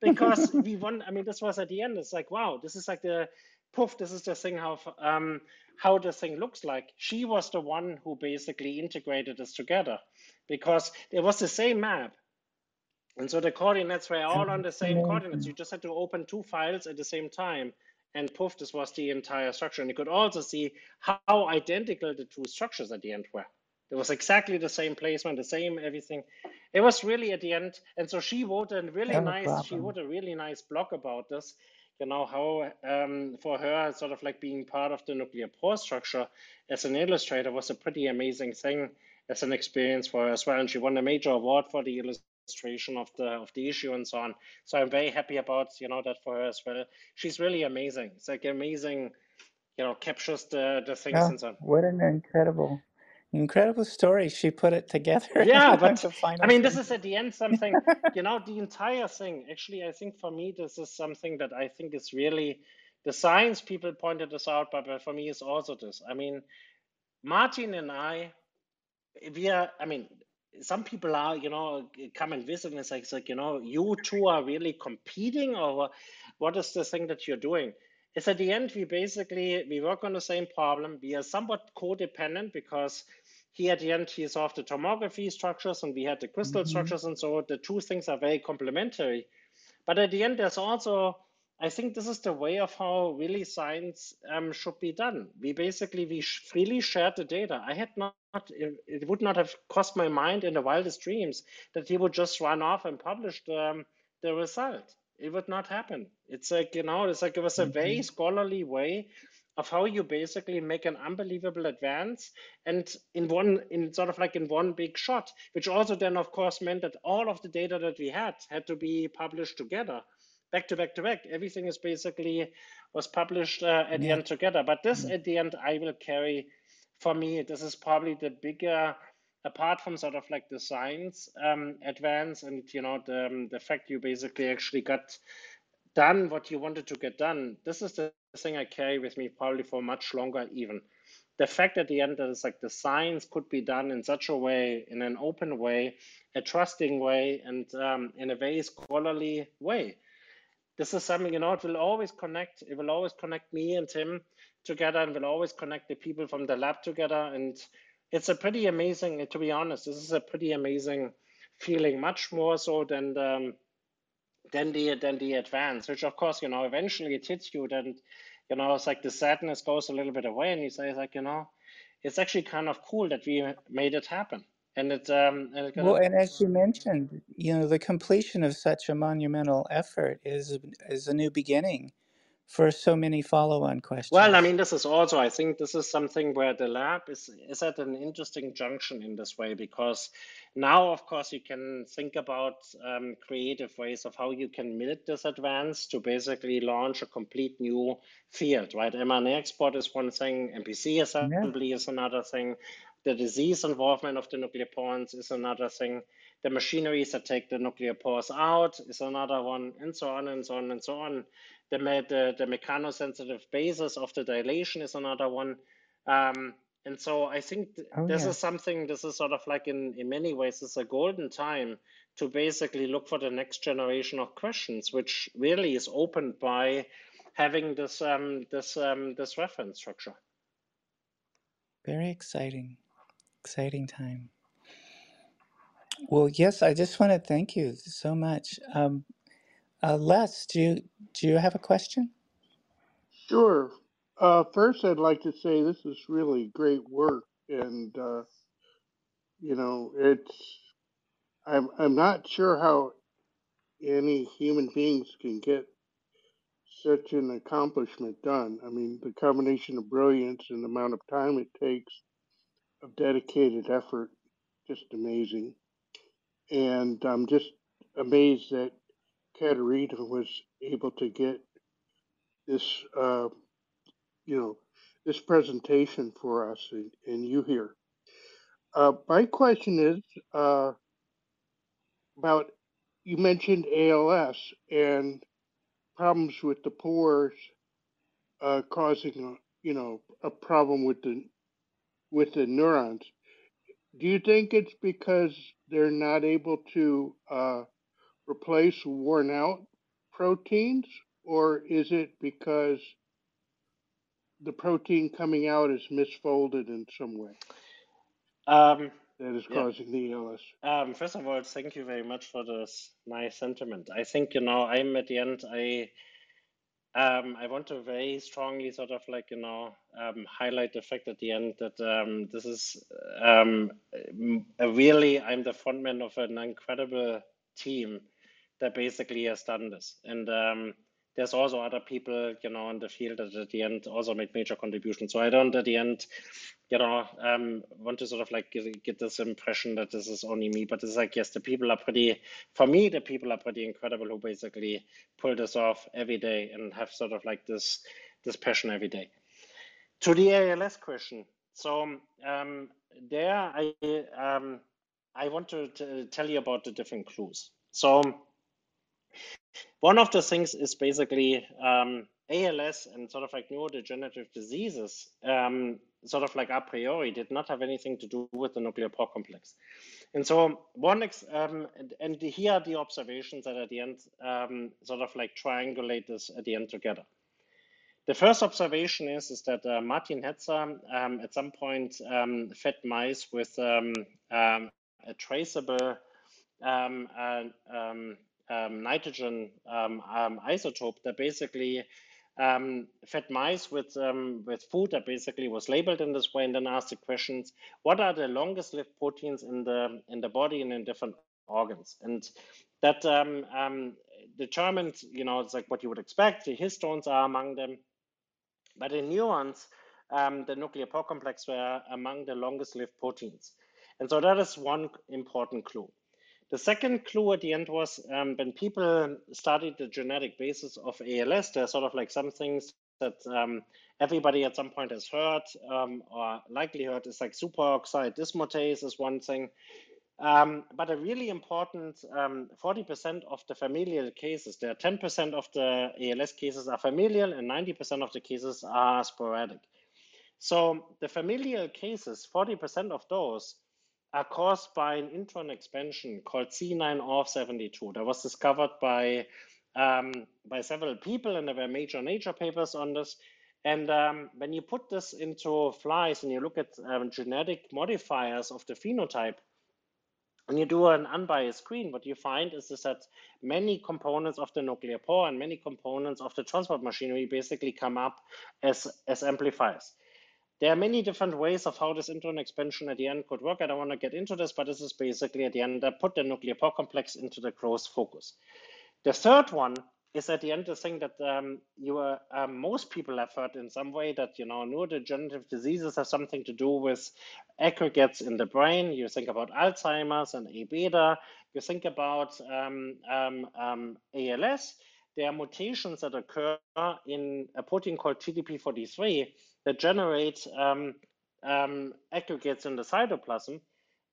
[SPEAKER 2] Because we want, I mean, this was at the end. It's like, wow, this is like the, poof, this is the thing how, um, how the thing looks like. She was the one who basically integrated this together because it was the same map and so the coordinates were all on the same coordinates. You just had to open two files at the same time. And poof, this was the entire structure. And you could also see how identical the two structures at the end were. It was exactly the same placement, the same everything. It was really at the end. And so she wrote a really no nice, problem. she wrote a really nice blog about this. You know, how um, for her, sort of like being part of the nuclear pore structure as an illustrator was a pretty amazing thing as an experience for her as well. And she won a major award for the illustration administration of the of the issue and so on. So I'm very happy about you know that for her as well. She's really amazing. It's like amazing, you know, captures the the things and so on.
[SPEAKER 3] What an incredible incredible story she put it together
[SPEAKER 2] yeah but i mean this is at the end something you know the entire thing actually i think for me this is something that i think is really the science people pointed this out but, but for me is also this i mean martin and i we are i mean some people are, you know, come and visit and it's like, it's like, you know, you two are really competing or what is the thing that you're doing? It's at the end, we basically, we work on the same problem. We are somewhat codependent because he at the end, he solved the tomography structures and we had the crystal mm -hmm. structures. And so the two things are very complementary. But at the end, there's also I think this is the way of how really science um, should be done. We basically we freely shared the data. I had not it would not have crossed my mind in the wildest dreams that he would just run off and publish the, um, the result. It would not happen. It's like you know, it's like it was a very mm-hmm. scholarly way of how you basically make an unbelievable advance and in one in sort of like in one big shot which also then of course meant that all of the data that we had had to be published together back to back to back. Everything is basically was published uh, at yeah. the end together. But this yeah. at the end, I will carry for me. This is probably the bigger, apart from sort of like the science um, advance and you know the um, the fact you basically actually got done what you wanted to get done. This is the thing I carry with me probably for much longer even. The fact at the end that it's like the science could be done in such a way, in an open way, a trusting way, and um, in a very scholarly way this is something you know it will always connect it will always connect me and tim together and will always connect the people from the lab together. And it's a pretty amazing to be honest this is a pretty amazing feeling much more so than the, um, than the than the advance which of course you know eventually it hits you then you know it's like the sadness goes a little bit away and you say like you know it's actually kind of cool that we made it happen and it's um and
[SPEAKER 3] it's well and as you mentioned you know the completion of such a monumental effort is is a new beginning for so many follow-on questions
[SPEAKER 2] well i mean this is also i think this is something where the lab is is at an interesting junction in this way because now of course you can think about um, creative ways of how you can milk this advance to basically launch a complete new field right? mRNA export is one thing NPC assembly yeah. is another thing the disease involvement of the nuclear pores is another thing. The machineries that take the nuclear pores out is another one, and so on and so on and so on. The, the, the mechanosensitive basis of the dilation is another one. Um, and so I think th
[SPEAKER 3] oh,
[SPEAKER 2] this
[SPEAKER 3] yeah.
[SPEAKER 2] is something, this is sort of like in, in many ways, it's a golden time to basically look for the next generation of questions, which really is opened by having this um, this um, this reference structure.
[SPEAKER 3] Very exciting, exciting time. Well, yes, I just want to thank you so much. Um, uh, Les, do you do you have a question?
[SPEAKER 4] Sure. Uh, first, I'd like to say this is really great work, and uh, you know, it's I'm I'm not sure how any human beings can get such an accomplishment done. I mean, the combination of brilliance and the amount of time it takes of dedicated effort, just amazing. And I'm just amazed that Katerina was able to get this, uh, you know, this presentation for us and, and you here. Uh, my question is uh, about you mentioned ALS and problems with the pores uh, causing you know a problem with the with the neurons. Do you think it's because they're not able to uh, replace worn out proteins, or is it because the protein coming out is misfolded in some way
[SPEAKER 2] Um,
[SPEAKER 4] that is
[SPEAKER 2] yeah.
[SPEAKER 4] causing the ALS?
[SPEAKER 2] Um, first of all, thank you very much for this nice sentiment. I think, you know, I'm at the end, I um, I want to very strongly sort of like, you know, um, highlight the fact at the end that um, this is um, really, I'm the frontman of an incredible team that basically has done this. And um, there's also other people, you know, in the field that at the end also made major contributions. So I don't at the end, you know, um, want to sort of like get, get, this impression that this is only me, but it's like, yes, the people are pretty, for me, the people are pretty incredible who basically pull this off every day and have sort of like this, this passion every day. To the ALS question. So um, there, I, um, I want to tell you about the different clues. So one of the things is basically um, ALS and sort of like neurodegenerative diseases, um, sort of like a priori, did not have anything to do with the nuclear pore complex. And so one, um, and, and, here are the observations that at the end um, sort of like triangulate this at the end together. The first observation is, is that uh, Martin Hetzer um, at some point um, fed mice with a traceable uh, nitrogen um, um, isotope that basically um, fed mice with um, with food that basically was labeled in this way, and then asked the questions: What are the longest lived proteins in the in the body and in different organs? And that um, determined, you know, it's like what you would expect. The histones are among them, but in neurons, the nuclear pore complex were among the longest lived proteins. And so that is one important clue. The second clue at the end was um, when people studied the genetic basis of ALS, there's sort of like some things that um, everybody at some point has heard um, or likely heard is like superoxide dismutase is one thing. Um, but a really important 40% um, of the familial cases, there are 10% of the ALS cases are familial and 90% of the cases are sporadic. So the familial cases, 40% of those are caused by an intron expansion called C9orf72 that was discovered by um, by several people, and there were major nature papers on this. And um, when you put this into flies and you look at um, genetic modifiers of the phenotype, and you do an unbiased screen, what you find is, is that many components of the nuclear pore and many components of the transport machinery basically come up as, as amplifiers. There are many different ways of how this intron expansion at the end could work. I don't want to get into this, but this is basically at the end that put the nuclear pore complex into the growth focus. The third one is at the end the thing that um, you are, um, most people have heard in some way that you know neurodegenerative diseases have something to do with aggregates in the brain. You think about Alzheimer's and A beta. You think about um, um, um ALS. There are mutations that occur in a protein called TDP43 that generate um, um, aggregates in the cytoplasm,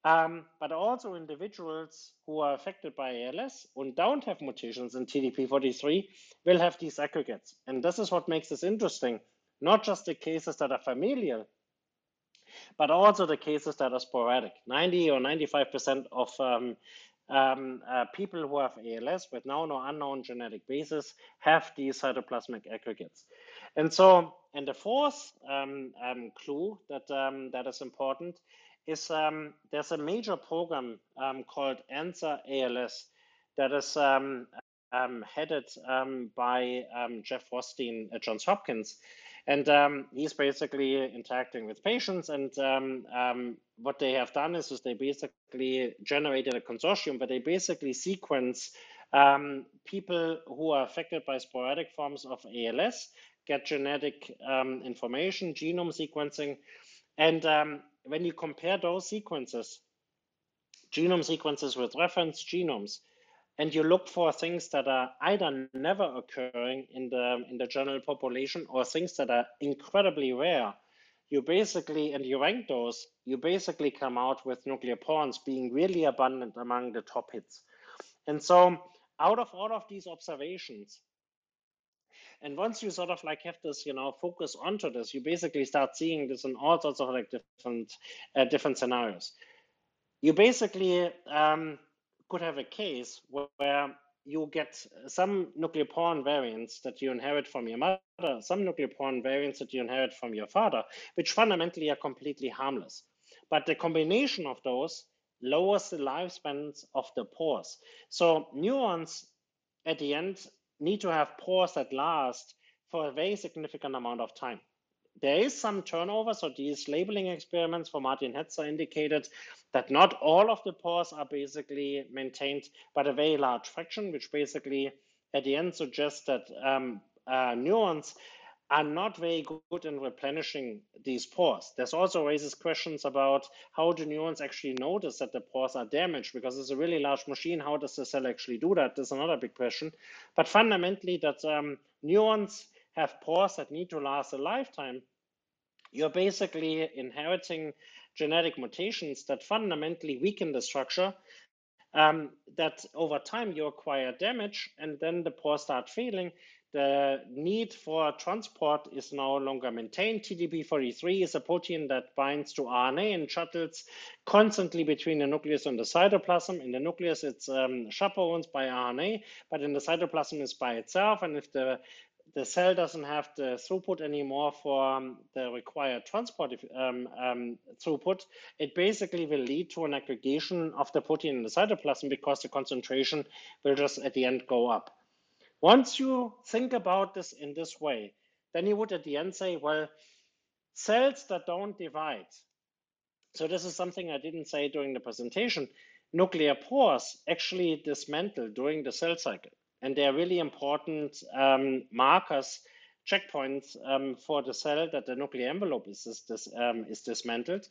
[SPEAKER 2] um, but also individuals who are affected by ALS and don't have mutations in TDP43 will have these aggregates. And this is what makes this interesting. Not just the cases that are familial, but also the cases that are sporadic. 90 or 95% of um, um, uh, people who have ALS with known or unknown genetic basis have these cytoplasmic aggregates. And so, and the fourth um, um, clue that um, that is important is um, there's a major program um, called ANSWER ALS that is headed by Jeff Rothstein at Johns Hopkins. And um, he's basically interacting with patients. And um, um, what they have done is, is they basically generated a consortium where they basically sequence um, people who are affected by sporadic forms of ALS, get genetic um, information, genome sequencing. And um, when you compare those sequences, genome sequences with reference genomes, and you look for things that are either never occurring in the in the general population or things that are incredibly rare you basically and you rank those you basically come out with nucleoporins being really abundant among the top hits and so out of all of these observations and once you sort of like have this you know focus onto this you basically start seeing this in all sorts of like different uh, different scenarios you basically um, could have a case where you get some nucleoporin variants that you inherit from your mother, some nucleoporin variants that you inherit from your father, which fundamentally are completely harmless. But the combination of those lowers the lifespans of the pores. So neurons at the end need to have pores that last for a very significant amount of time there is some turnover. So these labeling experiments for Martin Hetzer indicated that not all of the pores are basically maintained, but a very large fraction, which basically at the end suggests that um, uh, neurons are not very good in replenishing these pores. This also raises questions about how do neurons actually notice that the pores are damaged because it's a really large machine. How does the cell actually do that? That's another big question. But fundamentally, that um, neurons have pores that need to last a lifetime, you're basically inheriting genetic mutations that fundamentally weaken the structure. Um, that over time you acquire damage and then the pores start failing. The need for transport is no longer maintained. TDP43 is a protein that binds to RNA and shuttles constantly between the nucleus and the cytoplasm. In the nucleus, it's um, chaperoned by RNA, but in the cytoplasm, it's by itself. And if the the cell doesn't have the throughput anymore for um, the required transport um, um, throughput, it basically will lead to an aggregation of the protein in the cytoplasm because the concentration will just at the end go up. Once you think about this in this way, then you would at the end say, well, cells that don't divide. So this is something I didn't say during the presentation. Nuclear pores actually dismantle during the cell cycle and they are really important um, markers, checkpoints um, for the cell that the nuclear envelope is, is, um, is dismantled.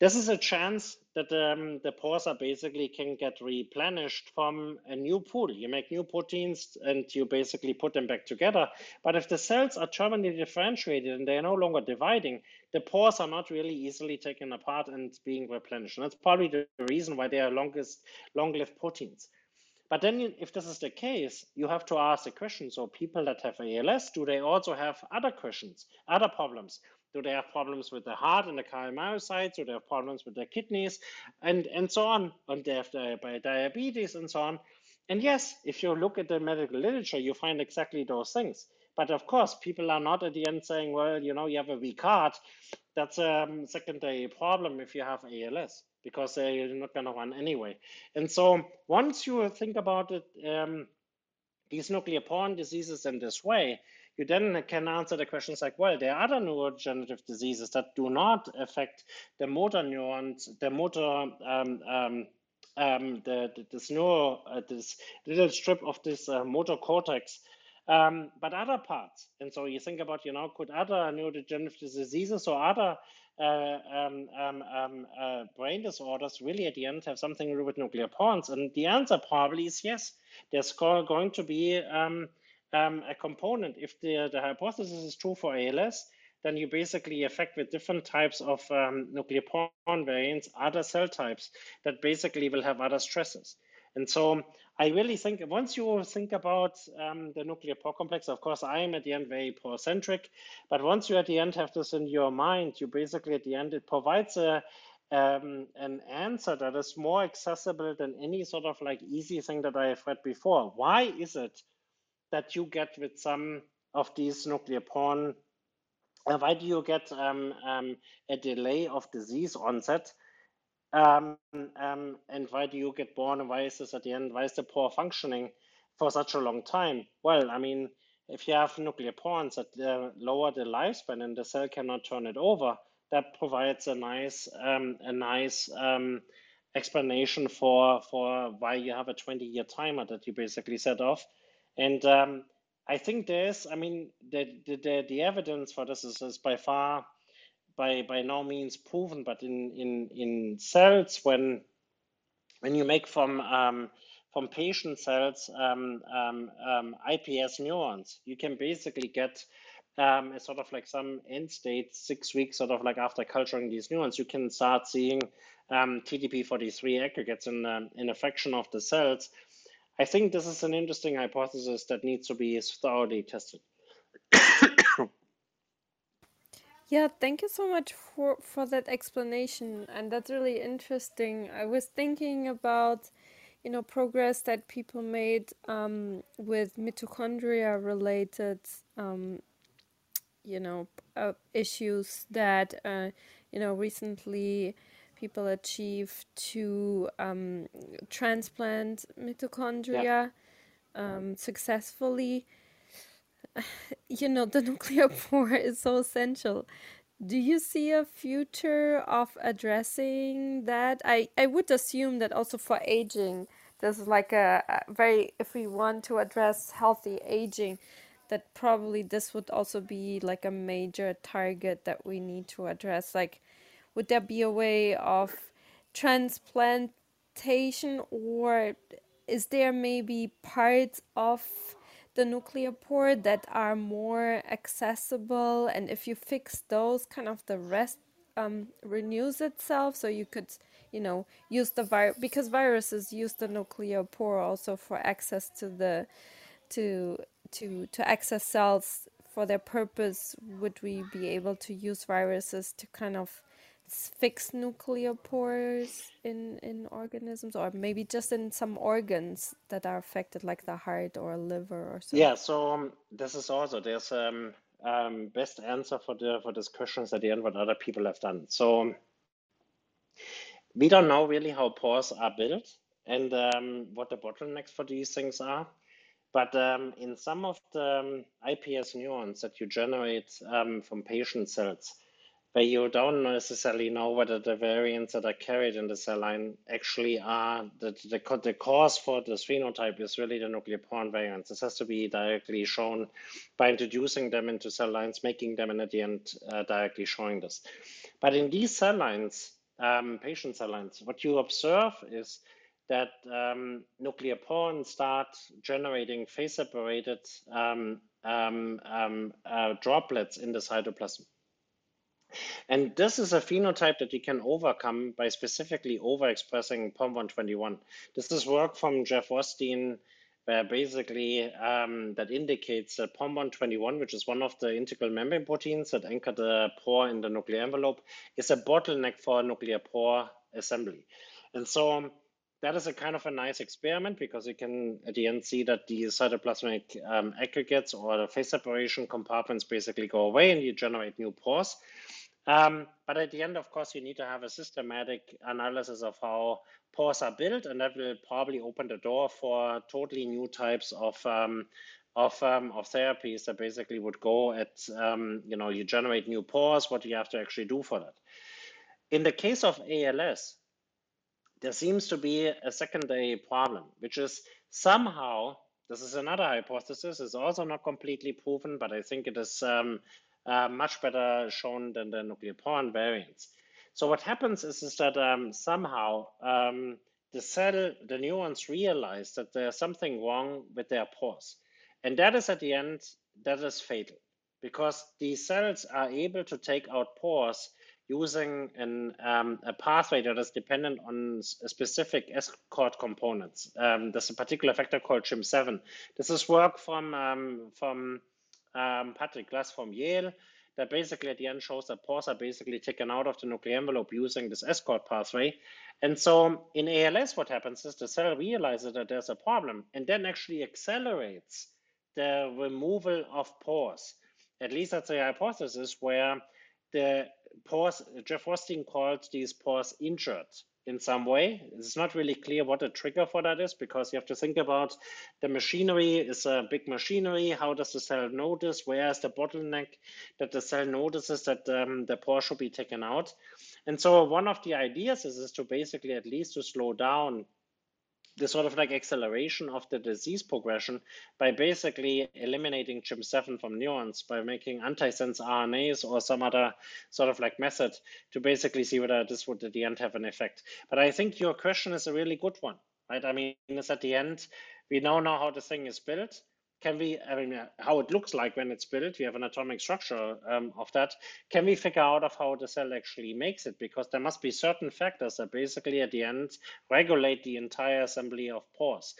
[SPEAKER 2] This is a chance that um, the pores are basically can get replenished from a new pool. You make new proteins and you basically put them back together. But if the cells are terminally differentiated and they are no longer dividing, the pores are not really easily taken apart and being replenished. And that's probably the reason why they are longest long-lived proteins. But then if this is the case, you have to ask the question, so people that have ALS, do they also have other questions, other problems? Do they have problems with the heart and the cardiomyocytes? Do they have problems with their kidneys and, and so on? And they have diabetes and so on. And yes, if you look at the medical literature, you find exactly those things. But of course, people are not at the end saying, well, you know, you have a weak heart. That's a um, secondary problem if you have ALS because they're not going to run anyway. And so once you think about it, um, these nucleoporin diseases in this way, you then can answer the questions like, well, there are other neurodegenerative diseases that do not affect the motor neurons, the motor, um, um, um, the, the, this neuro, uh, this little strip of this uh, motor cortex, um, but other parts. And so you think about, you know, could other neurodegenerative diseases or other uh, um, um, um, uh, brain disorders really at the end have something to do with nucleoporins? And the answer probably is yes. There's going to be um, a component. If the, the hypothesis is true for ALS, then you basically affect with different types of um, nucleoporin variants other cell types that basically will have other stresses. And so I really think once you think about um, the nuclear pore complex, of course, I am at the end very pore centric, but once you at the end have this in your mind, you basically at the end, it provides a, um, an answer that is more accessible than any sort of like easy thing that I have read before. Why is it that you get with some of these nucleoporin? Uh, why do you get um, um, a delay of disease onset? Um, um, and why do you get born and why is this at the end? Why is the pore functioning for such a long time? Well, I mean, if you have nuclear pores that uh, lower the lifespan and the cell cannot turn it over, that provides a nice um, a nice um, explanation for for why you have a 20 year timer that you basically set off and um, I think there's I mean the, the the, evidence for this is, is by far by by no means proven but in in in cells when when you make from um, from patient cells um, um, um iPS neurons, you can basically get um, sort of like some end state, six weeks sort of like after culturing these neurons, you can start seeing um, TDP43 aggregates in, um, in a fraction of the cells. I think this is an interesting hypothesis that needs to be thoroughly tested.
[SPEAKER 1] yeah, thank you so much for, for that explanation. And that's really interesting. I was thinking about you know progress that people made um, with mitochondria related um, you know uh, issues that uh, you know recently people achieve to um, transplant mitochondria yeah. um, successfully. You know the nuclear pore is so essential. Do you see a future of addressing that? I, I would assume that also for aging, this is like a, a very if we want to address healthy aging, that probably this would also be like a major target that we need to address. Like, would there be a way of transplantation, or is there maybe parts of the nuclear pore that are more accessible? And if you fix those, kind of the rest um, renews itself, so you could you know use the virus because viruses use the nuclear pore also for access to the to to to access cells for their purpose would we be able to use viruses to kind of fix nuclear pores in in organisms or maybe just in some organs that are affected like the heart or liver or
[SPEAKER 2] something yeah so um, this is also there's um, um best answer for the for this questions at the end what other people have done. So we don't know really how pores are built and um, what the bottlenecks for these things are. But um, in some of the um, iPS neurons that you generate um, from patient cells, where you don't necessarily know whether the variants that are carried in the cell line actually are the, the, the cause for this phenotype is really the nucleoporin variants. This has to be directly shown by introducing them into cell lines, making them, and at the end, uh, directly showing this. But in these cell lines, um, patient cell lines, what you observe is that um, nuclear pores start generating phase separated um, um, um, uh, droplets in the cytoplasm. And this is a phenotype that you can overcome by specifically overexpressing POM121. This is work from Jeff Rothstein, where basically um, that indicates that POM121, which is one of the integral membrane proteins that anchor the pore in the nuclear envelope, is a bottleneck for nuclear pore assembly. And so that is a kind of a nice experiment because you can at the end see that the cytoplasmic um, aggregates or the phase separation compartments basically go away and you generate new pores. Um, but at the end, of course, you need to have a systematic analysis of how pores are built, and that will probably open the door for totally new types of um, of um, of therapies that basically would go at um, you know you generate new pores. What do you have to actually do for that? In the case of ALS, there seems to be a secondary problem, which is somehow, this is another hypothesis, is also not completely proven, but I think it is um, uh, much better shown than the nuclear pore variants. So what happens is, is that um, somehow um, the cell, the neurons realize that there's something wrong with their pores. And that is at the end, that is fatal because these cells are able to take out pores using an, um, a pathway that is dependent on specific ESCRT components. Um, there's a particular factor called CHMP7. This is work from, um, from um, Patrick Glass from Yale that basically at the end shows that pores are basically taken out of the nuclear envelope using this ESCRT pathway. And so in ALS, what happens is the cell realizes that there's a problem and then actually accelerates the removal of pores. At least that's the hypothesis where the pores, Jeff Rothstein called these pores injured in some way. It's not really clear what the trigger for that is because you have to think about the machinery is a big machinery. How does the cell notice? Where is the bottleneck that the cell notices that um, the pore should be taken out? And so one of the ideas is, is to basically at least to slow down the sort of like acceleration of the disease progression by basically eliminating CHMP7 from neurons by making antisense RNAs or some other sort of like method to basically see whether this would at the end have an effect. But I think your question is a really good one, right? I mean, it's at the end, we now know how the thing is built can we, I mean, how it looks like when it's built, we have an atomic structure um, of that. Can we figure out of how the cell actually makes it? Because there must be certain factors that basically at the end regulate the entire assembly of pores.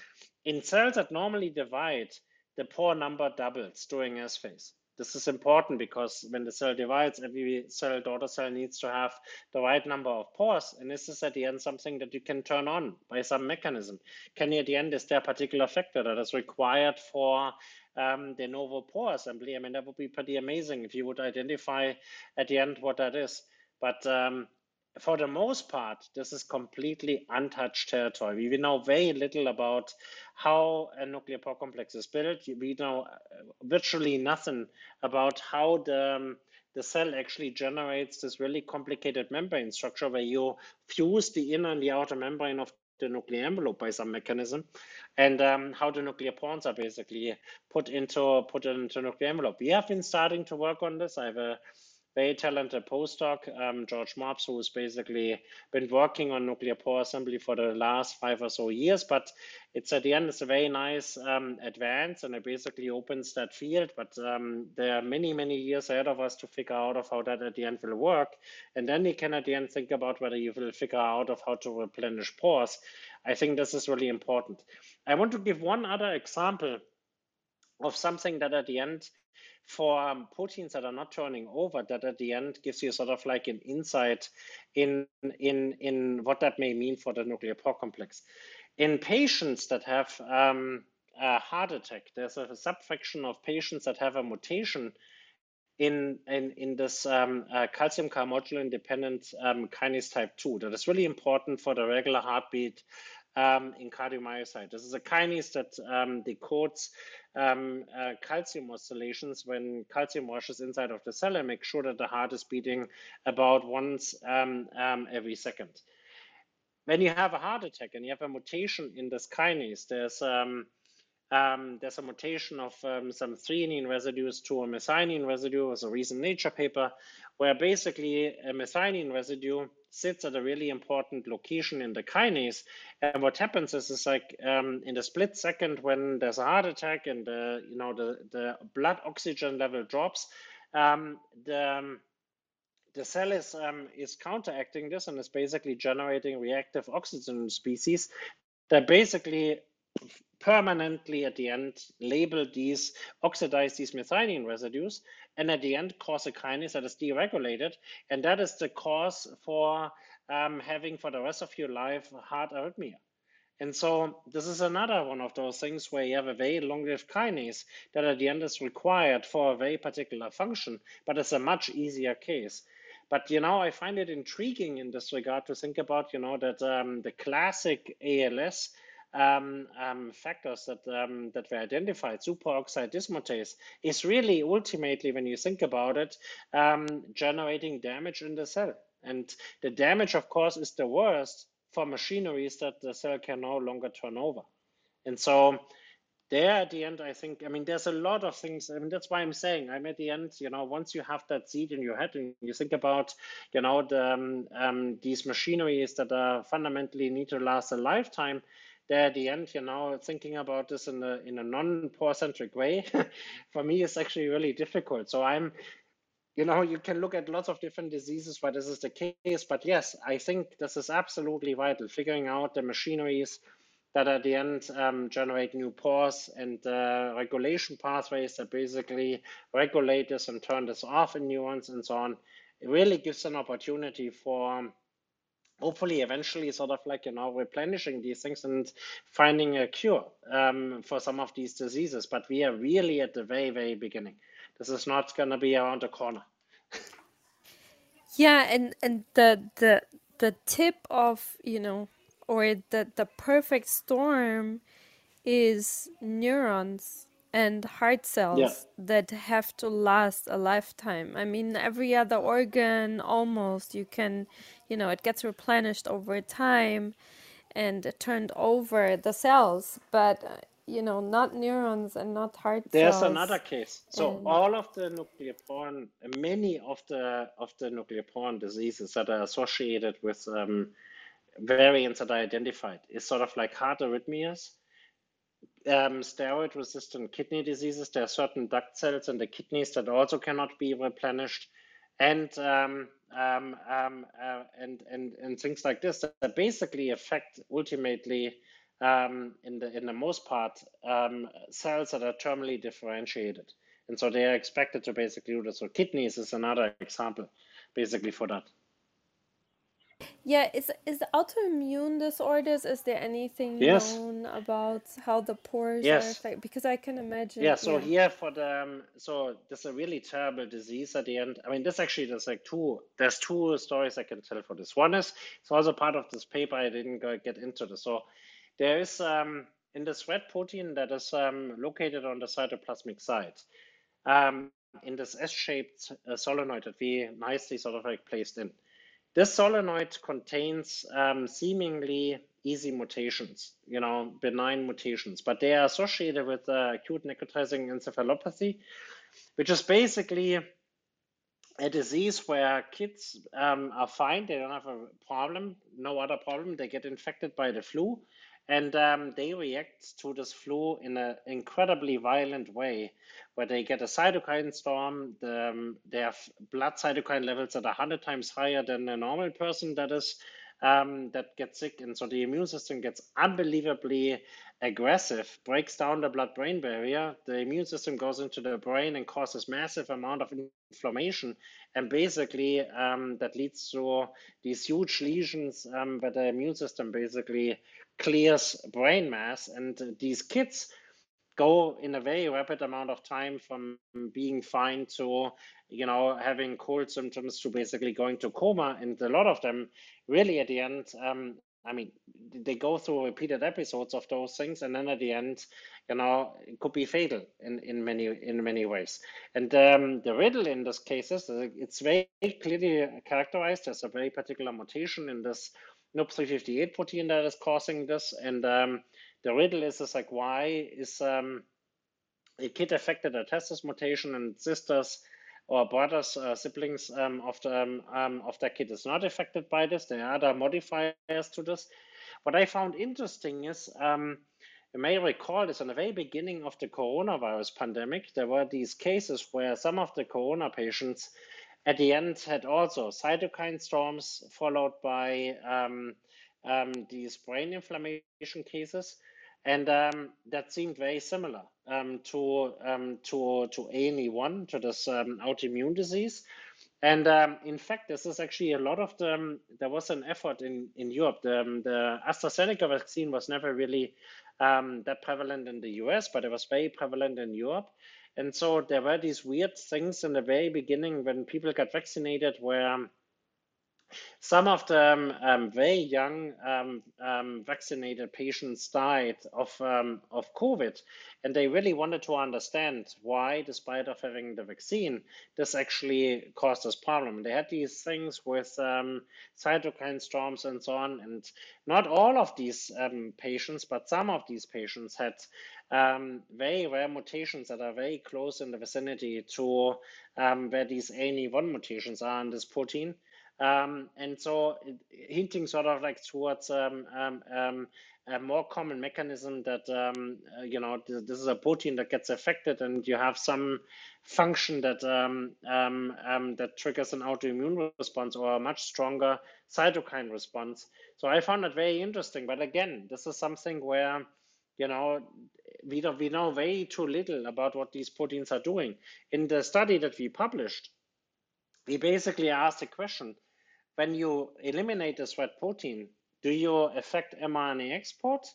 [SPEAKER 2] In cells that normally divide, the pore number doubles during S phase. This is important because when the cell divides, every cell daughter cell needs to have the right number of pores. And this is at the end something that you can turn on by some mechanism. Can you at the end, is there a particular factor that is required for um, de novo pore assembly? I mean, that would be pretty amazing if you would identify at the end what that is. But um, for the most part, this is completely untouched territory. We know very little about how a nuclear pore complex is built. We know uh, virtually nothing about how the, um, the cell actually generates this really complicated membrane structure where you fuse the inner and the outer membrane of the nuclear envelope by some mechanism and um, how the nuclear pores are basically put into put into nuclear envelope. We have been starting to work on this. I have a very talented postdoc, um, George Mobbs, who's basically been working on nuclear pore assembly for the last five or so years. But it's at the end, it's a very nice um, advance and it basically opens that field. But um, there are many, many years ahead of us to figure out of how that at the end will work. And then you can at the end think about whether you will figure out of how to replenish pores. I think this is really important. I want to give one other example of something that at the end for um, proteins that are not turning over that at the end gives you sort of like an insight in in in what that may mean for the nuclear pore complex in patients that have um, a heart attack there's a subfraction of patients that have a mutation in in in this um, uh, calcium calmodulin dependent um, kinase type 2 that is really important for the regular heartbeat um, in cardiomyocyte. This is a kinase that um, decodes um, uh, calcium oscillations when calcium rushes inside of the cell and make sure that the heart is beating about once um, um, every second. When you have a heart attack and you have a mutation in this kinase, there's um, there's a mutation of um, some threonine residues to a methionine residue, as a recent Nature paper, where basically a methionine residue sits at a really important location in the kinase. And what happens is, is like um, in the split second when there's a heart attack and the, you know the, the blood oxygen level drops, um, the um, the cell is um, is counteracting this and is basically generating reactive oxygen species that basically permanently at the end label these, oxidize these methionine residues, and at the end cause a kinase that is deregulated. And that is the cause for um, having for the rest of your life heart arrhythmia. And so this is another one of those things where you have a very long-lived kinase that at the end is required for a very particular function, but it's a much easier case. But you know, I find it intriguing in this regard to think about, you know, that um, the classic ALS um, um, factors that um, that were identified, superoxide dismutase, is really ultimately, when you think about it, um, generating damage in the cell. And the damage, of course, is the worst for machineries that the cell can no longer turn over. And so there at the end, I think, I mean, there's a lot of things. I mean, that's why I'm saying I'm at the end, you know, once you have that seed in your head and you think about, you know, the, um, um, these machineries that are fundamentally need to last a lifetime, there at the end, you know, thinking about this in a in a non-pore centric way, for me is actually really difficult. So I'm you know, you can look at lots of different diseases why this is the case. But yes, I think this is absolutely vital, figuring out the machineries that at the end um, generate new pores and uh, regulation pathways that basically regulate this and turn this off in neurons and so on. It really gives an opportunity for hopefully eventually sort of like you know replenishing these things and finding a cure um, for some of these diseases. But we are really at the very very beginning. This is not going to be around the corner.
[SPEAKER 1] yeah, and and the the the tip of you know, or the the perfect storm, is neurons and heart cells yeah. that have to last a lifetime. I mean, every other organ almost you can, you know, it gets replenished over time and turned over the cells, but you know, not neurons and not heart
[SPEAKER 2] There's
[SPEAKER 1] cells.
[SPEAKER 2] another case. So and... all of the nuclear porn, many of the of the nucleoporin diseases that are associated with um, variants that are identified is sort of like heart arrhythmias, um, steroid-resistant kidney diseases. There are certain duct cells in the kidneys that also cannot be replenished, and um, um, um uh, and and and things like this that basically affect ultimately um, in the in the most part um, cells that are terminally differentiated, and so they are expected to basically do this. So kidneys is another example, basically for that.
[SPEAKER 1] Yeah, is is autoimmune disorders? Is there anything yes. known about how the pores yes. are affected? Because I can imagine.
[SPEAKER 2] Yeah. So yeah. here for the um, so there's a really terrible disease at the end. I mean, this actually there's like two. There's two stories I can tell for this. One is it's also part of this paper. I didn't go get into this. So there is um, in this red protein that is um, located on the cytoplasmic side, um, in this S-shaped uh, solenoid that we nicely sort of like placed in. This solenoid contains um, seemingly easy mutations, you know, benign mutations, but they are associated with uh, acute necrotizing encephalopathy, which is basically a disease where kids um, are fine, they don't have a problem, no other problem, they get infected by the flu, and um, they react to this flu in an incredibly violent way, where they get a cytokine storm. The, um, they have blood cytokine levels that are 100 times higher than a normal person that is um, that gets sick, and so the immune system gets unbelievably aggressive, breaks down the blood-brain barrier. The immune system goes into the brain and causes massive amount of inflammation, and basically um, that leads to these huge lesions um, where the immune system basically clears brain mass. And these kids go in a very rapid amount of time from being fine to, you know, having cold symptoms to basically going to coma. And a lot of them really at the end, um, I mean, they go through repeated episodes of those things, and then at the end, you know, it could be fatal in, in many in many ways. And um, the riddle in this case is it's very clearly characterized as a very particular mutation in this NUP358 protein that is causing this. And um, the riddle is, is like, why is um, a kid affected a testis mutation and sisters or brothers, uh, siblings um, of the um, um, of that kid is not affected by this. There are other modifiers to this. What I found interesting is um, you may recall this in the very beginning of the coronavirus pandemic. There were these cases where some of the corona patients at the end had also cytokine storms followed by um, um, these brain inflammation cases. And um, that seemed very similar um, to, um, to, to ANE1, to this um, autoimmune disease. And in fact, this is actually a lot of the, there was an effort in, in Europe. The, the AstraZeneca vaccine was never really that prevalent in the US, but it was very prevalent in Europe. And so there were these weird things in the very beginning when people got vaccinated where some of the um, um, very young um, um, vaccinated patients died of um, of COVID, and they really wanted to understand why, despite of having the vaccine, this actually caused this problem. They had these things with um, cytokine storms and so on, and not all of these patients, but some of these patients had very rare mutations that are very close in the vicinity to where these ANE1 mutations are in this protein. Um, and so hinting sort of like towards um, um, um a more common mechanism that um, uh, you know this, this, is a protein that gets affected and you have some function that um, that triggers an autoimmune response or a much stronger cytokine response. So I found that very interesting. But again, this is something where you know we we know way too little about what these proteins are doing. In the study that we published, we basically asked a question: when you eliminate the threat protein, do you affect mRNA export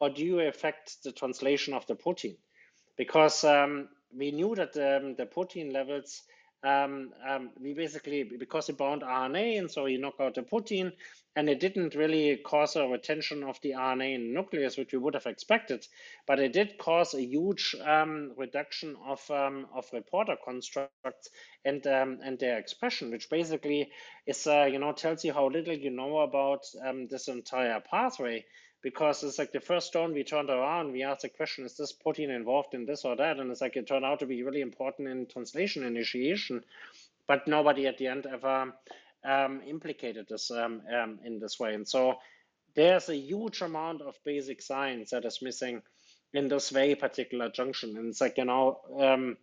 [SPEAKER 2] or do you affect the translation of the protein? Because um, we knew that um, the protein levels um, um, we basically because it bound RNA and so you knock out the protein and it didn't really cause a retention of the RNA in the nucleus, which we would have expected, but it did cause a huge um, reduction of um, of reporter constructs and um, and their expression, which basically is uh, you know tells you how little you know about um, this entire pathway because it's like the first stone we turned around, we asked the question, is this protein involved in this or that? And it's like it turned out to be really important in translation initiation, but nobody at the end ever um, implicated this um, um, in this way. And so there's a huge amount of basic science that is missing in this very particular junction. And it's like, you know, um,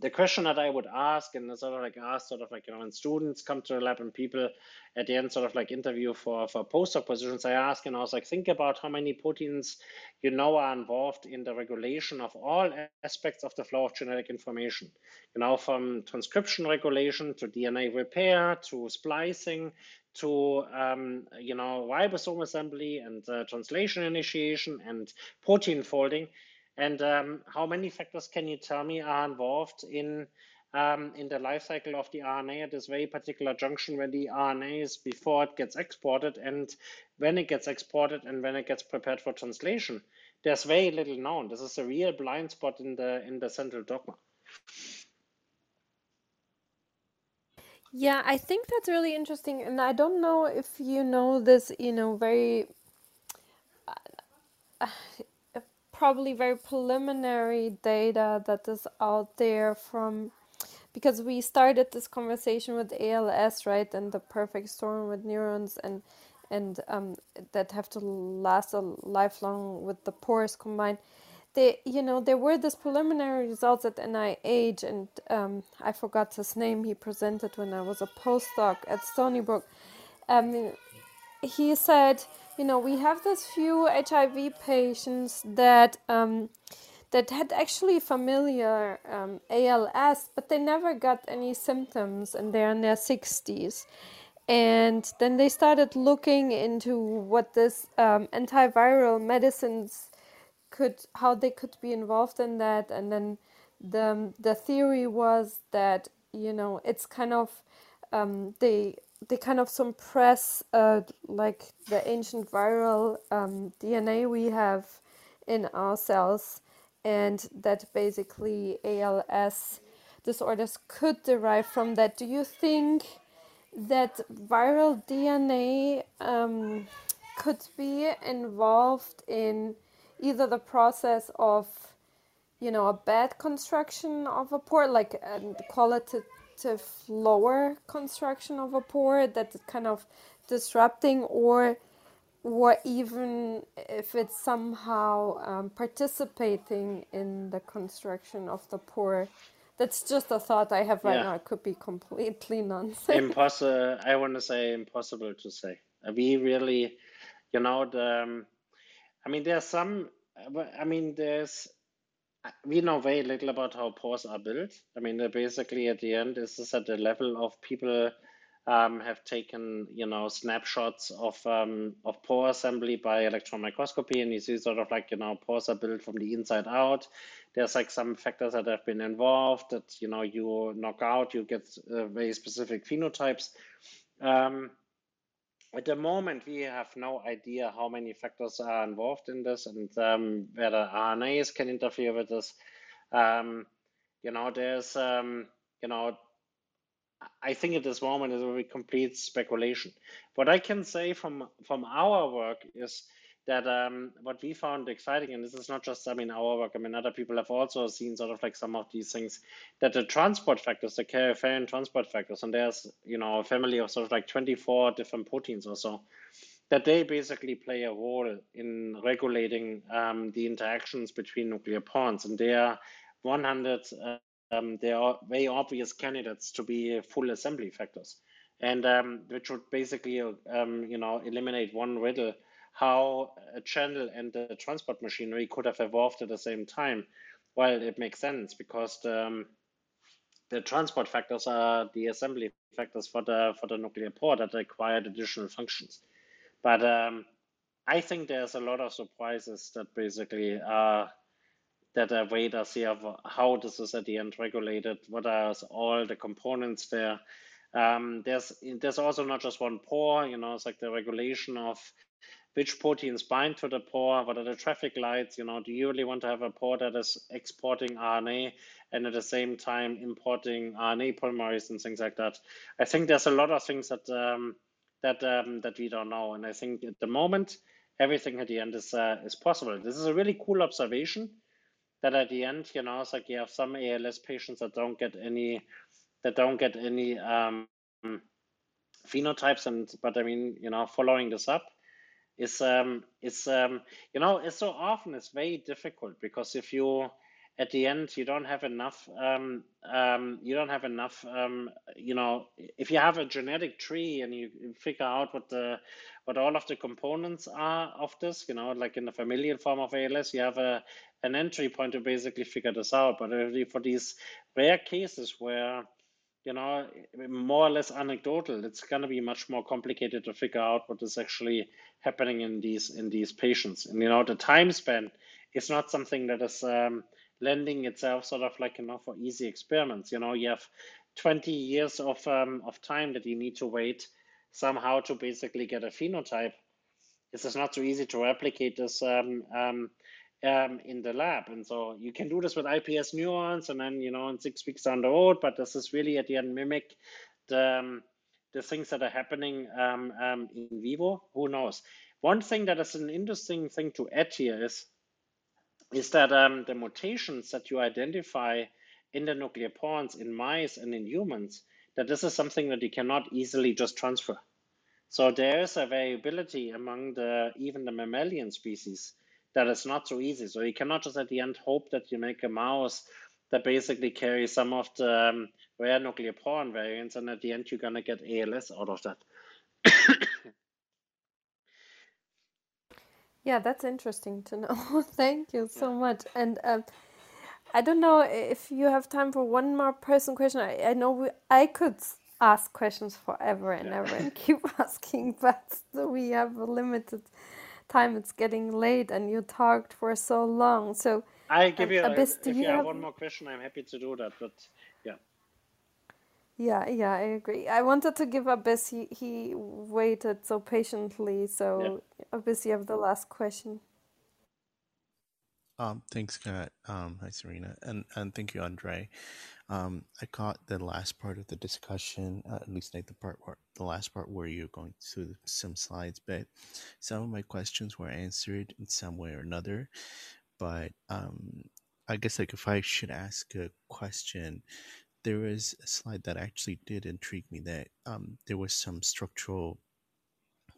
[SPEAKER 2] the question that I would ask, and sort of like ask, sort of like you know, when students come to the lab and people at the end sort of like interview for for postdoc positions, I ask, and I was like, think about how many proteins you know are involved in the regulation of all aspects of the flow of genetic information. You know, from transcription regulation to DNA repair to splicing to um, you know ribosome assembly and uh, translation initiation and protein folding and um, how many factors can you tell me are involved in um, in the life cycle of the RNA at this very particular junction where the RNA is before it gets exported and when it gets exported and when it gets prepared for translation? There's very little known. This is a real blind spot in the in the central dogma.
[SPEAKER 1] Yeah, I think that's really interesting, and I don't know if you know this, you know, very. Uh, probably very preliminary data that is out there from because we started this conversation with ALS, right, and the perfect storm with neurons and and um, that have to last a lifelong with the pores combined. They, you know, there were these preliminary results at NIH, and um, I forgot his name. He presented when I was a postdoc at Stony Brook. Um, he said you know, we have this few HIV patients that um, that had actually familiar um, ALS, but they never got any symptoms, and they're in their sixties. And then they started looking into what this um, antiviral medicines could, how they could be involved in that, and then the the theory was that you know it's kind of um, they they kind of suppress uh, like the ancient viral um, DNA we have in our cells, and that basically ALS disorders could derive from that. Do you think that viral DNA um, could be involved in either the process of you know a bad construction of a port like a qualitative lower construction of a pore that is kind of disrupting or or even if it's somehow um, participating in the construction of the pore that's just a thought i have right yeah. now. It could be completely nonsense.
[SPEAKER 2] Impossible i want to say impossible to say. We really you know the um, i mean there's some i mean there's we know very little about how pores are built. I mean, basically at the end, this is at the level of people um, have taken, you know, snapshots of um, of pore assembly by electron microscopy, and you see sort of like, you know, pores are built from the inside out. There's like some factors that have been involved that, you know, you knock out, you get uh, very specific phenotypes. Um, at the moment, we have no idea how many factors are involved in this and um, whether RNAs can interfere with this. Um, you know, there's, um, you know, I think at this moment is a very complete speculation. What I can say from from our work is that um, what we found exciting, and this is not just, I mean, our work, I mean, other people have also seen sort of like some of these things, that the transport factors, the karyopherin transport factors, and there's, you know, a family of sort of like 24 different proteins or so, that they basically play a role in regulating um, the interactions between nucleoporins. And they are 100, um, they are very obvious candidates to be full assembly factors. And um, which would basically, um, you know, eliminate one riddle how a channel and the transport machinery could have evolved at the same time. Well, it makes sense because the, um, the transport factors are the assembly factors for the for the nuclear pore that required additional functions. But um, I think there's a lot of surprises that basically are that await us here of how this is at the end regulated. What are all the components there? Um, there's there's also not just one pore. You know, it's like the regulation of which proteins bind to the pore, what are the traffic lights, you know, do you really want to have a pore that is exporting RNA and at the same time importing RNA polymerase and things like that? I think there's a lot of things that um, that um, that we don't know, and I think at the moment everything at the end is uh, is possible. This is a really cool observation that at the end, you know, it's like you have some ALS patients that don't get any that don't get any um, phenotypes, and but I mean, you know, following this up is um is um you know it's so often it's very difficult because if you at the end you don't have enough um, um, you don't have enough um, you know if you have a genetic tree and you figure out what the what all of the components are of this you know like in the familial form of ALS you have a an entry point to basically figure this out. But for these rare cases where you know, more or less anecdotal. It's going to be much more complicated to figure out what is actually happening in these in these patients. And you know, the time span is not something that is um, lending itself sort of like you know for easy experiments. You know, you have 20 years of um, of time that you need to wait somehow to basically get a phenotype. This is not so easy to replicate this um, um, in the lab. And so you can do this with iPS neurons and then, you know, in six weeks down the road, but this is really at the end mimic the, um, the things that are happening um, um, in vivo. Who knows? One thing that is an interesting thing to add here is, is that um, the mutations that you identify in the nucleoporins in mice and in humans, that this is something that you cannot easily just transfer. So there is a variability among the even the mammalian species that is not so easy. So you cannot just at the end hope that you make a mouse that basically carries some of the um, rare nucleoporin variants, and at the end you're gonna get ALS out of that.
[SPEAKER 1] yeah, that's interesting to know. Thank you so yeah. much. And um, I don't know if you have time for one more person question. I, I know we, I could ask questions forever and yeah. ever and keep asking, but we have a limited time it's getting late and you talked for so long. So
[SPEAKER 2] I give you, Abyss, if you, you have, have one more question, I'm happy to do that. But yeah.
[SPEAKER 1] Yeah, yeah, I agree. I wanted to give Abyss. He he waited so patiently. So yeah. Abyss, you have the last question.
[SPEAKER 5] Um, thanks, Kat. Um, hi, Serena, and and thank you, Andre. Um, I caught the last part of the discussion, uh, at least like the part where the last part where you're going through some slides, but some of my questions were answered in some way or another. But um, I guess like if I should ask a question, there was a slide that actually did intrigue me that um, there was some structural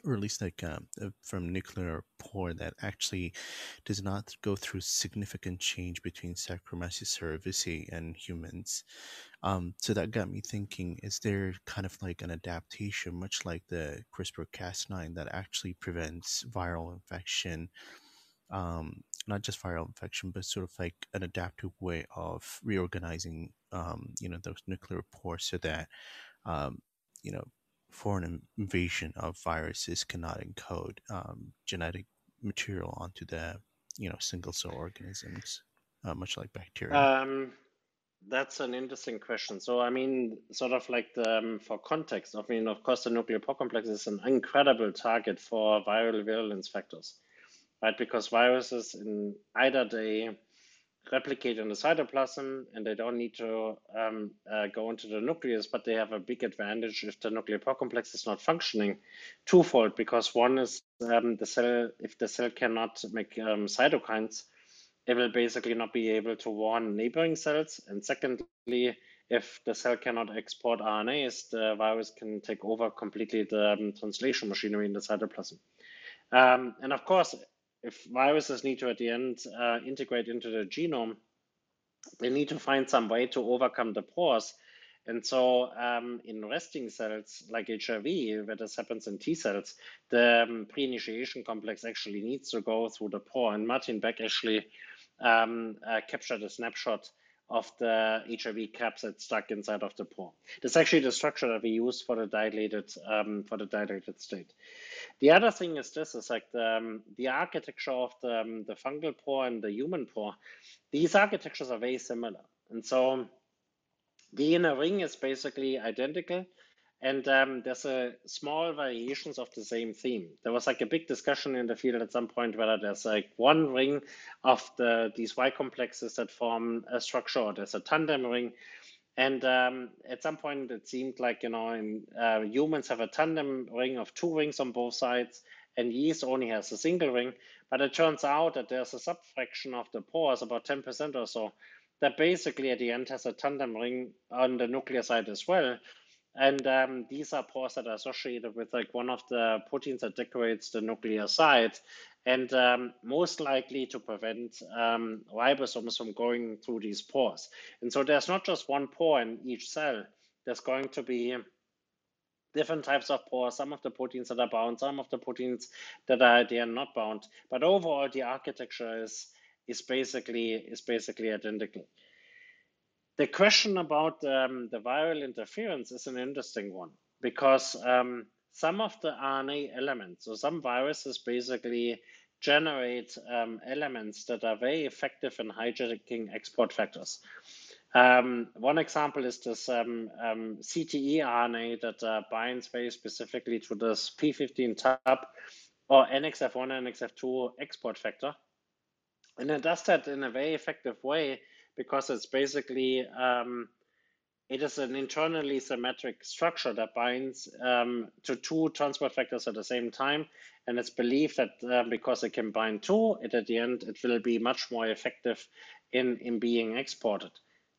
[SPEAKER 5] or at least like um, uh, from nuclear pore that actually does not go through significant change between Saccharomyces cerevisiae and humans. Um, so that got me thinking: Is there kind of like an adaptation, much like the CRISPR-Cas9, that actually prevents viral infection? Um, not just viral infection, but sort of like an adaptive way of reorganizing, um, you know, those nuclear pores so that, um, you know, foreign invasion of viruses cannot encode um, genetic material onto the you know single cell organisms, uh, much like bacteria.
[SPEAKER 2] Um, that's an interesting question. So I mean, sort of like the um, for context. I mean, of course, the nuclear pore complex is an incredible target for viral virulence factors, right? Because viruses in either they replicate in the cytoplasm and they don't need to um, uh, go into the nucleus, but they have a big advantage if the nuclear pore complex is not functioning twofold because one is um, the cell, if the cell cannot make um, cytokines, it will basically not be able to warn neighboring cells. And secondly, if the cell cannot export RNAs, the virus can take over completely the um, translation machinery in the cytoplasm. Um, and of course, if viruses need to at the end uh, integrate into the genome, they need to find some way to overcome the pores. And so um, in resting cells like HIV, where this happens in T cells, the um, pre-initiation complex actually needs to go through the pore. And Martin Beck actually um, uh, captured a snapshot of the HIV capsid stuck inside of the pore. That's actually the structure that we use for the dilated um, for the dilated state. The other thing is this is like the, um, the architecture of the, um, the fungal pore and the human pore. These architectures are very similar, and so the inner ring is basically identical. And um, there's a small variations of the same theme. There was like a big discussion in the field at some point whether there's like one ring of the these Y complexes that form a structure or there's a tandem ring. And um, at some point it seemed like, you know, in, uh, humans have a tandem ring of two rings on both sides and yeast only has a single ring. But it turns out that there's a subfraction of the pores, about 10% or so, that basically at the end has a tandem ring on the nuclear side as well. And um, these are pores that are associated with like one of the proteins that decorates the nuclear side and um, most likely to prevent um, ribosomes from going through these pores. And so there's not just one pore in each cell. There's going to be different types of pores, some of the proteins that are bound, some of the proteins that are they are not bound. But overall, the architecture is is basically is basically identical. The question about um, the viral interference is an interesting one because um, some of the RNA elements, so some viruses basically generate um, elements that are very effective in hijacking export factors. Um, one example is this um, um, CTE RNA that uh, binds very specifically to this P15 TAP or NXF1 and NXF2 export factor. And it does that in a very effective way because it's basically um, it is an internally symmetric structure that binds um, to two transport factors at the same time. And it's believed that uh, because it can bind two, it at the end, it will be much more effective in, in being exported.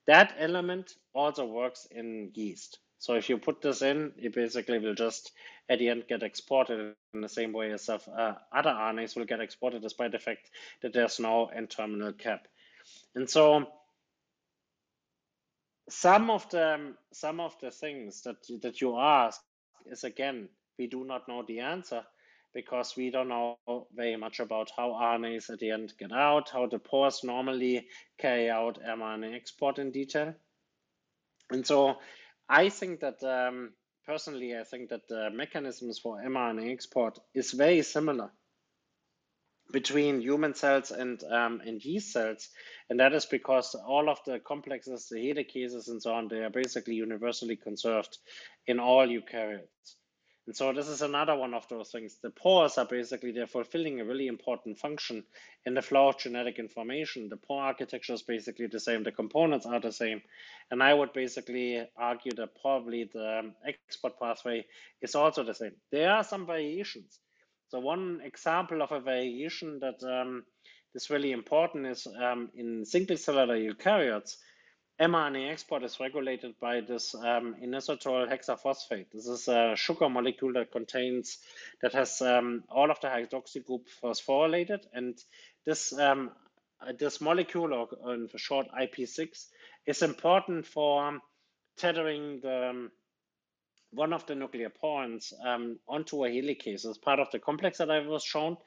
[SPEAKER 2] That element also works in yeast. So if you put this in, it basically will just at the end get exported in the same way as of, uh, other RNAs will get exported despite the fact that there's no N-terminal cap. And so some of the some of the things that that you ask is again we do not know the answer because we don't know very much about how RNAs at the end get out, how the pores normally carry out mRNA export in detail. And so I think that um, personally, I think that the mechanisms for mRNA export is very similar between human cells and um, and yeast cells, and that is because all of the complexes, the helicases, and so on, they are basically universally conserved in all eukaryotes. And so this is another one of those things. The pores are basically they're fulfilling a really important function in the flow of genetic information. The pore architecture is basically the same. The components are the same, and I would basically argue that probably the export pathway is also the same. There are some variations. So one example of a variation that um, is really important is um, in single cellular eukaryotes, mRNA export is regulated by this um, inositol hexaphosphate. This is a sugar molecule that contains, that has um, all of the hydroxy group phosphorylated. And this, um, this molecule, or in short IP6, is important for tethering the one of the nucleoporins um, onto a helicase as part of the complex that I was shown.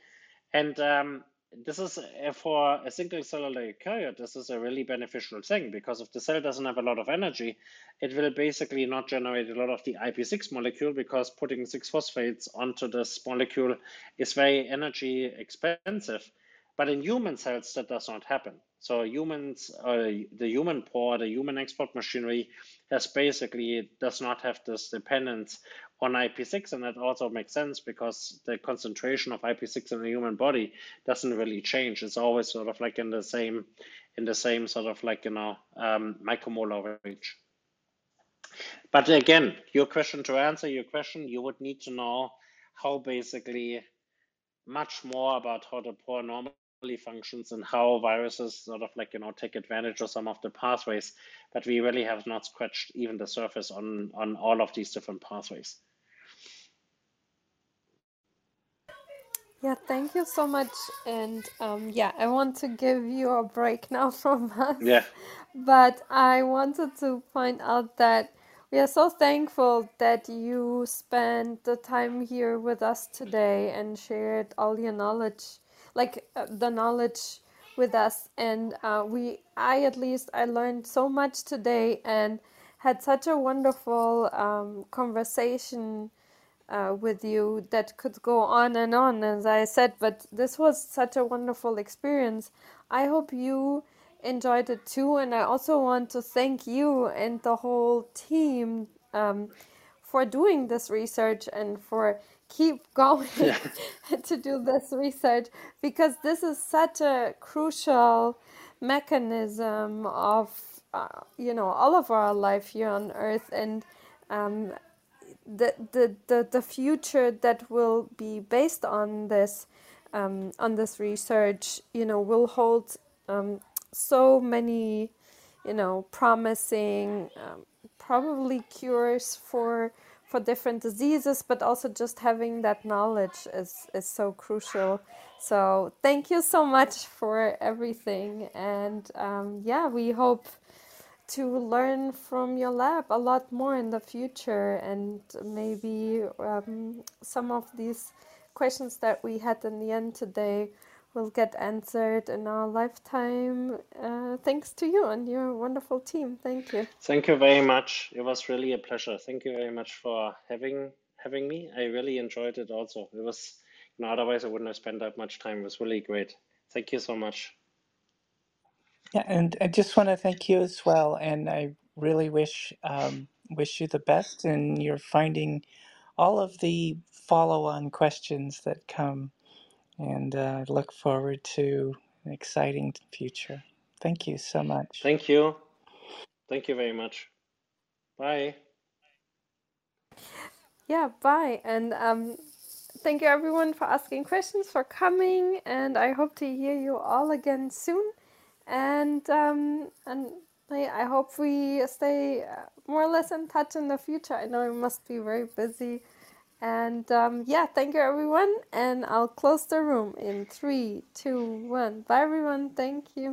[SPEAKER 2] And um, this is uh, for a single cellular eukaryote, this is a really beneficial thing because if the cell doesn't have a lot of energy, it will basically not generate a lot of the IP6 molecule because putting 6 phosphates onto this molecule is very energy expensive. But in human cells, that does not happen. So humans, uh, the human pore, the human export machinery has basically does not have this dependence on IP6, and that also makes sense because the concentration of IP6 in the human body doesn't really change. It's always sort of like in the same, in the same sort of like you know um, micromolar range. But again, your question to answer your question, you would need to know how basically much more about how the pore functions and how viruses sort of like you know take advantage of some of the pathways but we really have not scratched even the surface on on all of these different pathways.
[SPEAKER 1] Yeah thank you so much. And um, yeah i want to give you a break now from us.
[SPEAKER 2] Yeah.
[SPEAKER 1] But i wanted to point out that we are so thankful that you spent the time here with us today and shared all your knowledge, like uh, the knowledge with us. And uh, we, I at least, I learned so much today and had such a wonderful um, conversation uh, with you that could go on and on, as I said. But this was such a wonderful experience. I hope you enjoyed it too. And I also want to thank you and the whole team um, for doing this research and for keep going yeah. to do this research because this is such a crucial mechanism of uh, you know all of our life here on earth and um, the, the the the future that will be based on this um, on this research you know will hold um, so many, you know, promising, um, probably cures for for different diseases, but also just having that knowledge is is so crucial. So thank you so much for everything, and um, yeah, we hope to learn from your lab a lot more in the future, and maybe um, some of these questions that we had in the end today will get answered in our lifetime. Uh, thanks to you and your wonderful team. Thank you.
[SPEAKER 2] Thank you very much. It was really a pleasure. Thank you very much for having having me. I really enjoyed it. Also, it was you know otherwise I wouldn't have spent that much time. It was really great. Thank you so much.
[SPEAKER 3] Yeah, and I just want to thank you as well. And I really wish um, wish you the best in your finding all of the follow on questions that come and uh, look forward to an exciting future. Thank you so much.
[SPEAKER 2] Thank you. Thank you very much. Bye.
[SPEAKER 1] Yeah, bye. And um, thank you everyone for asking questions, for coming, and I hope to hear you all again soon. And um, and I hope we stay uh, more or less in touch in the future. I know you must be very busy and um, yeah, thank you everyone. And I'll close the room in three, two, one. Bye everyone. Thank you.